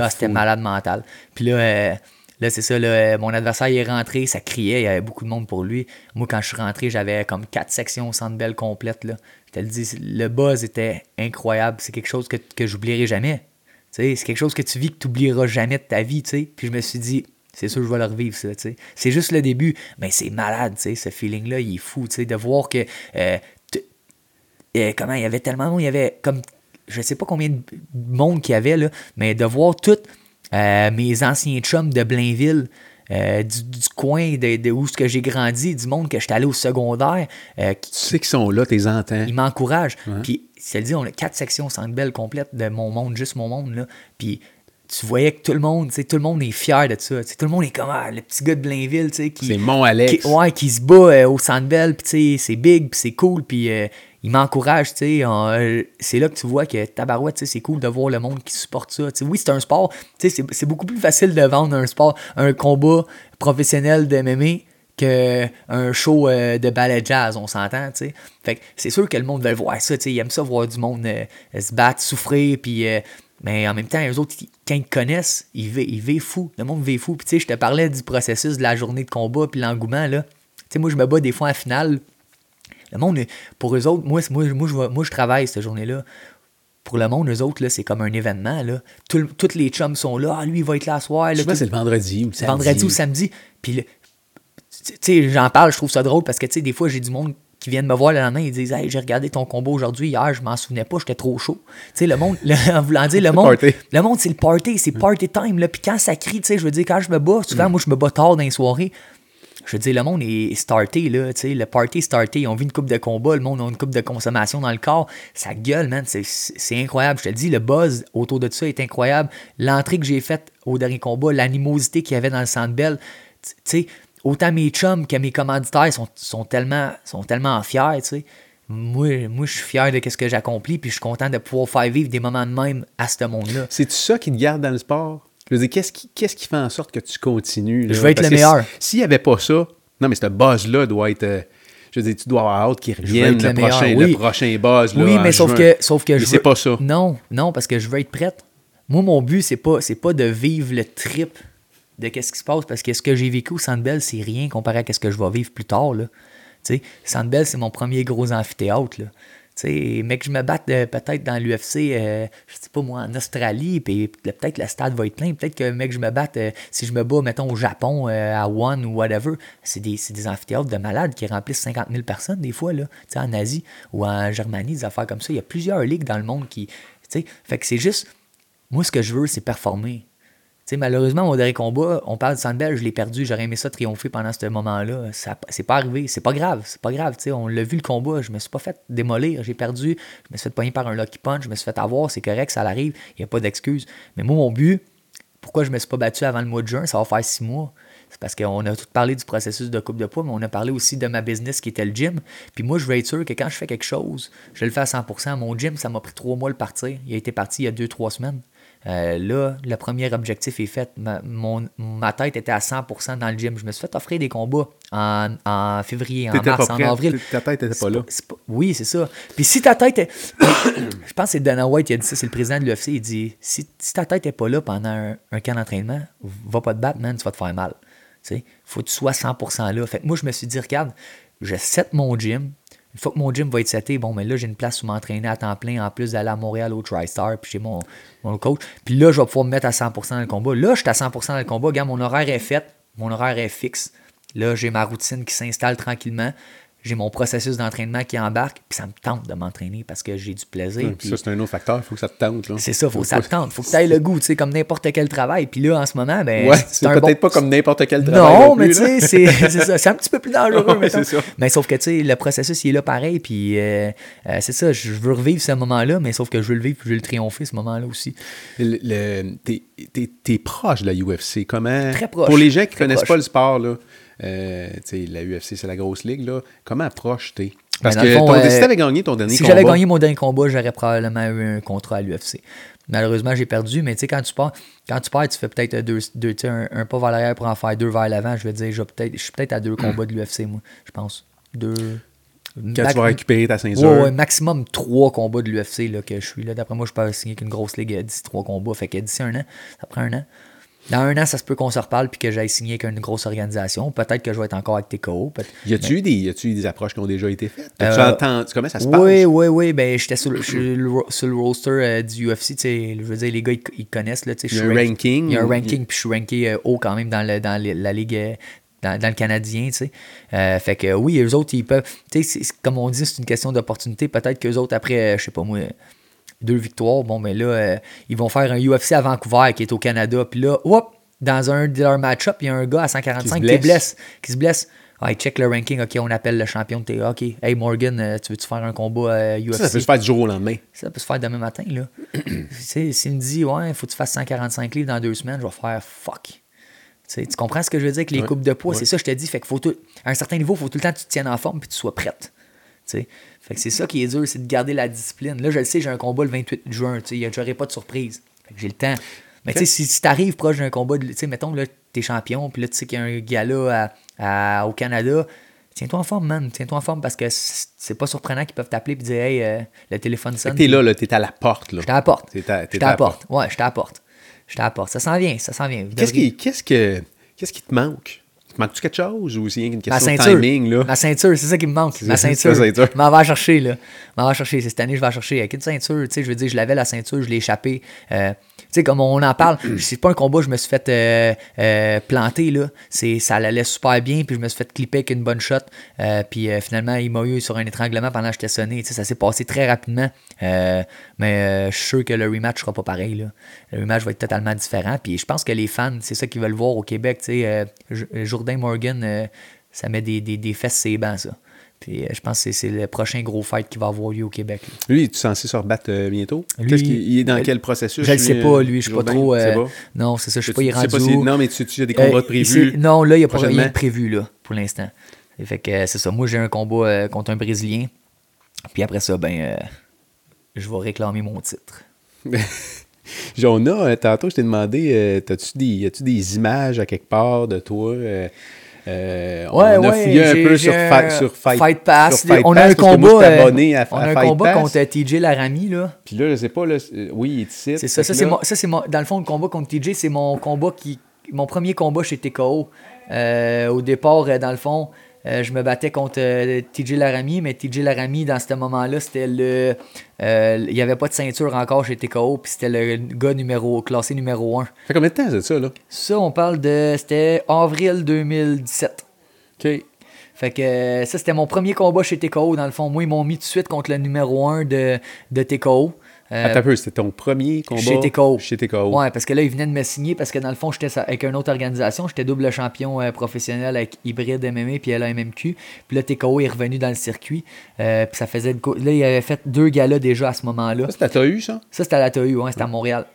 Ah, c'était malade mental. Puis là, euh, là c'est ça, euh, mon adversaire est rentré, ça criait, il y avait beaucoup de monde pour lui. Moi, quand je suis rentré, j'avais comme quatre sections au centre belle complètes. Là. Je te le dis, le buzz était incroyable. C'est quelque chose que, j'oublierai jamais. C'est quelque chose que tu vis que tu n'oublieras jamais de ta vie. Puis je me suis dit, c'est sûr, je vais le revivre, ça. C'est juste le début, mais c'est malade, tu sais, ce feeling-là, il est fou, de voir que euh, euh, comment il y avait tellement de monde, il y avait comme je sais pas combien de monde qu'il y avait mais de voir tous euh, mes anciens chums de Blainville, euh, du, du coin de, de où ce que j'ai grandi, du monde que j'étais allé au secondaire, euh, qui, Tu sais qu'ils sont là, t'es entends. ils m'encouragent. Ouais. Puis, c'est dit, on a quatre sections centre belle complètes de mon monde, juste mon monde là. Puis tu voyais que tout le monde, tu sais, tout le monde est fier de ça. Tu sais, tout le monde est comme ah, le petit gars de Blainville, tu sais, qui, C'est mon Alex. qui- ouais, qui se bat euh, au Centre Bell, puis tu sais, c'est big, puis c'est cool, puis il m'encourage, tu sais. euh, c'est là que tu vois que tabarouette, c'est cool de voir le monde qui supporte ça. Oui, c'est un sport, tu sais, c'est- beaucoup plus facile de vendre un sport, un combat professionnel de MMA qu'un show euh, de ballet jazz, on s'entend, tu sais. Fait que c'est sûr que le monde veut voir ça, tu sais, il aime ça voir du monde euh, se battre, souffrir, puis... mais en même temps, eux autres, ils- quand ils connaissent, ils vivent, ils fou. Le monde vit fou. Puis tu sais, je te parlais du processus de la journée de combat puis l'engouement, là. Tu sais, moi, je me bats des fois en finale. Le monde, pour eux autres, moi, moi, moi, je, moi, je travaille cette journée-là. Pour le monde, eux autres, c'est comme un événement, là. Tout le- tous les chums sont là. Ah, lui, il va être là ce soir. là, Souvent, tout- c'est le vendredi ou le samedi. vendredi ou samedi. Puis, tu sais, j'en parle, je trouve ça drôle parce que, tu sais, des fois, j'ai du monde qui viennent me voir le lendemain, ils disent Hey, j'ai regardé ton combat aujourd'hui, hier, je m'en souvenais pas, j'étais trop chaud. Tu sais, le monde, le- en voulant dire, le monde, le monde, c'est le party, c'est party time, là. Puis quand ça crie, tu sais, je veux dire, quand je me bats, Mm. souvent, moi, je me bats tard dans les soirées. Je veux dire, le monde est starté, là, tu sais, le party est starté, ont vu une coupe de combat, le monde a une coupe de consommation dans le corps, ça gueule, man, c'est- incroyable, je te dis, le buzz autour de ça est incroyable, l'entrée que j'ai faite au dernier combat, l'animosité qu'il y avait dans le Centre Bell, tu sais, autant mes chums que mes commanditaires sont, sont, tellement, sont tellement fiers, tu sais, moi, moi je suis fier de ce que j'accomplis, puis je suis content de pouvoir faire vivre des moments de même à ce monde-là. C'est-tu ça qui te garde dans le sport? Je veux dire, qu'est-ce qui, qu'est-ce qui fait en sorte que tu continues? là? Je veux être Parce le meilleur. si- S'il n'y avait pas ça, non, mais ce buzz-là doit être. euh, je veux dire, tu dois avoir hâte qu'il revienne, le le prochain, oui. le prochain buzz. là, Oui, mais sauf juin. que, sauf que Mais je c'est veux- pas ça. Non, non, parce que je veux être prête. Moi, mon but, c'est pas, c'est pas de vivre le trip de qu'est-ce qui se passe, parce que ce que j'ai vécu au Centre Bell, c'est rien comparé à ce que je vais vivre plus tard. Là. Tu sais, Centre Bell, c'est mon premier gros amphithéâtre. Là. Tu sais, mais que je me batte euh, peut-être dans l'UFC, euh, je sais pas moi, en Australie, puis peut-être le stade va être plein. Peut-être que, mec, je me batte, euh, si je me bats, mettons, au Japon, euh, à One ou whatever, c'est des, des amphithéâtres de malades qui remplissent 50 000 personnes des fois, là. Tu sais, en Asie ou en Germanie, des affaires comme ça. Il y a plusieurs ligues dans le monde qui. Tu sais, fait que c'est juste. Moi, ce que je veux, c'est performer. Malheureusement, mon dernier combat, on parle de Sandbell, je l'ai perdu. J'aurais aimé ça triompher pendant ce moment-là. Ça, c'est pas arrivé. C'est pas grave. C'est pas grave. On l'a vu le combat. Je me suis pas fait démolir. J'ai perdu. Je me suis fait pogner par un lucky punch. Je me suis fait avoir. C'est correct, ça arrive. Il n'y a pas d'excuse. Mais moi, mon but, pourquoi je me suis pas battu avant le mois de juin, ça va faire six mois. C'est parce qu'on a tout parlé du processus de coupe de poids, mais on a parlé aussi de ma business qui était le gym. Puis moi, je veux être sûr que quand je fais quelque chose, je le fais à 100%. Mon gym, ça m'a pris trois mois le partir. Il a été parti il y a deux, trois semaines. Euh, là, le premier objectif est fait. Ma, mon- ma tête était à 100% dans le gym. Je me suis fait offrir des combats en, en février, en mars, en avril. Ta tête n'était pas là. pas- oui, c'est ça. Puis si ta tête est. je pense que c'est Dana White qui a dit ça, c'est le président de l'UFC. Il dit si, si ta tête n'est pas là pendant un, un camp d'entraînement, va pas te battre, man, tu vas te faire mal. Tu sais, faut que tu sois 100% là. Fait que moi, je me suis dit, regarde, je set mon gym. Une fois que mon gym va être seté, bon, mais là, j'ai une place où m'entraîner à temps plein, en plus d'aller à Montréal au TriStar, puis chez mon, mon coach. Puis là, je vais pouvoir me mettre à 100% dans le combat. Là, je suis à 100% dans le combat. Regarde, mon horaire est fait, mon horaire est fixe. Là, j'ai ma routine qui s'installe tranquillement. J'ai mon processus d'entraînement qui embarque, puis ça me tente de m'entraîner parce que j'ai du plaisir. puis ça, c'est un autre facteur. Il faut que ça te tente. là. C'est ça, faut que ça te tente. Faut que tu aies le goût, tu sais, comme n'importe quel travail. Puis là, en ce moment, ben. Ouais, c'est peut-être bon- pas comme n'importe quel travail. Non, mais tu sais, c'est c'est ça. C'est un petit peu plus dangereux, Ouais, ça. Mais sauf que, tu sais, le processus, il est là pareil. Puis euh, euh, c'est ça, je veux revivre ce moment-là, mais sauf que je veux le vivre puis je veux le triompher, ce moment-là aussi. Le- le- T'es t'es proche de la UFC. Comment? Très proche. Pour les gens qui connaissent proche. pas le sport, là, euh, la UFC, c'est la grosse ligue, là. Comment? Parce Ben, dans que fond, ton- euh, si t'avais gagné ton dernier Si combat. j'avais gagné mon dernier combat, j'aurais probablement eu un contrat à l'UFC. Malheureusement, j'ai perdu, mais tu sais, quand tu pars, quand tu perds, tu fais peut-être deux, un, un pas vers l'arrière pour en faire deux vers l'avant. Je veux dire, je suis peut-être à deux combats de l'UFC, moi, je pense. Deux. Quand tu vas récupérer ta ceinture. Ouais, ouais, maximum trois combats de l'UFC que je suis là. D'après moi, je peux signer qu'une grosse ligue d'ici trois combats. Fait que d'ici un an, ça prend un an. Dans un an, ça se peut qu'on se reparle puis que j'aille signer qu'une grosse organisation. Peut-être que je vais être encore avec TKO. peut- Y a-tu eu, des- approches qui ont déjà été faites? As-tu Euh, entendu- Comment ça se passe? Oui, oui, oui. Ben, j'étais sur, le- sur roster euh, du UFC. tu Je veux dire, les gars, ils, ils connaissent. Là, tu Il y a un rank- ranking. Il y a un ranking, puis je suis ranké euh, haut quand même dans, le, dans le- la ligue. dans, dans le Canadien, tu sais. Euh, fait que oui, eux autres, ils peuvent. Tu sais, comme on dit, c'est une question d'opportunité. Peut-être qu'eux autres, après, euh, je sais pas moi, deux victoires, bon, mais là, euh, ils vont faire un UFC à Vancouver qui est au Canada. Puis là, hop, dans un de leurs match-up, il y a un gars à 145 qui, blesse. blesse. Qui se blesse. Ah, il check le ranking, ok, on appelle le champion de TA. Ok, hey Morgan, euh, tu veux-tu faire un combat euh, UFC? Ça, ça peut se faire du jour au lendemain. Ça peut se faire demain matin, là. S'il me dit, ouais, il faut que tu fasses 145 livres dans deux semaines, je vais faire fuck. Tu comprends ce que je veux dire avec les Ouais, coupes de poids? ouais. C'est ça, je te dis. Fait que faut tout, à un certain niveau, il faut tout le temps que tu te tiennes en forme puis que tu sois prête. Fait que c'est ça qui est dur, c'est de garder la discipline. Là, je le sais, j'ai un combat le 28 juin. Tu sais, j'aurai pas de surprise. Fait que j'ai le temps. Mais tu sais, si, si t'arrives proche d'un combat, tu sais, mettons, là, t'es champion, puis là, tu sais qu'il y a un gala à, à- au Canada, tiens-toi en forme, man. Tiens-toi en forme parce que c'est pas surprenant qu'ils peuvent t'appeler et dire, hey, euh, le téléphone sonne. T'es là, là, t'es à la porte. Là. Je t'apporte. Je t'apporte. Ouais, je t'apporte. Je t'apporte. Ça s'en vient, ça s'en vient. Qu'est-ce devriez- qui, que, qu'est-ce qui te manque? Te manque-tu quelque chose ou c'est rien qu'une Ma question de timing? Là? Ma ceinture, c'est ça qui me manque. Ma ceinture. ceinture. Je m'en vais chercher, là. Je m'en vais chercher. Cette année, je vais chercher. Avec une ceinture, tu sais, je veux dire, je l'avais la ceinture, je l'ai échappée. Euh, sais, comme on en parle, c'est pas un combat, je me suis fait euh, euh, planter, là. C'est, ça allait super bien, puis je me suis fait clipper avec une bonne shot. Euh, puis finalement, il m'a eu sur un étranglement pendant que j'étais sonné. Tu sais, ça s'est passé très rapidement. Mais je suis sûr que le rematch sera pas pareil, là. Le rematch va être totalement différent. Puis je pense que les fans, c'est ça qu'ils veulent voir au Québec, tu sais. Jourdain Morgan, ça met des, des, des fesses sur les bancs, ça. Puis euh, je pense que c'est- le prochain gros fight qui va avoir lieu au Québec. là. Lui, es-tu censé se rebattre euh, bientôt? Lui- il est dans Euh, quel processus? Je ne sais pas, lui, je suis pas trop. Tu euh, pas? non, c'est ça, je sais Tu- pas, il est tu sais rendu pas si- où? Non, mais tu, tu as des combats Euh, prévus. Non, là, il n'y a pas rien de prévu là, pour l'instant. Fait que c'est ça. Moi, j'ai un combat contre un Brésilien. Puis après ça, ben, je vais réclamer mon titre. Jona, euh, tantôt, je t'ai demandé, t'as-tu des, y a-tu des images à quelque part de toi? Euh, euh, Ouais, on a ouais, fouillé un peu sur, un Fight, sur Fight, Pass. sur Fight on a Pass, un que moi, combat, suis euh, abonné à, on à a un Fight combat Pass. contre TJ Laramie, là. Puis là, je sais pas, là, c'est- oui, il. C'est ça. Ça, là- c'est dans le fond, le combat contre TJ, c'est mon combat qui. Mon premier combat chez TKO. Euh, au départ, euh, dans le fond, euh, je me battais contre euh, TJ Laramie, mais TJ Laramie, dans ce moment-là, c'était le. euh, Il n'y avait pas de ceinture encore chez TKO, puis c'était le gars numéro, classé numéro 1. Fait combien de temps c'est ça, là? Ça, on parle de. C'était avril 2017. OK. Fait que ça, c'était mon premier combat chez TKO. Dans le fond, moi, ils m'ont mis tout de suite contre le numéro 1 de, de TKO. Euh, Attends un peu, c'était ton premier combat chez TKO. Chez TKO. Ouais, parce que là, ils venaient de me signer parce que dans le fond, j'étais avec une autre organisation. J'étais double champion euh, professionnel avec Hybride MMA puis LAMMQ. Puis là, TKO est revenu dans le circuit. Euh, puis ça faisait. Là, il avait fait deux galas déjà à ce moment-là. Ça, c'était à t'as eu, ça? Ça, c'était à la TAU, hein, c'était à Montréal.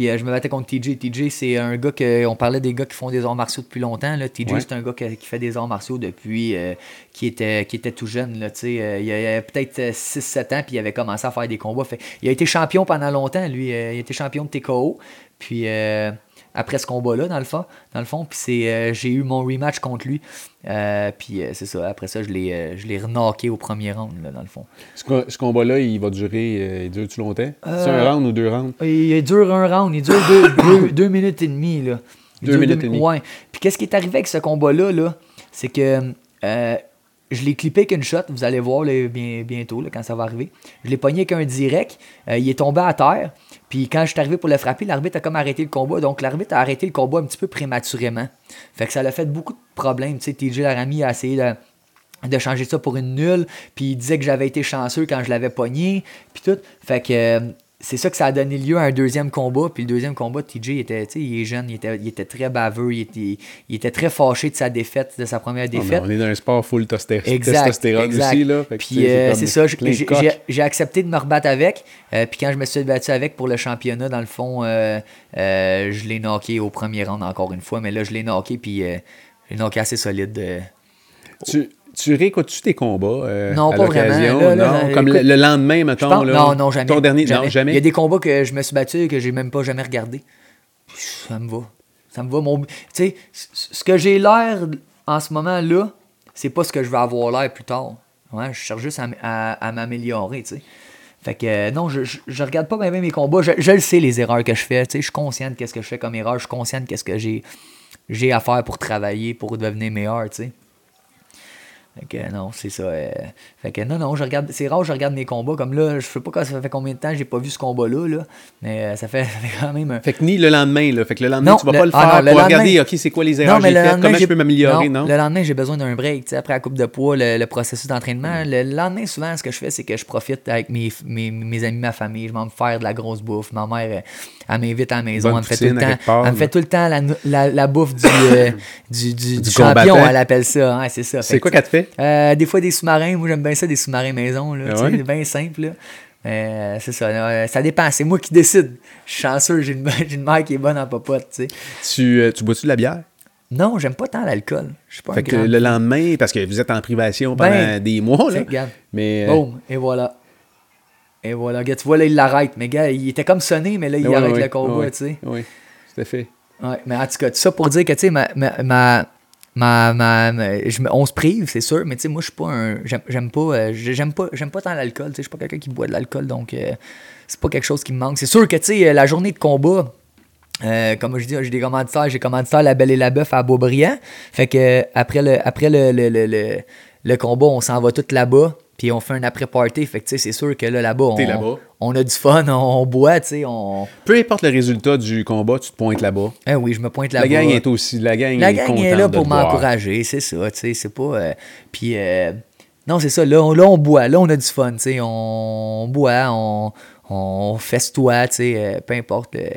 Puis euh, je me battais contre TJ. TJ, c'est un gars que. On parlait des gars qui font des arts martiaux depuis longtemps. Là. TJ, Ouais. c'est un gars qui, qui fait des arts martiaux depuis. euh, qui, était, qui était tout jeune. Là. Euh, il avait peut-être euh, 6-7 ans, puis il avait commencé à faire des combats. Fait, il a été champion pendant longtemps, lui. Euh, il a été champion de TKO. Puis. euh, après ce combat-là, dans le fond. Dans le fond, puis c'est, euh, j'ai eu mon rematch contre lui. Euh, puis euh, c'est ça. Après ça, je l'ai, euh, je l'ai au premier round, là, dans le fond. Ce, co- ce combat-là, il va durer. euh, il dure-tu longtemps? C'est un round ou deux rounds? Il dure un round, il dure deux, deux- deux minutes et demie. Là. Deux minutes et demie. Ouais. Puis qu'est-ce qui est arrivé avec ce combat-là, là, c'est que je l'ai clippé avec une shot, vous allez voir là, bien, bientôt là, quand ça va arriver. Je l'ai pogné avec un direct, il est tombé à terre. Puis quand je suis arrivé pour le frapper, l'arbitre a comme arrêté le combat. Donc l'arbitre a arrêté le combat un petit peu prématurément. Fait que ça l'a fait beaucoup de problèmes. Tu sais, TJ Laramie a essayé de de changer ça pour une nulle. Puis il disait que j'avais été chanceux quand je l'avais pogné. Puis tout. Fait que euh, c'est ça que ça a donné lieu à un deuxième combat. Puis le deuxième combat, TJ était, il est jeune, il était, il était très baveux, il était, il était très fâché de sa défaite, de sa première Ah, défaite. on est dans un sport full Exact, testostérone exact. aussi. Là, Puis euh, c'est ça, j'ai- accepté de me rebattre avec. Euh, puis quand je me suis battu avec pour le championnat, dans le fond, euh, euh, je l'ai knocké au premier round encore une fois. Mais là, je l'ai knocké, puis je l'ai knocké assez solide. Tu, tu réécoutes-tu tes combats euh, Non, à pas vraiment. l'occasion? Là, là, non, comme le, écoute, le lendemain, mettons. pense- là, non, non, jamais. Ton dernier, jamais. non, jamais. Il y a des combats que je me suis battu et que j'ai même pas jamais regardé. Ça me va. Ça me va. Mon... Tu sais, ce que j'ai l'air en ce moment-là, c'est pas ce que je vais avoir l'air plus tard. Ouais, je cherche juste à, à- à m'améliorer, tu sais. Fait que euh, non, je, je, je regarde pas bien mes combats. Je, je le sais, les erreurs que je fais. Tu sais, je suis conscient de qu'est-ce que je fais comme erreur. Je suis conscient de qu'est-ce que j'ai, j'ai à faire pour travailler, pour devenir meilleur, tu sais. Fait que non, c'est ça. euh, Fait que non, non, je regarde. C'est rare que je regarde mes combats. Comme là, je sais pas quand ça fait combien de temps j'ai pas vu ce combat-là, là. Mais euh, ça fait, ça fait quand même un. Fait que ni le lendemain, là. Fait que le lendemain, Non, tu vas le- pas le ah faire non, le pour lendemain- regarder, OK, c'est quoi les erreurs que j'ai le faites, comment je peux m'améliorer, non? Le lendemain, j'ai besoin d'un break. tu sais, après la coupe de poids, le, le processus d'entraînement. Le lendemain, souvent, ce que je fais, c'est que je profite avec mes, mes, mes amis, ma famille. Je m'en vais me faire de la grosse bouffe. Ma mère, elle m'invite à la maison. Bonne Elle me fait tout le temps, part, elle me fait tout le temps la, la, la bouffe du, euh, du, du, du Du champion, elle appelle ça. Ouais, c'est ça. C'est quoi que, qu'elle te fait? Euh, des fois, des sous-marins. Moi, j'aime bien ça, des sous-marins maison. Là, Ah ouais? Bien simple. Là. Euh, c'est ça. euh, ça dépend. C'est moi qui décide. Je suis chanceux. J'ai une, j'ai une mère qui est bonne en popote. Tu. Tu, euh, tu bois-tu de la bière? Non, j'aime pas tant l'alcool. Je suis pas Fait un que grand... le lendemain, parce que vous êtes en privation pendant Ben, des mois, là. Regarde. Mais. Boum, et voilà. Et voilà, gars, tu vois, là, il l'arrête. Mais gars, il était comme sonné, mais là, il arrête le combat, ouais, tu sais. Oui, tout à fait. Ouais, mais en tout cas, tout ça pour dire que, tu sais, ma, ma, ma, ma, ma- je on se prive, c'est sûr, mais tu sais, moi, je suis pas un. J'aime pas, euh, pas, pas tant l'alcool, tu sais, je suis pas quelqu'un qui boit de l'alcool, donc euh, c'est pas quelque chose qui me manque. C'est sûr que, tu sais, la journée de combat, euh, comme je dis, j'ai des commanditaires, j'ai commanditaire La Belle et la Bœuf à Beaubriand. Fait que euh, après le, après le, le, le, le, le combat, on s'en va tous là-bas. Puis on fait un après-party. Fait que c'est sûr que là, là-bas, on, a du fun, on, boit, tu sais. On... Peu importe le résultat du combat, tu te pointes là-bas. Eh oui, je me pointe La là-bas. gang est aussi. La gang, La gang est là pour m'encourager, c'est ça, tu sais, c'est pas... euh, puis, euh, non, c'est ça, là on, là, on boit, là, on a du fun, tu sais, on, boit, on, on festoie, tu sais, euh, peu importe. euh,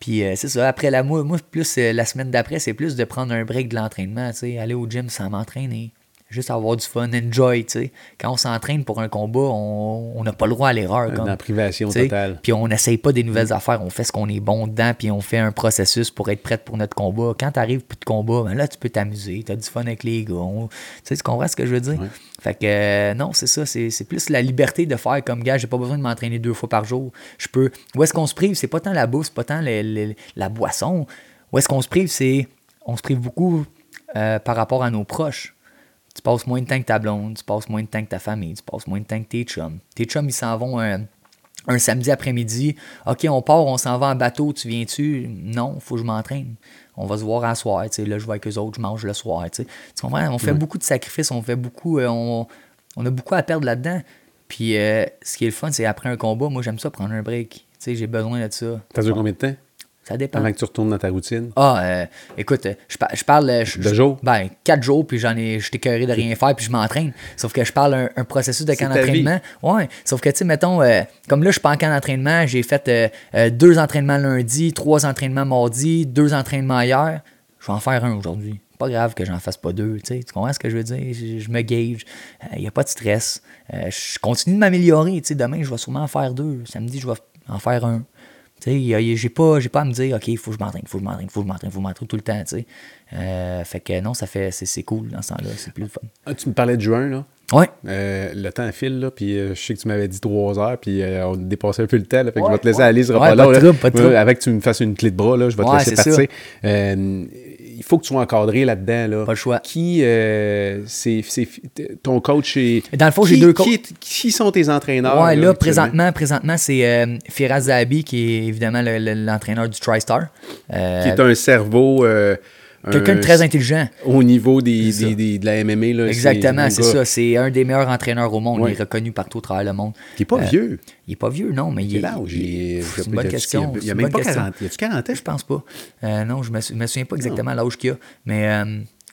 puis, euh, c'est ça, après la... Moi, moi plus, la semaine d'après, c'est plus de prendre un break de l'entraînement, tu sais, aller au gym sans m'entraîner. Juste avoir du fun, enjoy, tu sais. Quand on s'entraîne pour un combat, on n'a pas le droit à l'erreur. Dans la privation totale. Puis on n'essaye pas des nouvelles affaires, on fait ce qu'on est bon dedans, puis on fait un processus pour être prêt pour notre combat. Quand t'arrives pour de combat, ben là, tu peux t'amuser, t'as du fun avec les gars. On- Tu sais, tu comprends ce que je veux dire? Ouais. Fait que euh, non, c'est ça, c'est c'est plus la liberté de faire comme gars, j'ai pas besoin de m'entraîner deux fois par jour. Je peux. Où est-ce qu'on se prive? C'est pas tant la bouffe, c'est pas tant la boisson. Où est-ce qu'on se prive? C'est. On se prive beaucoup euh, par rapport à nos proches. Tu passes moins de temps que ta blonde, tu passes moins de temps que ta famille, tu passes moins de temps que tes chums. Tes chums, ils s'en vont un, un samedi après-midi. OK, on part, on s'en va en bateau, tu viens-tu? Non, faut que je m'entraîne. On va se voir à soir, tu sais. Là, je vais avec eux autres, je mange le soir, tu comprends? On fait beaucoup de sacrifices, on fait beaucoup... euh, on, on a beaucoup à perdre là-dedans. Puis, euh, ce qui est le fun, c'est après un combat, moi, j'aime ça prendre un break. Tu sais, j'ai besoin de ça. Ça dure combien de temps? Ça dépend. avant que tu retournes dans ta routine? Ah, euh, écoute, euh, je, par- je parle. euh, je- Deux jours? Ben, quatre jours, puis j'en ai. Je t'écœuré de rien faire, puis je m'entraîne. Sauf que je parle un, un processus de camp d'entraînement. Ouais. Sauf que, tu sais, mettons, euh, comme là, je suis pas en camp d'entraînement, j'ai fait euh, deux entraînements lundi, trois entraînements mardi, deux entraînements hier. Je vais en faire un aujourd'hui. Pas grave que j'en fasse pas deux, tu sais. Tu comprends ce que je veux dire? Je, je me gauge. Il n'y a pas de stress. Euh, je continue de m'améliorer, tu sais. Demain, je vais sûrement en faire deux. Samedi, je vais en faire un. J'ai pas, j'ai pas à me dire, OK, il faut que je m'entraîne, il faut que je m'entraîne, il faut que je m'entraîne, il faut que je m'entraîne tout le temps, tu sais. Euh, fait que non, ça fait, c'est, c'est cool dans ce temps-là, c'est plus le fun. Ah, tu me parlais de juin, là? Ouais. Euh, le temps file, là, puis euh, je sais que tu m'avais dit trois heures, puis euh, on dépassait un peu le temps, là, fait que je Ouais, vais te laisser ouais. aller, ce Ouais, repas-là. pas de là. pas de Ouais. Avec que tu me fasses une clé de bras, là, je vais te Ouais, laisser partir. Euh, il faut que tu sois encadré là-dedans. Là. Pas le choix. Qui, euh, c'est, c'est- ton coach est... Dans le fond, j'ai deux coachs. Qui, sont tes entraîneurs? Ouais, là, présentement, présentement, c'est euh, Firas Zahabi qui est évidemment le- le- l'entraîneur du TriStar. Euh, Qui est un cerveau... euh, Quelqu'un de un- très intelligent. Au niveau des, des- des- de la MMA. Là, Exactement, c'est ça. C'est un des meilleurs entraîneurs au monde. Ouais. Il est reconnu partout à travers le monde. Qui est pas Euh, vieux. Il est pas vieux, non, mais il est. Il est- C'est une bonne il a- question. Il y c'est a même pas question. 40. Il y a-tu 40 ans? Je pense pas. Euh, non, je me, sou- me souviens pas exactement l'âge qu'il a. Mais euh,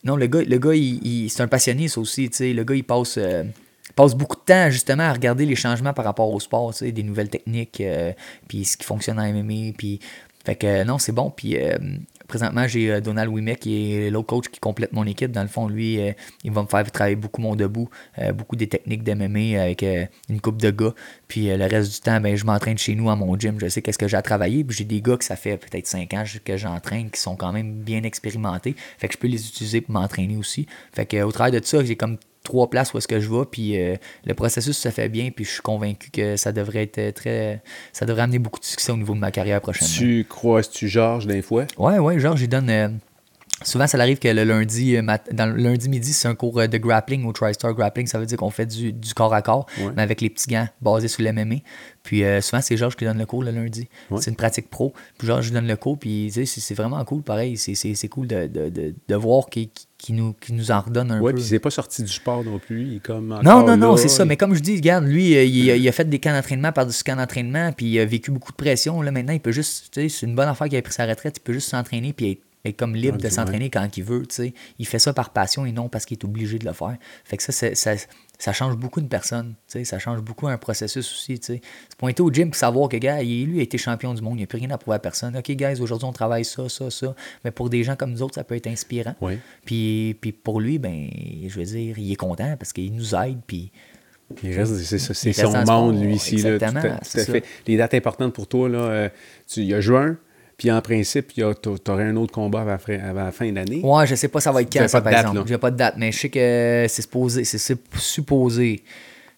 Non, le gars, le gars il, il- c'est un passionné, ça aussi. Le gars, il passe, euh, il passe beaucoup de temps justement à regarder les changements par rapport au sport, tu sais, des nouvelles techniques, euh, puis ce qui fonctionne en MMA. Puis, fait que euh, non, c'est bon. Puis euh, présentement, j'ai euh, Donald Wimek qui est l'autre coach qui complète mon équipe. Dans le fond, lui, euh, il va me faire travailler beaucoup mon debout, euh, beaucoup des techniques d'MMA avec une coupe de gars. Puis le reste du temps, ben, je m'entraîne chez nous à mon gym. Je sais qu'est-ce que j'ai à travailler. Puis j'ai des gars que ça fait peut-être 5 ans que j'entraîne qui sont quand même bien expérimentés. Fait que je peux les utiliser pour m'entraîner aussi. Fait que au travers de ça, j'ai comme trois places où est-ce que je vais, puis euh, le processus se fait bien, puis je suis convaincu que ça devrait être très... Ça devrait amener beaucoup de succès au niveau de ma carrière prochaine. Tu croises-tu Georges d'un fois? Ouais, ouais, genre, j'y donne. Souvent, ça arrive que le lundi, euh, mat- dans le lundi midi, c'est un cours euh, de grappling au TriStar Grappling. Ça veut dire qu'on fait du, du corps à corps, Ouais. mais avec les petits gants basés sur l'MMA. Puis euh, souvent, c'est Georges qui donne le cours le lundi. Ouais. C'est une pratique pro. Puis Georges lui donne le cours, puis c'est vraiment cool, pareil. C'est- cool de, de, de, de voir qu'il nous, nous en redonne un Ouais, peu. puis c'est pas sorti du sport non plus. Il est comme Non, non, non, c'est ça. il- Mais comme je dis, regarde, lui, il, a- il a fait des camps d'entraînement par-dessus camps d'entraînement, puis il a vécu beaucoup de pression. Là, maintenant, il peut juste, tu sais, c'est une bonne affaire qu'il a pris sa retraite, il peut juste s'entraîner, puis être, être comme libre Ah, de s'entraîner quand il veut, tu sais. Il fait ça par passion et non parce qu'il est obligé de le faire. Fait que ça, ça, ça change beaucoup une personne, tu sais. Ça change beaucoup un processus aussi, tu sais. Se pointer au gym pour savoir que, gars, il, lui a été champion du monde, il n'y a plus rien à prouver à personne. OK, guys, aujourd'hui, on travaille ça, ça, ça. Mais pour des gens comme nous autres, ça peut être inspirant. Ouais. Puis, puis pour lui, ben, je veux dire, il est content parce qu'il nous aide, puis Il reste, c'est son monde, lui, ici. Là, tout, à, tout fait. Les dates importantes pour toi, là, euh, tu- il y a juin, puis en principe, il y a- t'a- t'aurais un autre combat avant, la fin- d'année. Ouais, je sais pas ça va être Tu quand, ça, par date, exemple. J'ai pas de date, mais je sais que c'est supposé, c'est supposé,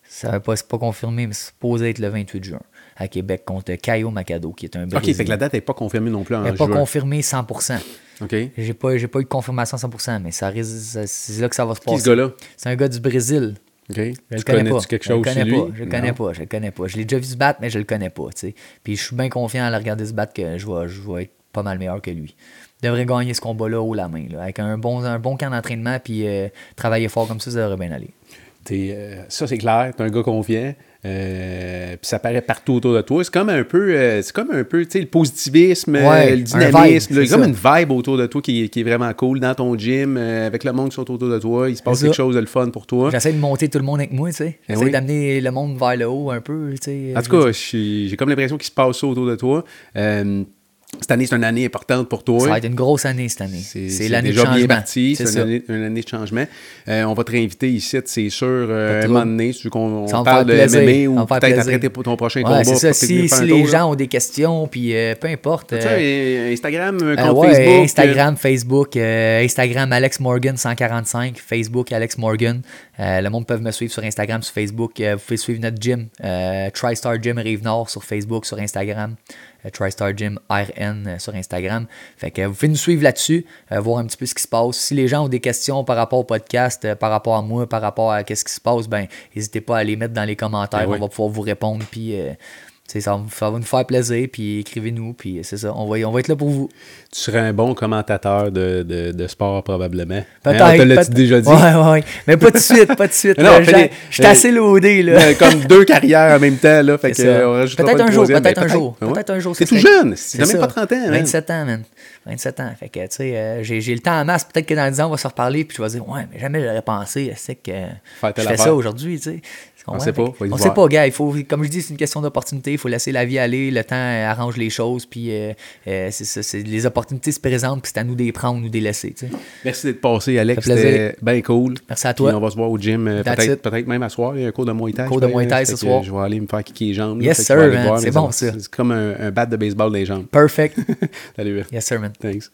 ça va pas, c'est pas confirmé, mais c'est supposé être le 28 juin à Québec contre Caio Macado, qui est un OK, Brésilien. fait que la date n'est pas confirmée non plus en Elle n'est pas confirmée 100%. OK. Qui J'ai pas, pas eu de confirmation 100%, mais ça c'est là que ça va se ce passer. gars-là? C'est un gars du Brésil. Je tu connais pas. je le connais sur lui? pas. Je le connais pas. Je le connais pas. Je l'ai déjà vu se battre, mais je le connais pas. tu sais. Puis je suis bien confiant à le regarder se battre que je vais, je vais être pas mal meilleur que lui. Il devrait gagner ce combat-là haut la main. là. Avec un bon, un bon camp d'entraînement puis euh, travailler fort comme ça, ça devrait bien aller. T'es, euh, ça, c'est clair. T'es un gars confiant. Euh, puis ça paraît partout autour de toi. C'est comme un peu, euh, c'est comme un peu, tu sais, le positivisme, Ouais, euh, le dynamisme. c'est comme une vibe autour de toi qui, est- qui est vraiment cool dans ton gym, avec le monde qui sont autour de toi. Il se passe quelque chose de le fun pour toi. J'essaie de monter tout le monde avec moi, tu sais. Eh J'essaie oui. d'amener le monde vers le haut un peu, tu sais. En tout cas, j'ai comme l'impression qu'il se passe ça autour de toi. Cette année, c'est une année importante pour toi. ça va être une grosse année cette année. C'est l'année de déjà bien changement. parti. C'est une année, une année de changement. Euh, on va te réinviter ici, c'est sûr, euh, un moment donné, si on parle de. MMA ou peut-être après tes- ton prochain Ouais, combat. ça. Si, les tour, là. gens ont des questions, puis euh, peu importe. Euh, Instagram, compte ouais, Facebook? Instagram, Facebook, Instagram Alex Morgan 145, Facebook Alex Morgan. Le monde peut me suivre sur Instagram, sur Facebook. Vous pouvez suivre notre gym, TriStar Gym Rive-Nord sur Facebook, sur Instagram. Euh, TriStar Gym RN euh, sur Instagram. Fait que vous pouvez nous suivre là-dessus, euh, voir un petit peu ce qui se passe. Si les gens ont des questions par rapport au podcast, par rapport à moi, par rapport à qu'est-ce qui se passe, ben n'hésitez pas à les mettre dans les commentaires. Ben oui. On va pouvoir vous répondre. Puis ça, va, ça va nous faire plaisir. Puis écrivez-nous. Puis c'est ça. On va, on va être là pour vous. Tu serais un bon commentateur de, de, de sport, probablement. Peut-être. Hein, on te l'a déjà dit? Ouais, ouais, ouais. Mais pas tout de suite, pas tout de suite. Non, J'ai- les- J'étais assez loadé, là. Euh, comme deux carrières en même temps, là. Fait que, euh, Peut-être un jour, peut-être un jour. Ouais. Peut-être un jour. T'es tout jeune. C'est T'as même pas 30 ans, hein? 27 ans, man. 27 ans. Fait que, tu sais, euh, j'ai le temps en masse. Peut-être que dans 10 ans, on va se reparler, puis je vais dire, ouais, mais jamais j'aurais pensé, c'est que je fais ça aujourd'hui, tu sais. Tu comprends? sait pas, faut On voir. sait pas, gars. Il faut, comme je dis, c'est une question d'opportunité. Il faut laisser la vie aller. Le temps euh, arrange les choses, puis euh, euh, c'est ça. Les opportunités se présentent, puis c'est à nous de les prendre ou de les laisser. Merci d'être passé, Alex. C'était bien cool. Merci à Puis toi. on va se voir au gym peut-être même à soir. Il y a un cours de Muay Thai. Cours je de Muay Thai ce soir. Je vais aller me faire kicker les jambes. Yes, sir, C'est bon, ça- ça. C'est comme un, un bat de baseball des jambes. Perfect. Salut. yes, sir, man. Thanks.